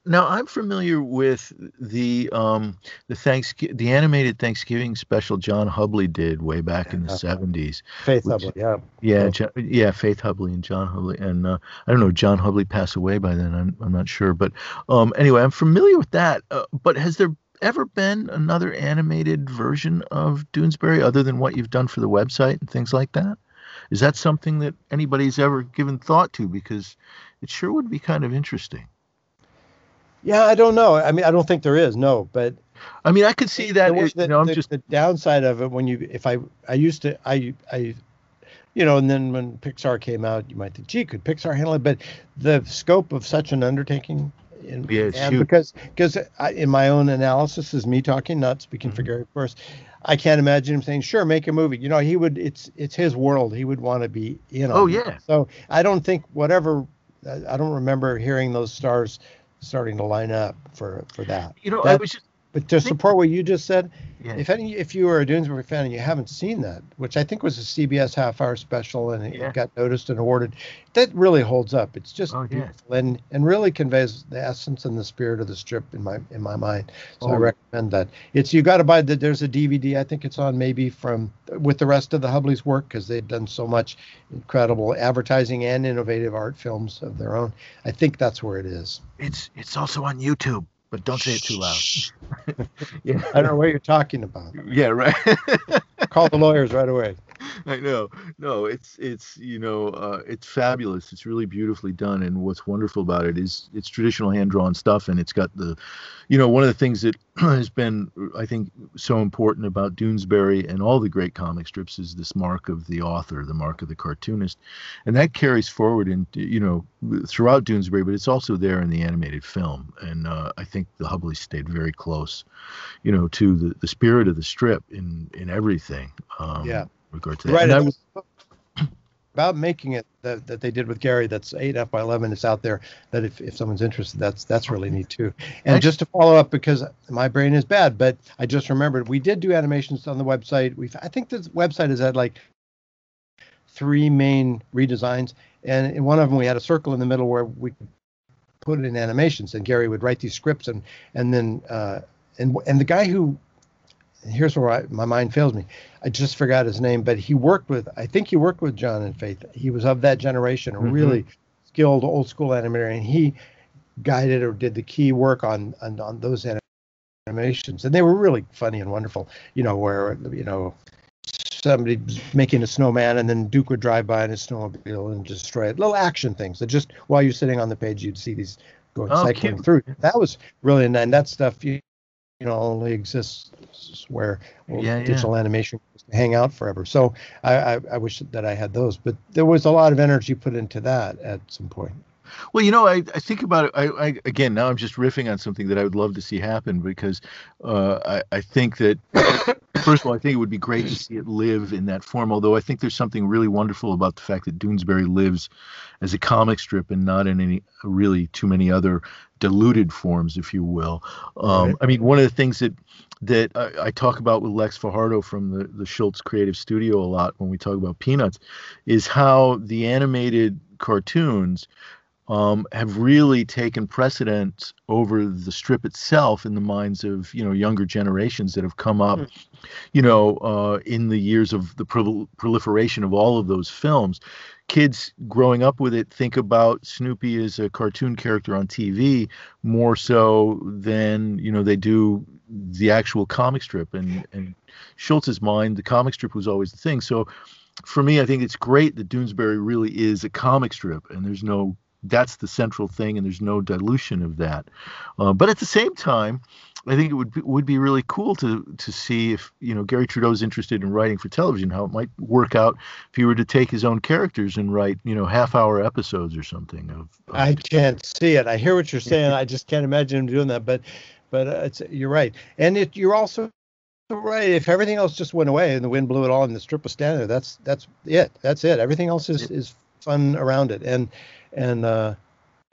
now? I'm familiar with the um the thanks the animated Thanksgiving special John Hubley did way back in the '70s. Faith which, Hubley, yeah, yeah, yeah, Faith Hubley and John Hubley, and uh, I don't know, John Hubley passed away by then. I'm I'm not sure, but um anyway, I'm familiar with that. Uh, but has there ever been another animated version of Doonesbury other than what you've done for the website and things like that? Is that something that anybody's ever given thought to? Because it sure would be kind of interesting. Yeah, I don't know. I mean, I don't think there is. No, but I mean, I could see that. It, the, you know, I'm the, just the downside of it when you, if I, I used to, I, I, you know, and then when Pixar came out, you might think, gee, could Pixar handle it? But the scope of such an undertaking in, yeah, and because because in my own analysis is me talking, not speaking mm-hmm. for Garry, of course. I can't imagine him saying, "Sure, make a movie." You know, he would. It's it's his world. He would want to be in. Oh yeah. So I don't think whatever. I don't remember hearing those stars starting to line up for for that. You know, that, I was just but to support what you just said, yeah. if any, if you are a Doonesbury fan and you haven't seen that, which I think was a CBS half-hour special and yeah. it got noticed and awarded, that really holds up. It's just oh, beautiful yeah. and and really conveys the essence and the spirit of the strip in my in my mind. So oh. I recommend that. It's you got to buy that. There's a DVD. I think it's on maybe from with the rest of the Hubley's work because they've done so much incredible advertising and innovative art films of their own. I think that's where it is. It's it's also on YouTube but don't say it too loud. [laughs] yeah. I don't know what you're talking about. Yeah, right. Call the lawyers right away. [laughs] I know. No, it's it's you know uh, it's fabulous. It's really beautifully done, and what's wonderful about it is it's traditional hand drawn stuff, and it's got the, you know, one of the things that [clears throat] has been I think so important about Doonesbury and all the great comic strips is this mark of the author, the mark of the cartoonist, and that carries forward into you know throughout Doonesbury, but it's also there in the animated film, and uh, I think the Hubley stayed very close, you know, to the the spirit of the strip in in everything. Um, yeah regard to that. Right. And [clears throat] about making it that, that they did with Garry. that's eight F by eleven. It's out there. That if, if someone's interested, that's that's really neat too. And Actually, just to follow up, because my brain is bad, but I just remembered we did do animations on the website. We I think the website has had like three main redesigns, and in one of them we had a circle in the middle where we put it in animations, and Gary would write these scripts, and and then uh, and and the guy who here's where I, my mind fails me. I just forgot his name, but he worked with, I think he worked with John and Faith. He was of that generation, a mm-hmm. really skilled old school animator, and he guided or did the key work on, on, on those animations. And they were really funny and wonderful, you know, where, you know, somebody making a snowman and then Duke would drive by in his snowmobile and destroy it. Little action things that just while you're sitting on the page, you'd see these going oh, cycling cute. through. That was really, and that stuff, you, you know only exists where yeah, digital yeah. animation hang out forever. So I, I, I, wish that I had those, but there was a lot of energy put into that at some point. Well, you know, I, I think about it. I, I again now I'm just riffing on something that I would love to see happen because uh, I, I think that First of all, I think it would be great to see it live in that form. Although I think there's something really wonderful about the fact that Doonesbury lives as a comic strip and not in any really too many other diluted forms, if you will. Um, right. I mean, one of the things that that I, I, talk about with Lex Fajardo from the the Schulz Creative Studio a lot when we talk about Peanuts is how the animated cartoons um, have really taken precedence over the strip itself in the minds of you know younger generations that have come up, mm. you know, uh, in the years of the prol- proliferation of all of those films. Kids growing up with it think about Snoopy as a cartoon character on TV more so than you know they do the actual comic strip. And and Schulz's mind, the comic strip was always the thing. So for me, I think it's great that Doonesbury really is a comic strip, and there's no that's the central thing, and there's no dilution of that. Uh, but at the same time, I think it would be, would be really cool to to see if you know Garry Trudeau's interested in writing for television, how it might work out if he were to take his own characters and write you know half hour episodes or something. Of, of I can't see it. I hear what you're saying. I just can't imagine him doing that. But but uh, it's you're right, and it, you're also right. If everything else just went away and the wind blew it all and the strip was standing there, that's that's it. That's it. Everything else is is fun around it, and and uh,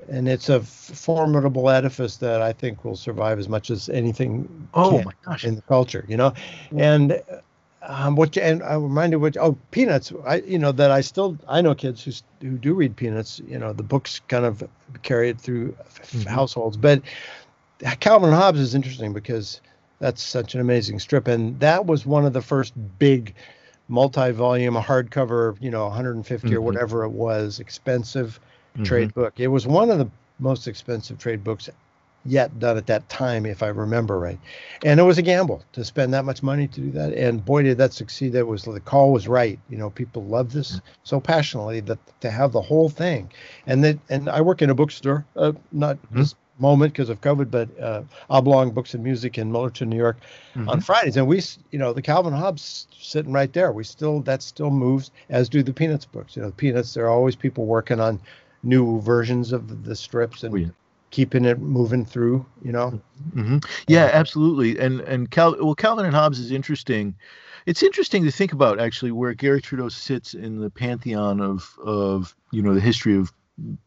and it's a formidable edifice that I think will survive as much as anything. Oh my gosh! In the culture, you know, and um, what and I'm reminded what oh Peanuts. I you know that I still I know kids who who do read Peanuts. You know the books kind of carry it through mm-hmm. households, but Calvin and Hobbes is interesting because that's such an amazing strip, and that was one of the first big multi-volume hardcover, you know, 150 mm-hmm. or whatever it was, expensive mm-hmm. trade book. It was one of the most expensive trade books yet done at that time, if I remember right. And it was a gamble to spend that much money to do that. And boy, did that succeed. That was the call was right. You know, people love this so passionately that to have the whole thing. And that, and I work in a bookstore, uh, not mm-hmm. this moment because of COVID, but uh, Oblong Books and Music in Millerton, New York, mm-hmm. on Fridays. And we, you know, the Calvin Hobbes sitting right there. We still that still moves, as do the Peanuts books. You know, the Peanuts. There are always people working on new versions of the strips and. Oh, yeah. Keeping it moving through, you know. Mm-hmm. Yeah, absolutely. And and Cal, well, Calvin and Hobbes is interesting. It's interesting to think about actually where Garry Trudeau sits in the pantheon of of you know the history of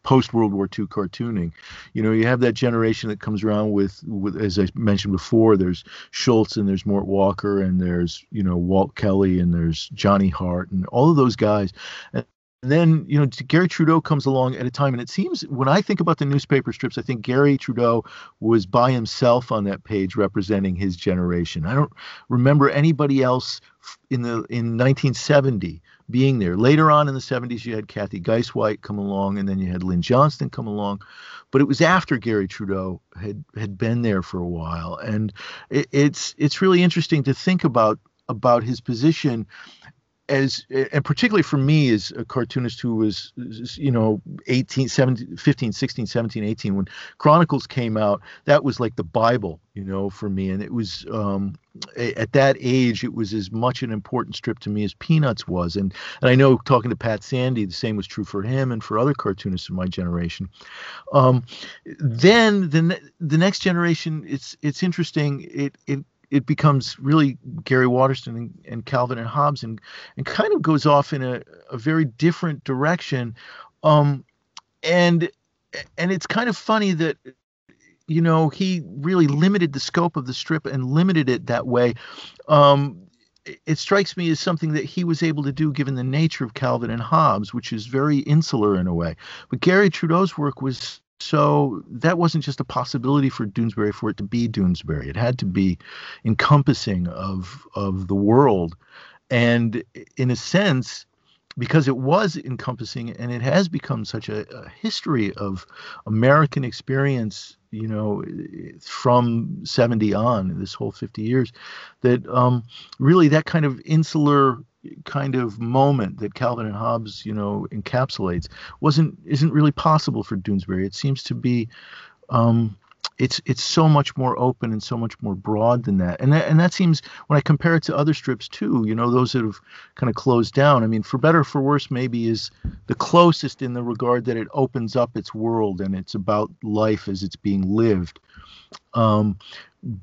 post World War II cartooning. You know, you have that generation that comes around with, with, as I mentioned before, there's Schulz and there's Mort Walker and there's, you know, Walt Kelly and there's Johnny Hart and all of those guys. And, and then, you know, Garry Trudeau comes along at a time, and it seems when I think about the newspaper strips, I think Garry Trudeau was by himself on that page representing his generation. I don't remember anybody else in the in 1970 being there. Later on in the 70s, you had Cathy Guisewite come along, and then you had Lynn Johnston come along. But it was after Garry Trudeau had had been there for a while, and it, it's it's really interesting to think about about his position as and particularly for me as a cartoonist who was you know 18 17 15 16 17 18 when chronicles came out that was like the bible you know for me. And it was um, at that age it was as much an important strip to me as peanuts was. And and i know talking to pat sandy the same was true for him and for other cartoonists of my generation. Um, then the the next generation it's it's interesting. It it it becomes really Gary Watterson and, and, Calvin and Hobbes and, and kind of goes off in a, a very different direction. Um, and and it's kind of funny that you know he really limited the scope of the strip and limited it that way. Um, it strikes me as something that he was able to do given the nature of Calvin and Hobbes, which is very insular in a way. But Garry Trudeau's work was so that wasn't just a possibility for Doonesbury for it to be Doonesbury. It had to be encompassing of of the world. And in a sense, because it was encompassing and it has become such a, a history of American experience, you know, from 70 on, this whole 50 years, that um, really that kind of insular kind of moment that Calvin and Hobbes, you know, encapsulates wasn't isn't really possible for Doonesbury. It seems to be um, it's it's so much more open and so much more broad than that. And that and that seems when I compare it to other strips too, you know, those that have kind of closed down. I mean, for better for worse, maybe is the closest in the regard that it opens up its world and it's about life as it's being lived. Um,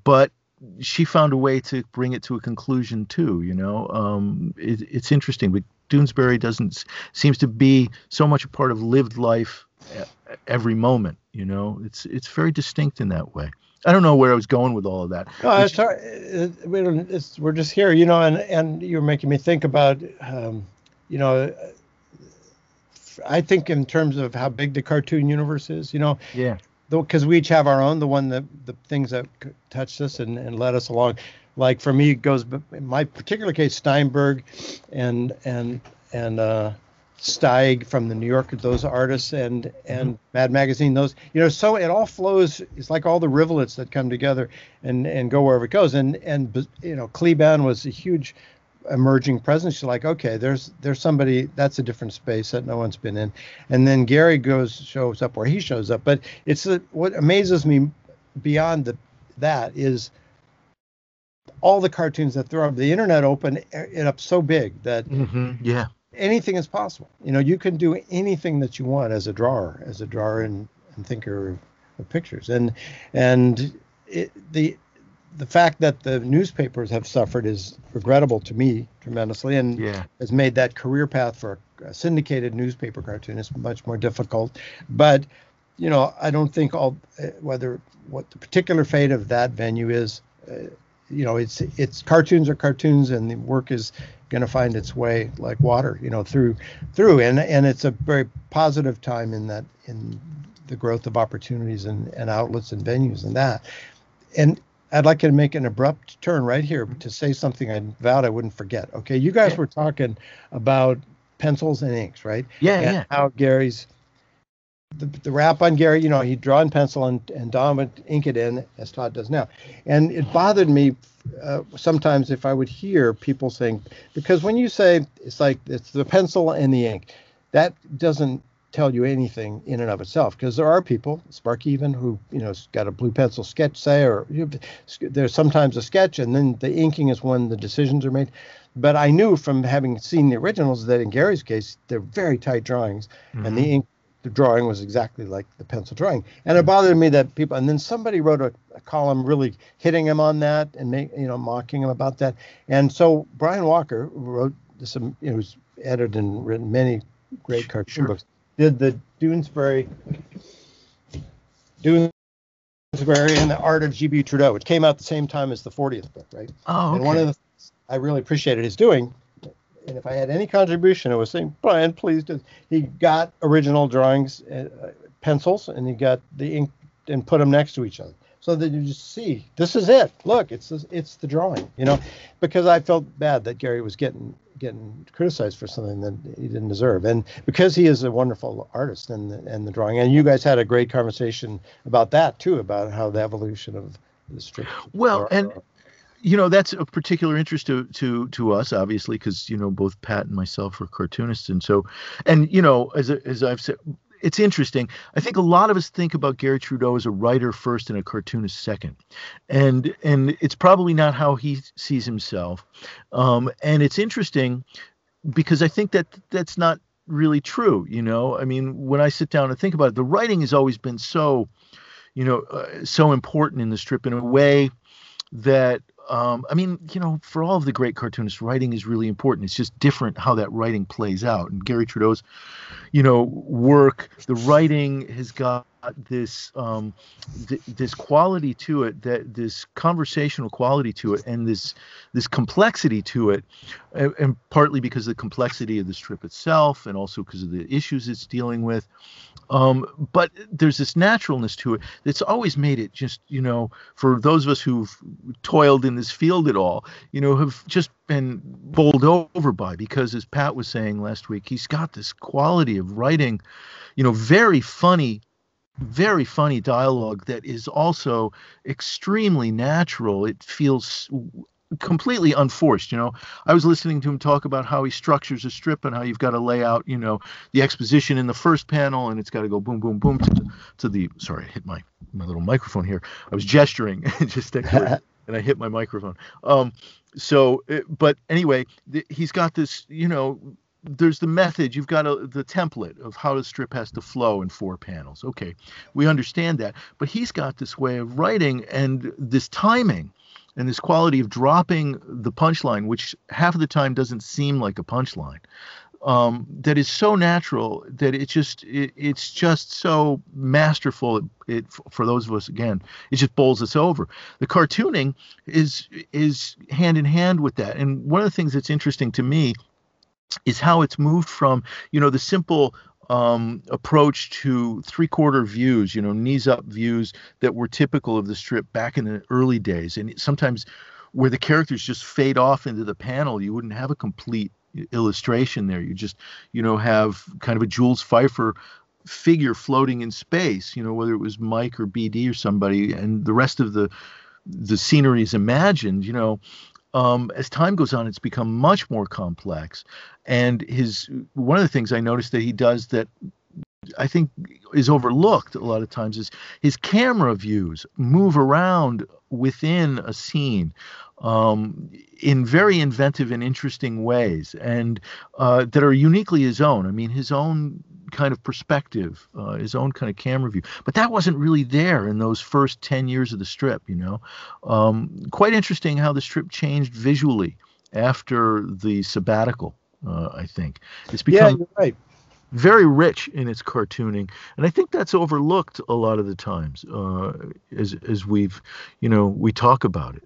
but she found a way to bring it to a conclusion too. You know, um, it, it's interesting, but Doonesbury doesn't seems to be so much a part of lived life every moment. You know, it's it's very distinct in that way. I don't know where I was going with all of that. No, it's, we don't, it's, we're just here, you know, and, and you're making me think about, um, you know, I think in terms of how big the cartoon universe is, you know, yeah, because we each have our own, the one that the things that touched us and, and led us along. Like for me, it goes in my particular case, Steinberg, and and and uh, Steig from the New Yorker, those artists, and and mm-hmm. Mad Magazine, those you know, so it all flows. It's like all the rivulets that come together and and go wherever it goes. And and you know, Kliban was a huge emerging presence. You're like, okay, there's there's somebody that's a different space that no one's been in. And then Gary goes shows up where he shows up. But it's a, what amazes me beyond the that is all the cartoons that throw up. The internet open it up so big that mm-hmm. yeah anything is possible. You know, you can do anything that you want as a drawer, as a drawer and, and thinker of, of pictures. And and it, the the fact that the newspapers have suffered is regrettable to me tremendously, and yeah. has made that career path for a syndicated newspaper cartoonist much more difficult. But you know, I don't think all uh, whether what the particular fate of that venue is. Uh, you know, it's it's cartoons are cartoons, and the work is going to find its way like water, you know, through through, and and it's a very positive time in that in the growth of opportunities and, and outlets and venues and that. And I'd like to make an abrupt turn right here mm-hmm. to say something I vowed I wouldn't forget. Okay, you guys were talking about pencils and inks, right? Yeah, and yeah. How Garry's the, the rap on Garry, you know, he'd draw in pencil and, and Don would ink it in as Todd does now. And it bothered me uh, sometimes if I would hear people saying, because when you say it's like it's the pencil and the ink, that doesn't tell you anything in and of itself because there are people, Spark even, who, you know, got a blue pencil sketch, say, or you know, there's sometimes a sketch and then the inking is when the decisions are made. But I knew from having seen the originals that in Garry's case, they're very tight drawings mm-hmm. and the mm-hmm. ink the drawing was exactly like the pencil drawing. And it bothered me that people, and then somebody wrote a, a, column really hitting him on that and make, you know, mocking him about that. And so Brian Walker wrote some, um, you know, who's edited and written many great cartoon sure. books, did the Doonesbury, Doonesbury and the Art of G.B. Trudeau, which came out the same time as the 40th book, right? Oh, okay. And one of the things I really appreciated his doing and if I had any contribution, I was saying, Brian, please do. He got original drawings, uh, pencils, and he got the ink and put them next to each other so that you just see this is it. Look, it's it's the drawing, you know, because I felt bad that Garry was getting getting criticized for something that he didn't deserve, and because he is a wonderful artist and and the drawing, and you guys had a great conversation about that too, about how the evolution of the strip. Well, and you know that's a particular interest to to to us obviously because you know both pat and myself are cartoonists. And so and you know as as i've said it's interesting. I think a lot of us think about garry trudeau as a writer first and a cartoonist second. And and it's probably not how he sees himself. Um, and it's interesting because i think that that's not really true you know? I mean when i sit down and think about it the writing has always been so you know uh, so important in the strip in a way that um, I mean, you know, for all of the great cartoonists, writing is really important. It's just different how that writing plays out. And Garry Trudeau's, you know, work, the writing has got this um, th- this quality to it, that this conversational quality to it, and this this complexity to it, and, and partly because of the complexity of the strip itself, and also because of the issues it's dealing with. Um, but there's this naturalness to it that's always made it just, you know, for those of us who've toiled in this field at all, you know, have just been bowled over by because, as Pat was saying last week, he's got this quality of writing, you know, very funny very funny dialogue that is also extremely natural. It feels completely unforced you know? I was listening to him talk about how he structures a strip and how you've got to lay out you know the exposition in the first panel and it's got to go boom boom boom to, to the sorry i hit my my little microphone here. I was gesturing [laughs] just [laughs] and i hit my microphone. Um so but anyway the, he's got this you know there's the method you've got a, the template of how the strip has to flow in four panels okay we understand that but he's got this way of writing and this timing and this quality of dropping the punchline, which half of the time doesn't seem like a punchline, um, that is so natural that it just it, it's just so masterful. It, it, for those of us again, it just bowls us over. The cartooning is is hand in hand with that, and one of the things that's interesting to me is how it's moved from you know the simple um, approach to three quarter views, you know, knees up views that were typical of the strip back in the early days. And sometimes where the characters just fade off into the panel, you wouldn't have a complete illustration there. You just, you know, have kind of a Jules Feiffer figure floating in space, you know, whether it was Mike or BD or somebody, and the rest of the the scenery is imagined, you know. Um, as time goes on, it's become much more complex. And his one of the things I noticed that he does that I think is overlooked a lot of times is his camera views move around within a scene um, in very inventive and interesting ways, and uh, that are uniquely his own. I mean, his own kind of perspective, uh, his own kind of camera view. But that wasn't really there in those first 10 years of the strip, you know. Um, quite interesting how the strip changed visually after the sabbatical, uh, I think. It's become yeah, you're right very rich in its cartooning, and I think that's overlooked a lot of the times uh, as as we've you know we talk about it.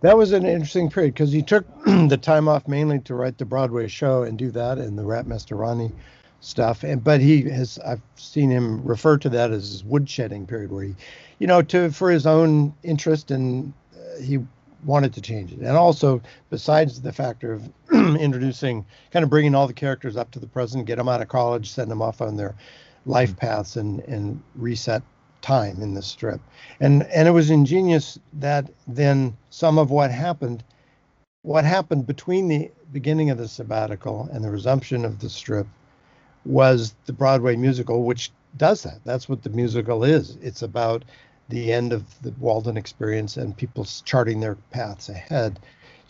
That was an interesting period because he took [clears throat] the time off mainly to write the Broadway show and do that and the Rap Master Ronnie stuff. And but he has I've seen him refer to that as his woodshedding period where he, you know, to for his own interest and uh, he wanted to change it. And also, besides the factor of [clears throat] introducing, kind of bringing all the characters up to the present, get them out of college, send them off on their life paths, and and reset time in the strip. And and it was ingenious that then some of what happened, what happened between the beginning of the sabbatical and the resumption of the strip, was the Broadway musical, which does that. That's what the musical is. It's about the end of the Walden experience and people charting their paths ahead.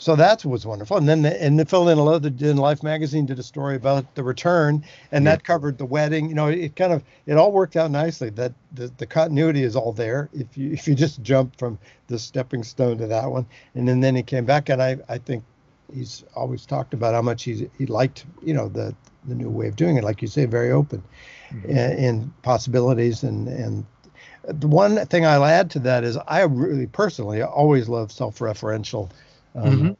So that was wonderful. And then the, and the Phil Linalow in Life magazine did a story about the return, and yeah. that covered the wedding. You know, it kind of it all worked out nicely. That the, the continuity is all there. If you if you just jump from the stepping stone to that one, and then then he came back, and I I think he's always talked about how much he's he liked you know the the new way of doing it. Like you say, very open mm-hmm. in, in possibilities and and the one thing I'll add to that is I really personally always love self-referential um, mm-hmm.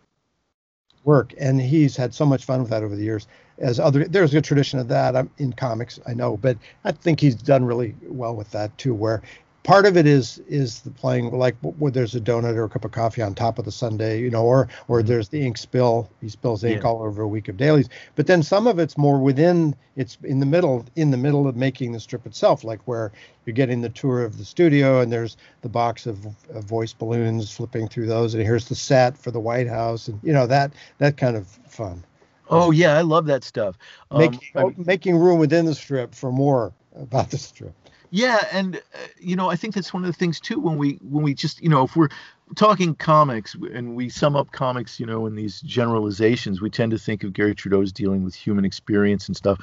work, and he's had so much fun with that over the years. As other, there's a tradition of that in comics, I know, but I think he's done really well with that too, where part of it is is the playing like where there's a donut or a cup of coffee on top of the sunday you know or or mm-hmm. there's the ink spill he spills ink yeah. all over a week of dailies but then some of it's more within it's in the middle in the middle of making the strip itself like where you're getting the tour of the studio and there's the box of, of voice balloons flipping through those and here's the set for the white house and you know that that kind of fun oh yeah i love that stuff um, making, I making room within the strip for more about the strip yeah, and uh, you know, I think that's one of the things too when we when we just you know if we're talking comics and we sum up comics, you know, in these generalizations, we tend to think of garry Trudeau as dealing with human experience and stuff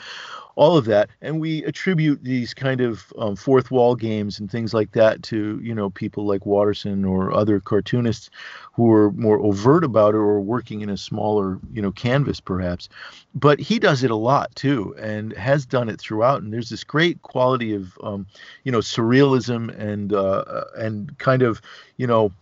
all of that and we attribute these kind of um, fourth wall games and things like that to you know people like watterson or other cartoonists who are more overt about it or working in a smaller you know canvas perhaps. But he does it a lot too and has done it throughout and there's this great quality of um, you know surrealism and uh, and kind of you know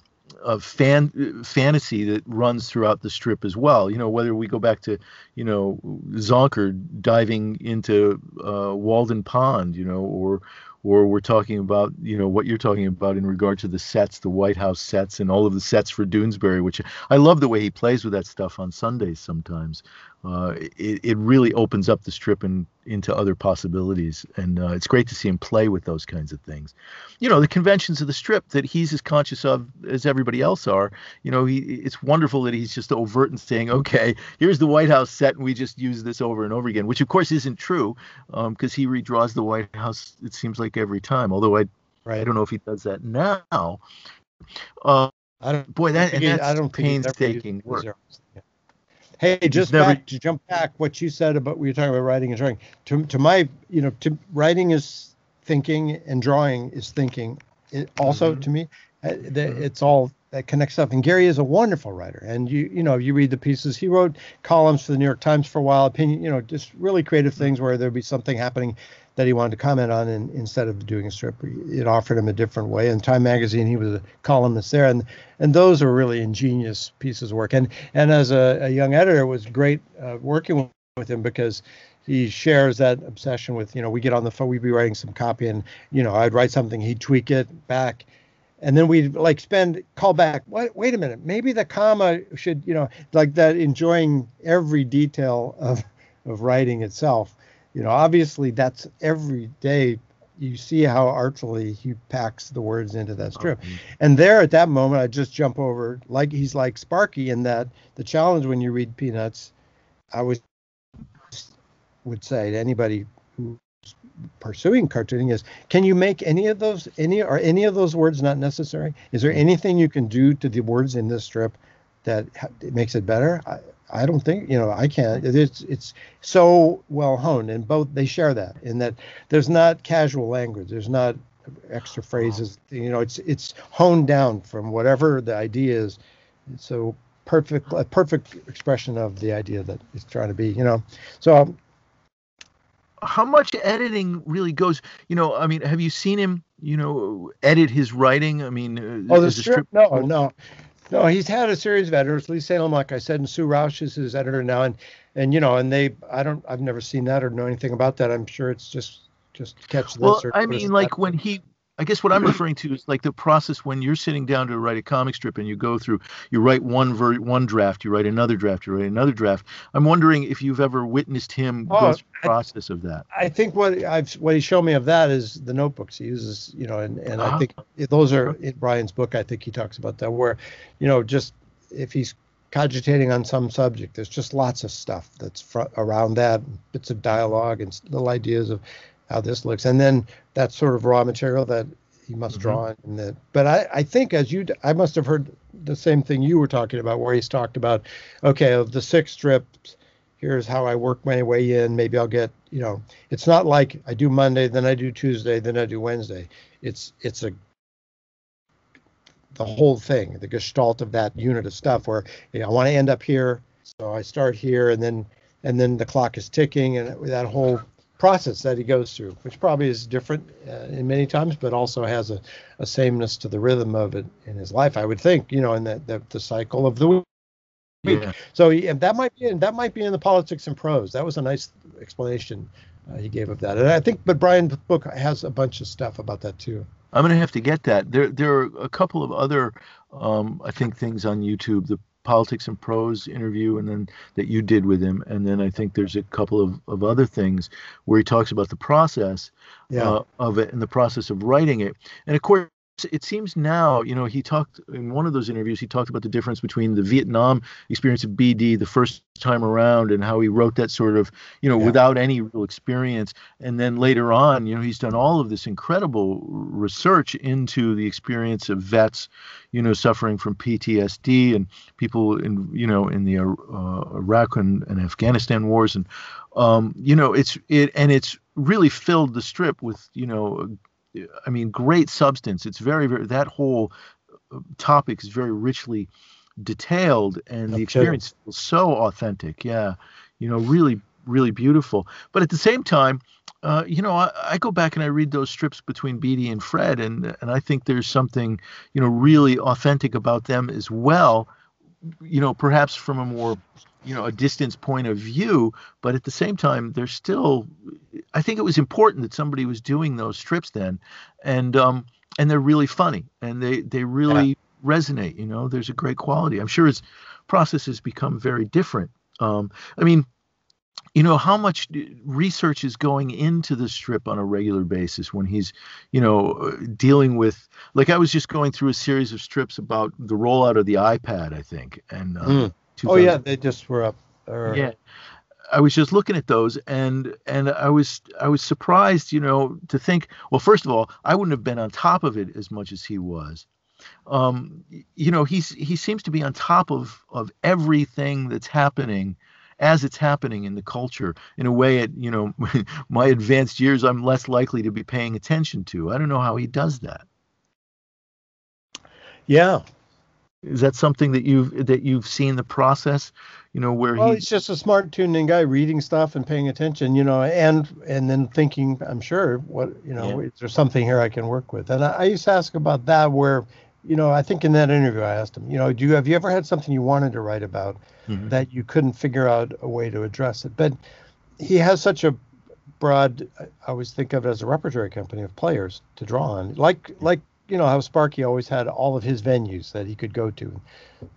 of fan fantasy that runs throughout the strip as well. You know, whether we go back to, you know, Zonker diving into uh, Walden Pond, you know, or or we're talking about you know what you're talking about in regard to the sets, the White House sets, and all of the sets for Doonesbury, which I love the way he plays with that stuff on Sundays. Sometimes uh, it it really opens up the strip and into other possibilities, and uh, it's great to see him play with those kinds of things. You know, the conventions of the strip that he's as conscious of as everybody else are. You know, he it's wonderful that he's just overt and saying, okay, here's the White House set, and we just use this over and over again, which of course isn't true, because um, he redraws the White House. It seems like every time. Although I, right. I don't know if he does that now. Uh, I don't. Boy, that and that's I don't painstaking work. Hey, just never... back to jump back what you said about we were talking about writing and drawing. To to my, you know, to writing is thinking and drawing is thinking. It also mm-hmm. to me, uh, mm-hmm. it's all that connects stuff. And Garry is a wonderful writer. And you you know you read the pieces. He wrote columns for the New York Times for a while. Opinion, you know, just really creative things where there'd be something happening that he wanted to comment on, and instead of doing a strip, it offered him a different way. In Time Magazine, he was a columnist there, and and those are really ingenious pieces of work. And and as a, a young editor, it was great uh, working with him because he shares that obsession with you know we get on the phone we'd be writing some copy and you know i'd write something he'd tweak it back and then we'd like spend call back wait, wait a minute maybe the comma should you know like that enjoying every detail of of writing itself you know obviously that's every day you see how artfully he packs the words into that strip mm-hmm. and there at that moment i just jump over like he's like sparky in that the challenge when you read peanuts i was would say to anybody who's pursuing cartooning is can you make any of those any are any of those words not necessary? Is there anything you can do to the words in this strip that makes it better? I, I don't think you know I can't it's it's so well honed and both they share that in that there's not casual language there's not extra phrases you know it's it's honed down from whatever the idea is. So perfect a perfect expression of the idea that it's trying to be you know. So how much editing really goes you know i mean have you seen him you know edit his writing? I mean uh, oh the strip, no no no he's had a series of editors. Lee salem like i said and sue roush is his editor now. And and you know and they i don't i've never seen that or know anything about that. I'm sure it's just just catch this well i mean like when he I guess what I'm [clears throat] referring to is like the process when you're sitting down to write a comic strip and you go through, you write one ver- one draft, you write another draft, you write another draft. I'm wondering if you've ever witnessed him oh, go through the process of that. I think what I've what he showed me of that is the notebooks he uses, you know, and and uh-huh. I think those are in Brian's book. I think he talks about that where, you know, just if he's cogitating on some subject, there's just lots of stuff that's fr- around that, bits of dialogue and little ideas of how this looks, and then that sort of raw material that he must mm-hmm. draw in. That, but I, I think as you, I must have heard the same thing you were talking about, where he's talked about, okay, of the six strips, here's how I work my way in. Maybe I'll get, you know, it's not like I do Monday, then I do Tuesday, then I do Wednesday. It's it's a the whole thing, the gestalt of that unit of stuff, where you know, I want to end up here, so I start here, and then and then the clock is ticking, and that whole process that he goes through, which probably is different uh, in many times, but also has a, a sameness to the rhythm of it in his life. I would think, you know, in that the, the cycle of the week. Yeah. So he, that might be in, that might be in the politics and prose. That was a nice explanation uh, he gave of that, and I think, but Brian's book has a bunch of stuff about that too. I'm gonna have to get that. There, there are a couple of other, um, I think, things on YouTube. The politics and prose interview and then that you did with him and then i think there's a couple of, of other things where he talks about the process yeah. uh, of it and the process of writing it and of course it seems now, you know, he talked in one of those interviews, he talked about the difference between the Vietnam experience of BD the first time around and how he wrote that sort of, you know, yeah. without any real experience. And then later on, you know, he's done all of this incredible research into the experience of vets, you know, suffering from PTSD and people in, you know, in the uh, Iraq and, and Afghanistan wars. And, um, you know, it's, it, and it's really filled the strip with, you know, I mean, great substance. It's very, very that whole uh, topic is very richly detailed, and the experience feels so authentic. Yeah, you know, really, really beautiful. But at the same time, uh, you know, I, I, go back and I read those strips between BD and Phred, and and I think there's something, you know, really authentic about them as well. You know, perhaps from a more you know a distance point of view but at the same time there's still i think it was important that somebody was doing those strips then and um and they're really funny and they they really yeah. resonate you know there's a great quality i'm sure his process has become very different um i mean you know how much research is going into the strip on a regular basis when he's you know dealing with like i was just going through a series of strips about the rollout of the ipad i think and um, mm. Oh yeah, they just were up. Or... Yeah. I was just looking at those and and I was I was surprised, you know, to think, well, first of all, I wouldn't have been on top of it as much as he was. Um, you know, he's he seems to be on top of of everything that's happening as it's happening in the culture in a way at you know [laughs] my advanced years I'm less likely to be paying attention to. I don't know how he does that. Yeah, is that something that you've that you've seen the process? You know, where well, he, he's just a smart, tuned in guy, reading stuff and paying attention. You know, and and then thinking, I'm sure, what you know, yeah. is there something here I can work with? And I, I used to ask about that, where you know, I think in that interview I asked him, you know, do you have you ever had something you wanted to write about mm-hmm. that you couldn't figure out a way to address it? But he has such a broad I always think of it as a repertory company of players to draw on. Like like you know how Sparky always had all of his venues that he could go to,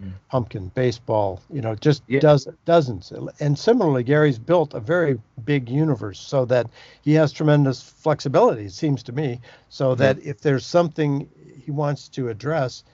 mm. pumpkin, baseball, you know, just yeah. does dozens. And similarly, Garry's built a very big universe so that he has tremendous flexibility. It seems to me, so mm-hmm. that if there's something he wants to address,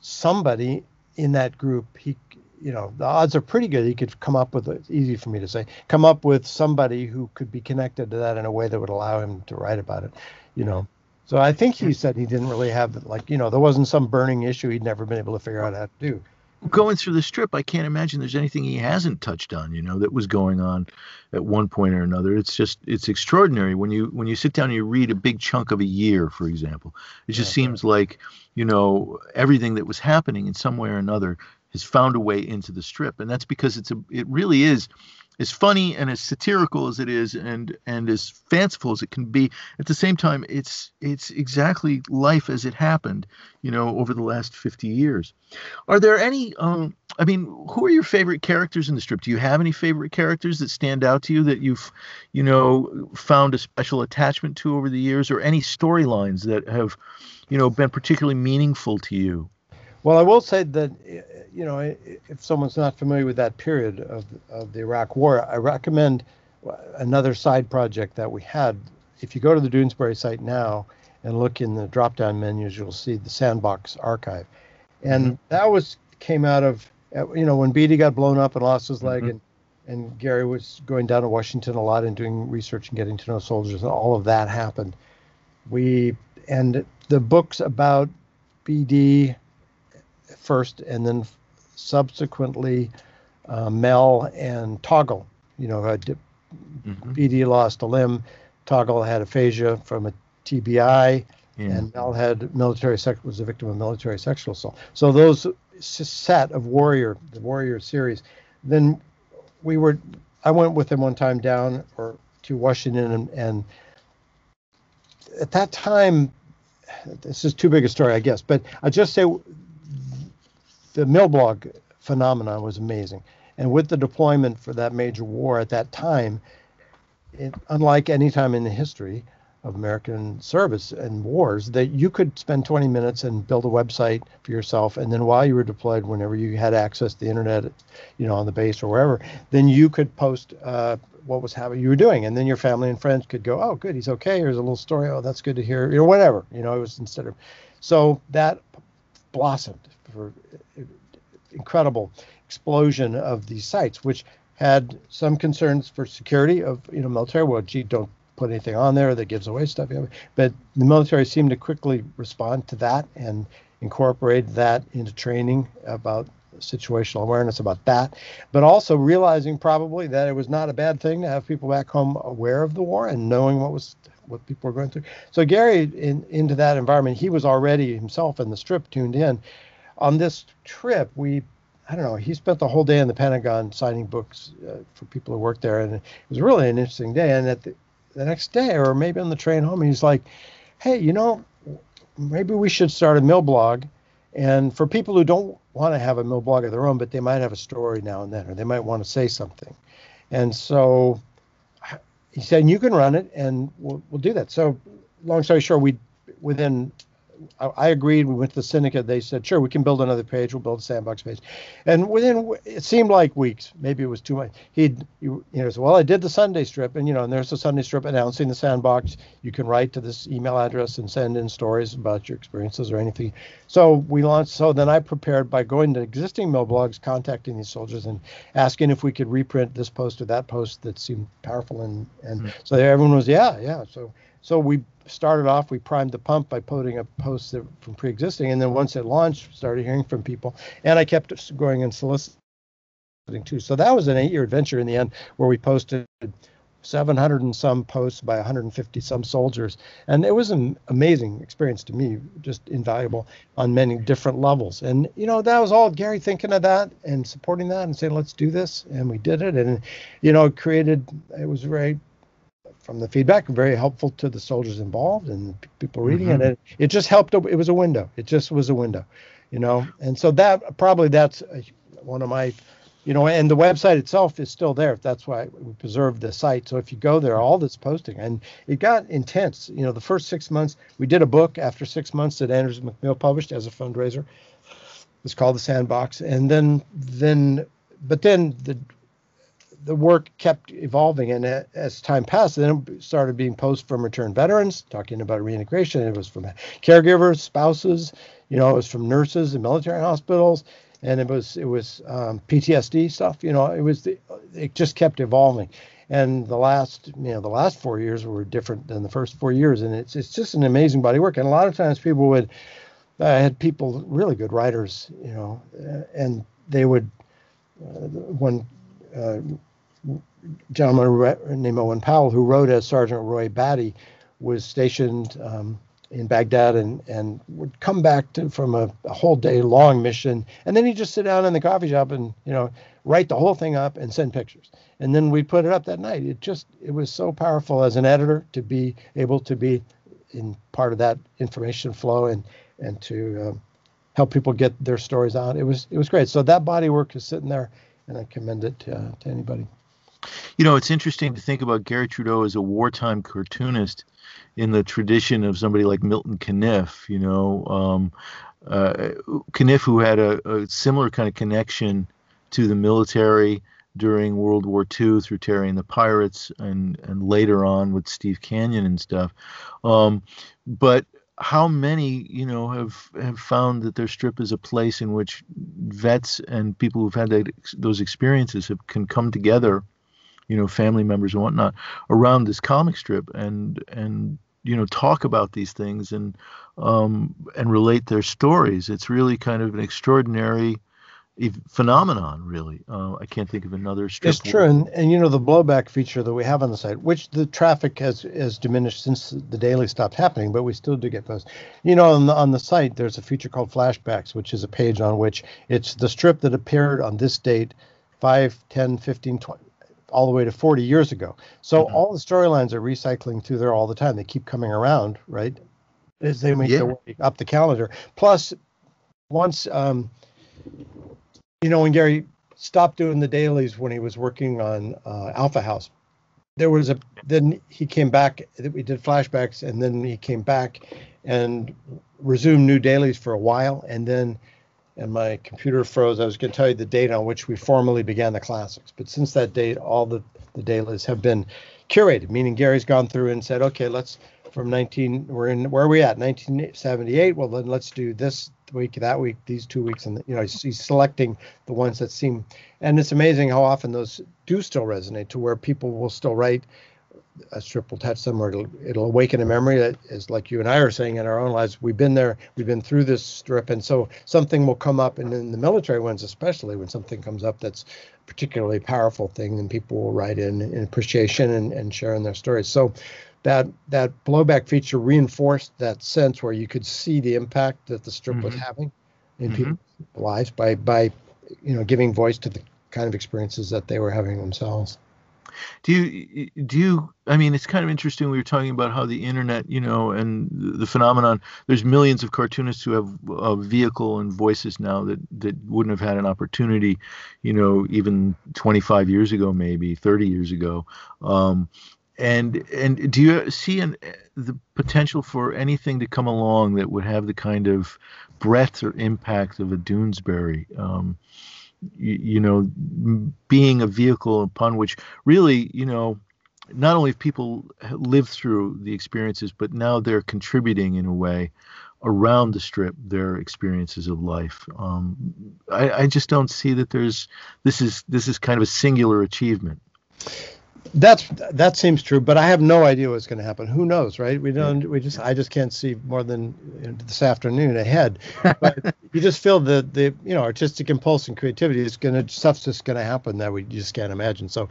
somebody in that group he you know the odds are pretty good he could come up with it's easy for me to say come up with somebody who could be connected to that in a way that would allow him to write about it you know so i think he said he didn't really have like you know there wasn't some burning issue he'd never been able to figure out how to do. Going through the strip i can't imagine there's anything he hasn't touched on you know that was going on at one point or another. It's just it's extraordinary when you when you sit down and you read a big chunk of a year for example. It just yeah, seems like you know everything that was happening in some way or another has found a way into the strip, and that's because it's a it really is as funny and as satirical as it is and and as fanciful as it can be at the same time it's it's exactly life as it happened you know over the last 50 years. Are there any um i mean who are your favorite characters in the strip? Do you have any favorite characters that stand out to you that you've you know found a special attachment to over the years or any storylines that have you know been particularly meaningful to you well, I will say that you know if someone's not familiar with that period of of the Iraq War, I recommend another side project that we had. If you go to the Doonesbury site now and look in the drop-down menus, you'll see the Sandbox archive, and mm-hmm. that was came out of you know when BD got blown up and lost his leg, mm-hmm. and and Garry was going down to Washington a lot and doing research and getting to know soldiers, and all of that happened. We and the books about BD first, and then subsequently uh, Mel and Toggle. You know, uh, mm-hmm. BD lost a limb, Toggle had aphasia from a TBI, yeah. and Mel had military sex was a victim of military sexual assault. So those set of Warrior, the Warrior series, then we were. I went with him one time down or to Washington, and, and at that time, this is too big a story, I guess, but I just say the Milblog phenomenon was amazing. And with the deployment for that major war at that time, it, unlike any time in the history of American service and wars, that you could spend 20 minutes and build a website for yourself, and then while you were deployed, whenever you had access to the internet, you know, on the base or wherever, then you could post uh, what was happening you were doing, and then your family and friends could go, "Oh, good, he's okay." Here's a little story. Oh, that's good to hear. Know, whatever. You know, it was instead of so that blossomed for uh, incredible explosion of these sites, which had some concerns for security of you know military. Well, gee, don't put anything on there that gives away stuff. But the military seemed to quickly respond to that and incorporate that into training about situational awareness about that, but also realizing probably that it was not a bad thing to have people back home aware of the war and knowing what was what people were going through. So Garry, in, into that environment, he was already himself in the strip tuned in, on this trip, we I don't know. He spent the whole day in the Pentagon signing books uh, for people who work there, and it was really an interesting day. And at the, the next day, or maybe on the train home, he's like, "Hey, you know, maybe we should start a mill blog." And for people who don't want to have a mill blog of their own, but they might have a story now and then, or they might want to say something. And so he said, "You can run it, and we'll, we'll do that." So, long story short, we within I agreed. We went to the syndicate. They said, sure, we can build another page. We'll build a sandbox page. And within, it seemed like weeks, maybe it was two months. He'd, you, know, said, well, I did the Sunday strip, and you know, and there's the Sunday strip announcing the sandbox. You can write to this email address and send in stories about your experiences or anything. So we launched. So then I prepared by going to existing Milblogs, contacting these soldiers, and asking if we could reprint this post or that post that seemed powerful. And and mm-hmm. so everyone was, yeah, yeah. So so we started off, we primed the pump by putting a post from pre-existing, and then once it launched, started hearing from people, and I kept going and soliciting too. So that was an eight-year adventure in the end, where we posted 700 and some posts by 150 some soldiers. And it was an amazing experience to me, just invaluable on many different levels. And, you know, that was all Garry thinking of that and supporting that and saying, let's do this. And we did it. And, you know, it created, it was very, from the feedback, very helpful to the soldiers involved and people reading mm-hmm. it. And it just helped. It was a window. It just was a window, you know. And so that probably that's one of my you know, and the website itself is still there. That's why we preserved the site. So if you go there, all this posting, and it got intense. You know, the first six months, we did a book after six months that Andrews McMeel published as a fundraiser. It's called The Sandbox, and then then, but then the the work kept evolving, and as time passed, then it started being posts from returned veterans talking about reintegration. It was from caregivers, spouses, you know, it was from nurses in military hospitals and it was it was um, PTSD stuff. You know, it was the, it just kept evolving, and the last you know the last four years were different than the first four years, and it's it's just an amazing body of work. And a lot of times people would, I had people really good writers, you know, and they would uh, one. Uh, gentleman named Owen Powell, who wrote as Sergeant Roy Batty, was stationed um, in Baghdad and and would come back to, from a, a, whole day long mission, and then he'd just sit down in the coffee shop and you know write the whole thing up and send pictures, and then we'd put it up that night. It just it was so powerful as an editor to be able to be in part of that information flow and and to um, help people get their stories out. It was it was great. So that body work is sitting there, and I commend it uh, to anybody. You know, it's interesting to think about Garry Trudeau as a wartime cartoonist in the tradition of somebody like Milton Caniff, you know, um, uh, Caniff, who had a, a, similar kind of connection to the military during World War II through Terry and the Pirates, and and later on with Steve Canyon and stuff. Um, but how many, you know, have have found that their strip is a place in which vets and people who've had that, those experiences have, can come together you know, family members and whatnot around this comic strip and and you know talk about these things and um, and relate their stories. It's really kind of an extraordinary phenomenon really. Uh, i can't think of another strip it's true. And, and you know the blowback feature that we have on the site which the traffic has has diminished since the daily stopped happening but we still do get those. You know on the, on the site there's a feature called flashbacks which is a page on which it's the strip that appeared on this date 5 10 15 20 all the way to 40 years ago. So mm-hmm. all the storylines are recycling through there all the time. They keep coming around, right? As they make yeah. their way up the calendar. Plus, once, um, you know, when Garry stopped doing the dailies when he was working on uh, Alpha House, there was a then he came back. That we did flashbacks, and then he came back and resumed new dailies for a while, and then and my computer froze. I was going to tell you the date on which we formally began the classics, but since that date, all the the dailies have been curated. Meaning Garry's gone through and said, okay, let's from 19. We're in where are we at? 1978. Well, then let's do this week, that week, these two weeks, and you know he's, he's selecting the ones that seem. And it's amazing how often those do still resonate to where people will still write a strip will touch them or it'll, it'll awaken a memory that is like you and I are saying in our own lives. We've been there, we've been through this strip. And so something will come up, and in the military ones, especially when something comes up that's particularly powerful thing, then people will write in, in appreciation and, and sharing their stories. So that that blowback feature reinforced that sense where you could see the impact that the strip mm-hmm. was having in mm-hmm. people's lives by by you know giving voice to the kind of experiences that they were having themselves. Do you do you? I mean, it's kind of interesting. We were talking about how the internet, you know, and the phenomenon. There's millions of cartoonists who have a vehicle and voices now that that wouldn't have had an opportunity, you know, even 25 years ago, maybe 30 years ago. Um, and and do you see an, the potential for anything to come along that would have the kind of breadth or impact of a Doonesbury? Um, you, you know, being a vehicle upon which really, you know, not only have people lived through the experiences, but now they're contributing in a way around the strip their experiences of life. Um, I, I, just don't see that there's this is this is kind of a singular achievement. That's that seems true, but I have no idea what's going to happen. Who knows, right? We don't. We just. I just can't see more than this afternoon ahead. But [laughs] you just feel the the you know artistic impulse and creativity is going to stuff's just going to happen that we just can't imagine. So,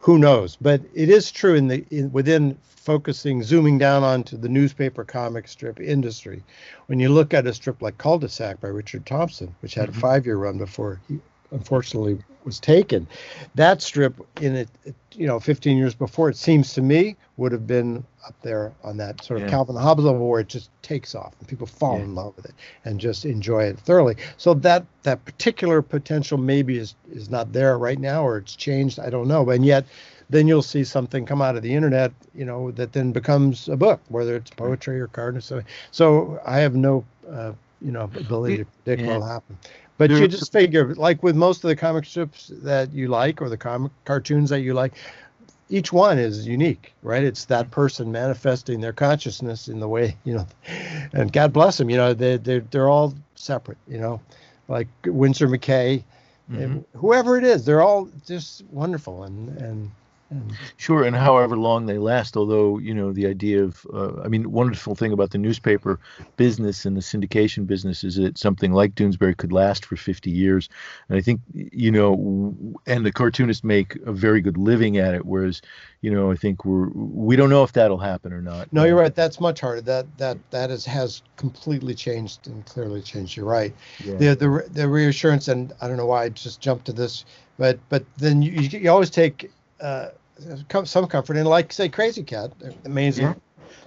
who knows? But it is true in the in, within focusing zooming down onto the newspaper comic strip industry. When you look at a strip like Cul-de-sac by Richard Thompson, which had mm-hmm. a five-year run before he unfortunately was taken. That strip in it, you know, 15 years before, it seems to me would have been up there on that sort of yeah. Calvin Hobbes level where it just takes off and people fall yeah. in love with it and just enjoy it thoroughly. So that that particular potential maybe is is not there right now or it's changed. I don't know. And yet then you'll see something come out of the internet, you know, that then becomes a book, whether it's poetry or card or something. So I have no, uh, you know, ability to predict yeah. what'll happen. But you just figure, like with most of the comic strips that you like or the comic cartoons that you like, each one is unique, right? It's that person manifesting their consciousness in the way, [laughs] you know, and God bless them, you know, they, they're, they're all separate, you know, like Winsor McCay, mm-hmm. whoever it is, they're all just wonderful. And, and Sure, and however long they last. Although you know the idea of, uh, I mean, wonderful thing about the newspaper business and the syndication business is that something like Doonesbury could last for 50 years, and I think you know, and the cartoonists make a very good living at it. Whereas, you know, I think we're we don't know if that'll happen or not. No, you're right. That's much harder. That that that is has completely changed and clearly changed. You're right. Yeah. The the the reassurance, and I don't know why I just jumped to this, but but then you you always take. Uh, some comfort in, like say Krazy Kat, amazing. Yeah.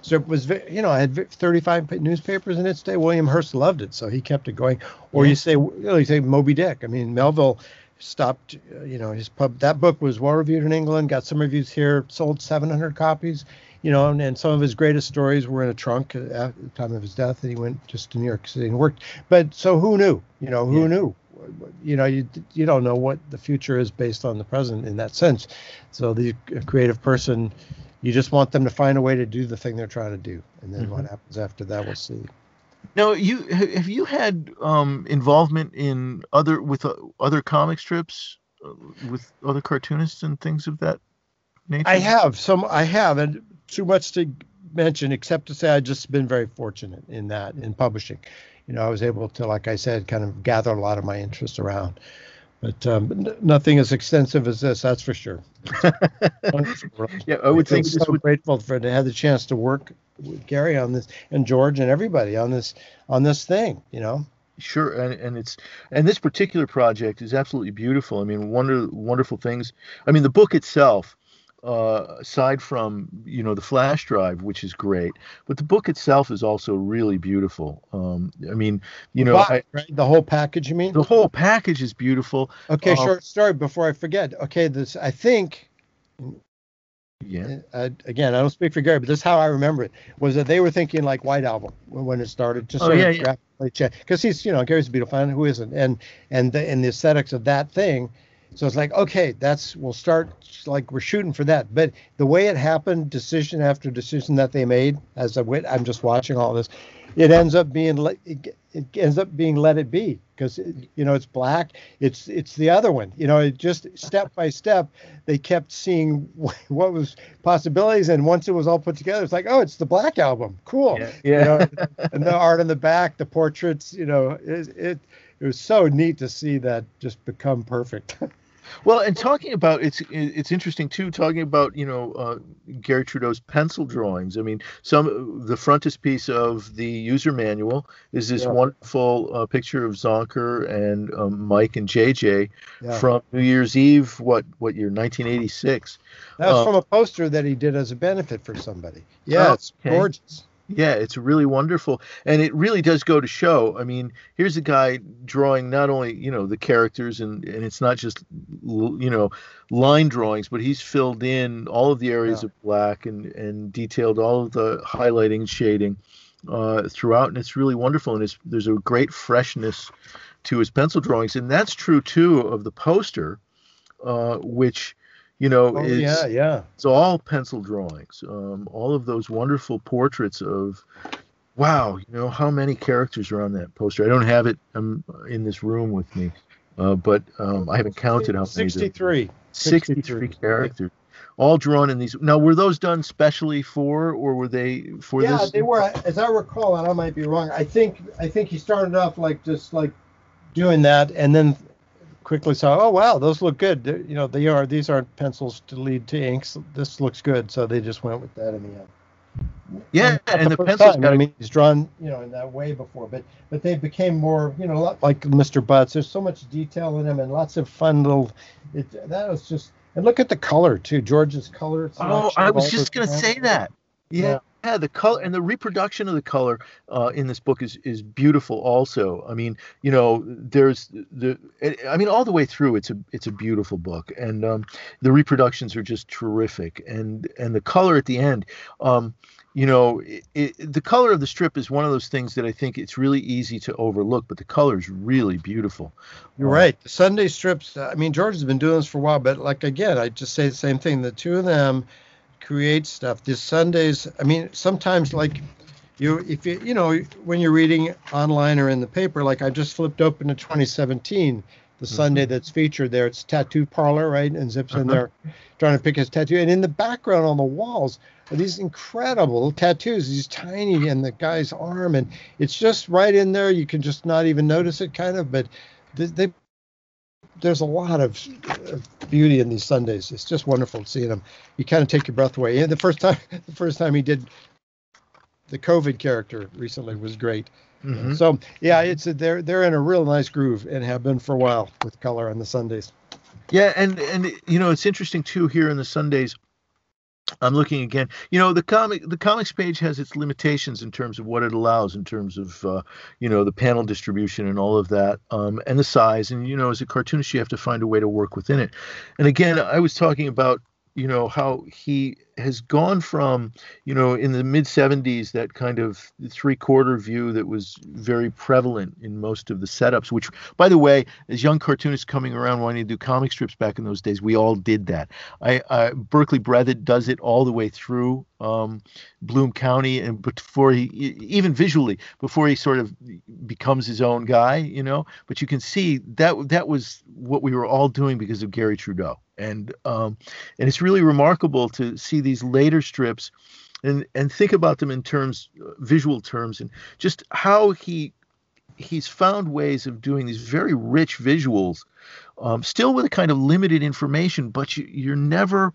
So it was, you know, I had 35 newspapers in its day. William Hearst loved it, so he kept it going. Or yeah. you say, you, know, you say Moby Dick. I mean, Melville stopped, uh, you know, his pub. That book was well reviewed in England, got some reviews here, sold 700 copies. You know, and, and some of his greatest stories were in a trunk at the time of his death, and he went just to New York City and worked. But so who knew? You know, who yeah. knew? you know you you don't know what the future is based on the present in that sense so the creative person you just want them to find a way to do the thing they're trying to do and then mm-hmm. what happens after that we'll see now you have you had um, involvement in other with uh, other comic strips uh, with other cartoonists and things of that nature i have some i have and too much to mention except to say i've just been very fortunate in that in publishing you know, I was able to, like I said, kind of gather a lot of my interest around. But um, n- nothing as extensive as this, that's for sure. [laughs] yeah, I would think so would... grateful for to have the chance to work with Garry on this and George and everybody on this on this thing. You know. Sure, and, and it's and this particular project is absolutely beautiful. I mean, wonder wonderful things. I mean, the book itself uh, aside from you know the flash drive, which is great, but the book itself is also really beautiful. Um, I mean, you know, I, right? the whole package. You mean the whole package is beautiful. Okay, uh, short story before I forget. Okay, this I think. Yeah. Uh, again, I don't speak for Garry, but this is how I remember it. Was that they were thinking like White Album when it started, just oh, sort yeah, of yeah. because he's you know Garry's a Beatle fan, who isn't, and and the and the aesthetics of that thing so it's like, okay, that's we'll start like we're shooting for that. But the way it happened, decision after decision that they made, as I went, I'm just watching all this, it ends up being it, it ends up being let it be because you know it's black. It's it's the other one. You know, it just step by step they kept seeing [laughs] what was possibilities, and once it was all put together, it's like, oh, it's the black album. Cool. Yeah. yeah. You know, [laughs] and the art in the back, the portraits. You know, it, it it was so neat to see that just become perfect. [laughs] Well, and talking about it's it's interesting too. Talking about you know uh, Garry Trudeau's pencil drawings. I mean, some the frontispiece of the user manual is this yeah. wonderful uh, picture of Zonker and um, Mike and JJ yeah. from New Year's Eve. What what year? 1986. That's was uh, from a poster that he did as a benefit for somebody. Yeah, oh, it's okay. gorgeous. Yeah, it's really wonderful, and it really does go to show. I mean, here's a guy drawing not only you know the characters, and and it's not just you know line drawings, but he's filled in all of the areas yeah. of black and and detailed all of the highlighting, shading uh, throughout, and it's really wonderful. And it's, there's a great freshness to his pencil drawings, and that's true too of the poster, uh, which you know, oh, it's, yeah, yeah. It's all pencil drawings. Um, all of those wonderful portraits of, wow, you know, how many characters are on that poster? I don't have it um, in this room with me, uh, but um, I haven't counted how many. 63. 63 characters. all drawn in these. Now, were those done specially for, or were they for yeah, this? Yeah, they were. As I recall, and I might be wrong. I think I think he started off like just like doing that, and then quickly saw, oh wow, those look good. They're, you know, they are. These aren't pencils to lead to inks. This looks good, so they just went with that in the end. Yeah, and, and the, the pencils. Got I mean, he's drawn, you know, in that way before, but but they became more, you know, like Mr. Butts. There's so much detail in them and lots of fun little. It that was just and look at the color too, George's color. Oh, I was just gonna say that. Yeah. yeah. Yeah. the color and the reproduction of the color uh, in this book is is beautiful. Also, I mean, you know, there's the, I mean, all the way through, it's a it's a beautiful book, and um, the reproductions are just terrific, and and the color at the end. Um, you know, it, it, the color of the strip is one of those things that I think it's really easy to overlook, but the color is really beautiful. You're uh, right. The Sunday strips, I mean, George has been doing this for a while, but like again, I just say the same thing. The two of them create stuff. This Sundays, I mean, sometimes like you, if you, you know, when you're reading online or in the paper, like I just flipped open to 2017 the mm-hmm. Sunday that's featured there. It's tattoo parlor, right? And Zip's uh-huh. in there trying to pick his tattoo. And in the background on the walls are these incredible tattoos, these tiny in the guy's arm. And it's just right in there. You can just not even notice it, kind of. But they, they there's a lot of beauty in these Sundays. It's just wonderful seeing them. You kind of take your breath away. And the first time, [laughs] the first time he did the COVID character recently was great. Mm-hmm. So yeah, it's a, they're they're in a real nice groove and have been for a while with color on the Sundays. Yeah, and and you know it's interesting too here in the Sundays. I'm looking again. You know, the comic the comics page has its limitations in terms of what it allows in terms of uh, you know the panel distribution and all of that, um, and the size. And you know, as a cartoonist, you have to find a way to work within it. And again, I was talking about you know how he has gone from you know in the mid 70s that kind of three quarter view that was very prevalent in most of the setups which by the way as young cartoonists coming around wanting to do comic strips back in those days we all did that. I, I berkeley breathed does it all the way through um, bloom county and before he even visually before he sort of becomes his own guy you know? But you can see that that was what we were all doing because of gary trudeau and um, and it's really remarkable to see these later strips and and think about them in terms uh, visual terms and just how he he's found ways of doing these very rich visuals um, still with a kind of limited information but you, you're never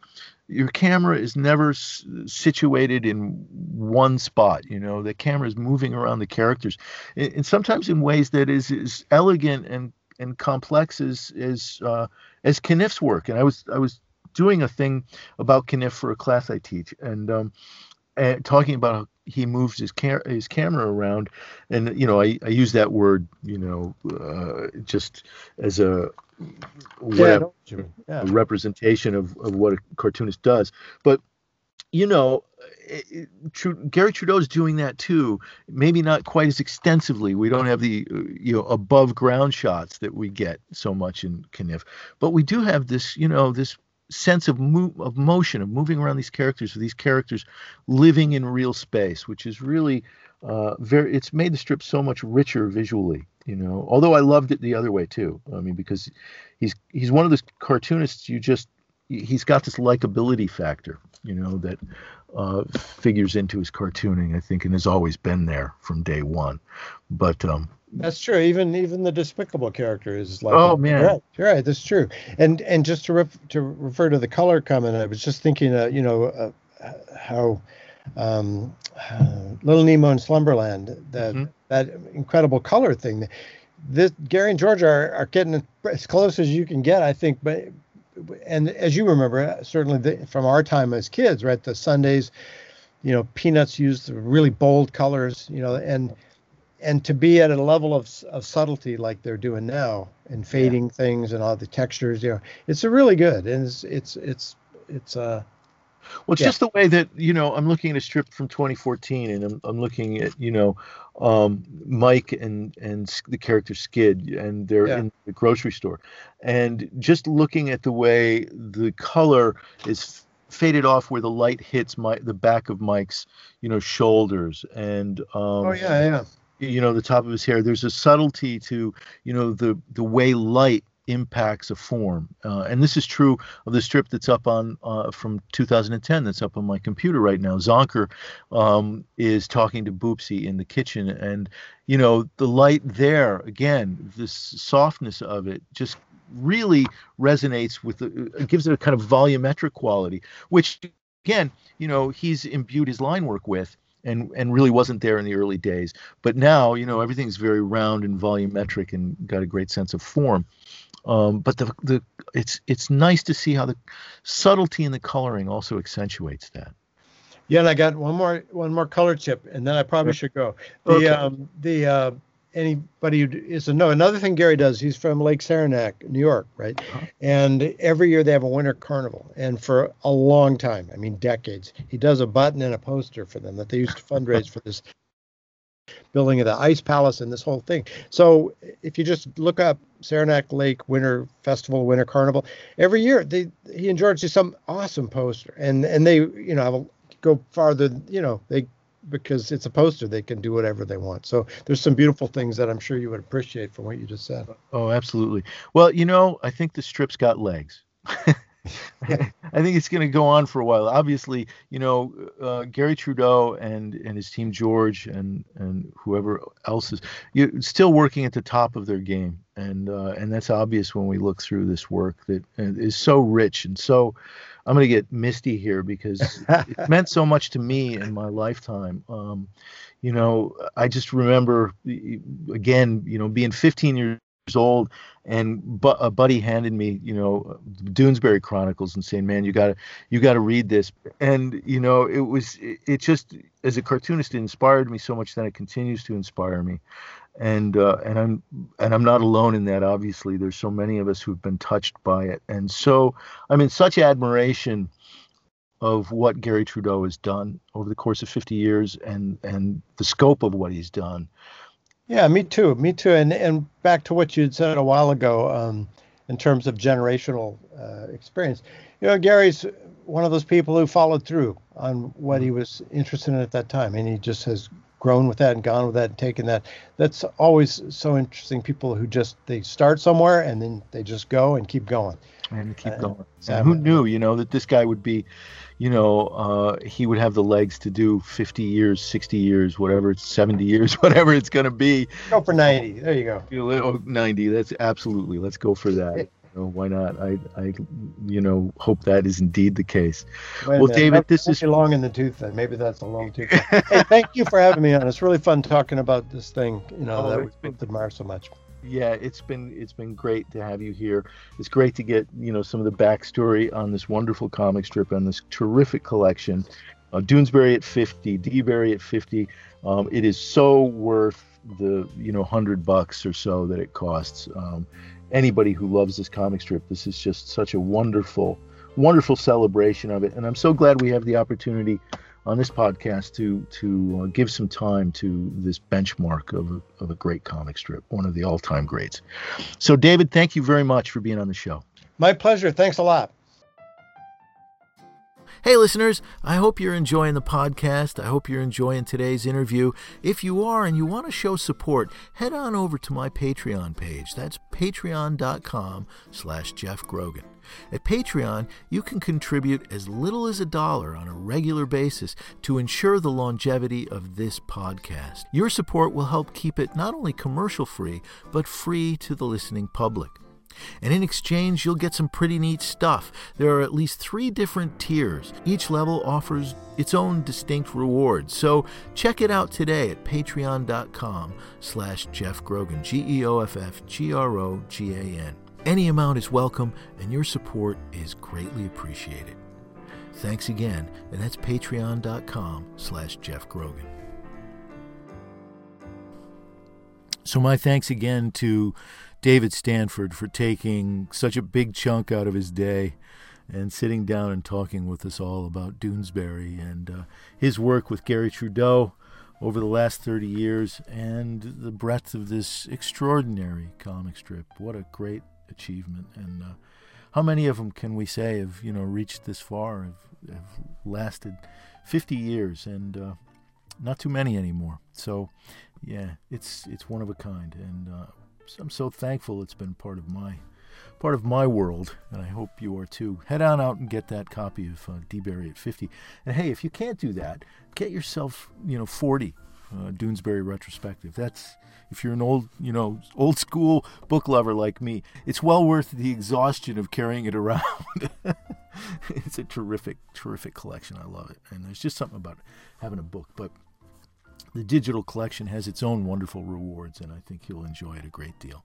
your camera is never s- situated in one spot you know? The camera is moving around the characters and, and sometimes in ways that is is elegant and and complex as as uh, as Caniff's work. And I was I was doing a thing about Caniff for a class I teach, and um, and talking about how he moves his cam- his camera around, and you know I, I use that word you know uh, just as a whatever, yeah, yeah. a representation of, of what a cartoonist does, but you know Garry it, Garry Trudeau's doing that too. Maybe not quite as extensively. We don't have the uh, you know above ground shots that we get so much in Caniff, but we do have this you know this sense of mo- of motion of moving around these characters, of these characters living in real space, which is really uh, very. It's made the strip so much richer visually. You know, although I loved it the other way too. I mean, because he's he's one of those cartoonists you just he's got this likability factor, you know, that uh, figures into his cartooning, I think, and has always been there from day one. But um, that's true. Even even the despicable character is like. Oh man, right, right. That's true. And and just to ref, to refer to the color comment, I was just thinking, uh, you know, uh, how um, uh, Little Nemo in Slumberland, that mm-hmm. that incredible color thing. This Garry and George are, are getting as close as you can get, I think, but and as you remember, certainly the, from our time as kids, right? The Sundays, you know, Peanuts used really bold colors, you know, and and to be at a level of, of subtlety like they're doing now and fading yeah. things and all the textures, you know, it's a really good and it's it's it's it's uh well, it's yeah. just the way that you know I'm looking at a strip from 2014, and I'm, I'm looking at you know um, Mike and and the character Skid, and they're yeah. in the grocery store, and just looking at the way the color is faded off where the light hits my the back of Mike's you know shoulders, and um, oh yeah, yeah you know the top of his hair there's a subtlety to you know the the way light impacts a form. Uh, and this is true of the strip that's up on uh, from 2010 that's up on my computer right now. Zonker um, is talking to Boopsie in the kitchen, and you know the light there again, this softness of it just really resonates with the, it gives it a kind of volumetric quality, which again, you know, he's imbued his line work with and and really wasn't there in the early days. But now, you know, everything's very round and volumetric and got a great sense of form. Um, but the the it's it's nice to see how the subtlety in the coloring also accentuates that. Yeah, and I got one more one more color chip, and then I probably should go. The okay. um the uh, anybody who is a no. Another thing Garry does, he's from Lake Saranac, New York, right? Uh-huh. And every year they have a winter carnival, and for a long time, I mean decades, he does a button and a poster for them that they used to fundraise for this [laughs] building of the ice palace and this whole thing. So if you just look up Saranac Lake Winter Festival, Winter Carnival, every year they he and George do some awesome poster, and and they you know have a, go farther, you know they because it's a poster they can do whatever they want so there's some beautiful things that i'm sure you would appreciate from what you just said oh absolutely well you know i think the strip's got legs [laughs] [laughs] I think it's going to go on for a while. Obviously, you know, uh, Garry Trudeau and and his team, George and and whoever else is, still working at the top of their game, and uh, and that's obvious when we look through this work that uh, so rich and so. I'm going to get misty here because it [laughs] meant so much to me in my lifetime. Um, you know, I just remember again, you know, being 15 years old and but a buddy handed me you know doonesbury chronicles and saying man you gotta you gotta read this and you know it was it, it just as a cartoonist it inspired me so much that it continues to inspire me and uh, and i'm and i'm not alone in that obviously there's so many of us who've been touched by it and so i'm in such admiration of what Garry Trudeau has done over the course of 50 years and and the scope of what he's done yeah, me too. Me too. And and back to what you had said a while ago, um, in terms of generational uh, experience. You know, Garry's one of those people who followed through on what he mm-hmm. was interested in at that time, and he just has grown with that and gone with that and taken that. That's always so interesting. People who just they start somewhere and then they just go and keep going. And keep uh, going. And who knew, you know, that this guy would be you know, uh, he would have the legs to do 50 years, 60 years, whatever, 70 years, [laughs] whatever it's going to be. Go for 90. There you go. Oh, 90. That's absolutely. Let's go for that. Know, why not? I, I, you know, hope that is indeed the case. Well, David, this is long in the tooth. Then maybe that's a long tooth. [laughs] hey, thank you for having me on. It's really fun talking about this thing. You know, oh, that we both admire so much yeah, it's been it's been great to have you here. It's great to get you know some of the backstory on this wonderful comic strip and this terrific collection. Uh, Doonesbury at 50, DBury at 50. Um, it is so worth the you know hundred bucks or so that it costs. Um, anybody who loves this comic strip, this is just such a wonderful, wonderful celebration of it. And I'm so glad we have the opportunity on this podcast to to uh, give some time to this benchmark of a, of a great comic strip, one of the all-time greats. So, David, thank you very much for being on the show. My pleasure. Thanks a lot. Hey, listeners, I hope you're enjoying the podcast. I hope you're enjoying today's interview. If you are and you want to show support, head on over to my Patreon page. That's patreon.com slash Geoff Grogan. At Patreon, you can contribute as little as a dollar on a regular basis to ensure the longevity of this podcast. Your support will help keep it not only commercial free, but free to the listening public. And in exchange, you'll get some pretty neat stuff. There are at least three different tiers. Each level offers its own distinct rewards. So check it out today at patreon.com slash Geoff Grogan, G-E-O-F-F-G-R-O-G-A-N. Any amount is welcome, and your support is greatly appreciated. Thanks again, and that's patreon.com slash Geoff Grogan. So my thanks again to David Stanford for taking such a big chunk out of his day and sitting down and talking with us all about Doonesbury and uh, his work with Garry Trudeau over the last 30 years and the breadth of this extraordinary comic strip. What a great achievement. And uh, how many of them can we say have, you know, reached this far, have, have lasted 50 years and uh, not too many anymore. So, yeah, it's it's one of a kind. And uh, I'm so thankful it's been part of my part of my world, and I hope you are too. Head on out and get that copy of uh, DBury at 50. And hey, if you can't do that, get yourself, you know, 40 uh, Doonesbury retrospective. That's if you're an old, you know, old school book lover like me, it's well worth the exhaustion of carrying it around. [laughs] it's a terrific, terrific collection. I love it, and there's just something about having a book. But the digital collection has its own wonderful rewards, and I think you'll enjoy it a great deal.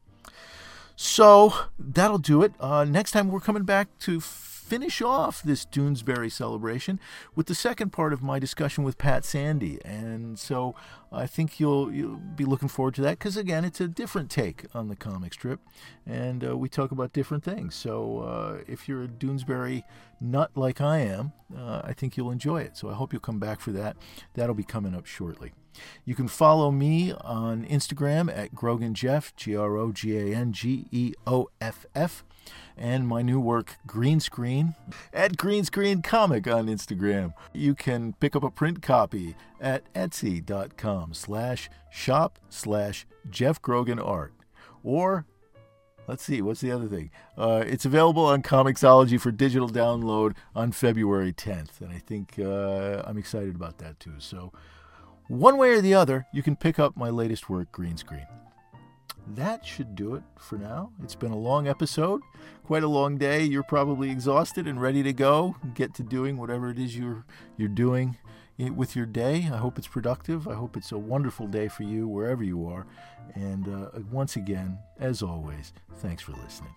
So that'll do it. Uh, next time we're coming back to finish off this Doonesbury celebration with the second part of my discussion with Pat Sandy. And so I think you'll, you'll be looking forward to that because, again, it's a different take on the comic strip. And uh, we talk about different things. So uh, if you're a Doonesbury nut like I am, uh, I think you'll enjoy it. So I hope you'll come back for that. That'll be coming up shortly. You can follow me on Instagram at Grogan Geoff, G R O G A N G E O F F and my new work, Green Screen, at Green Screen Comic on Instagram. You can pick up a print copy at etsy.com slash shop slash Geoff Grogan Art. Or, let's see, what's the other thing? Uh, it's available on Comixology for digital download on February 10th, and I think uh, I'm excited about that too. So, one way or the other, you can pick up my latest work, Green Screen that should do it for now. It's been a long episode, quite a long day. You're probably exhausted and ready to go, get to doing whatever it is you're you're doing with your day. I hope it's productive. I hope it's a wonderful day for you wherever you are. And uh, once again, as always, thanks for listening.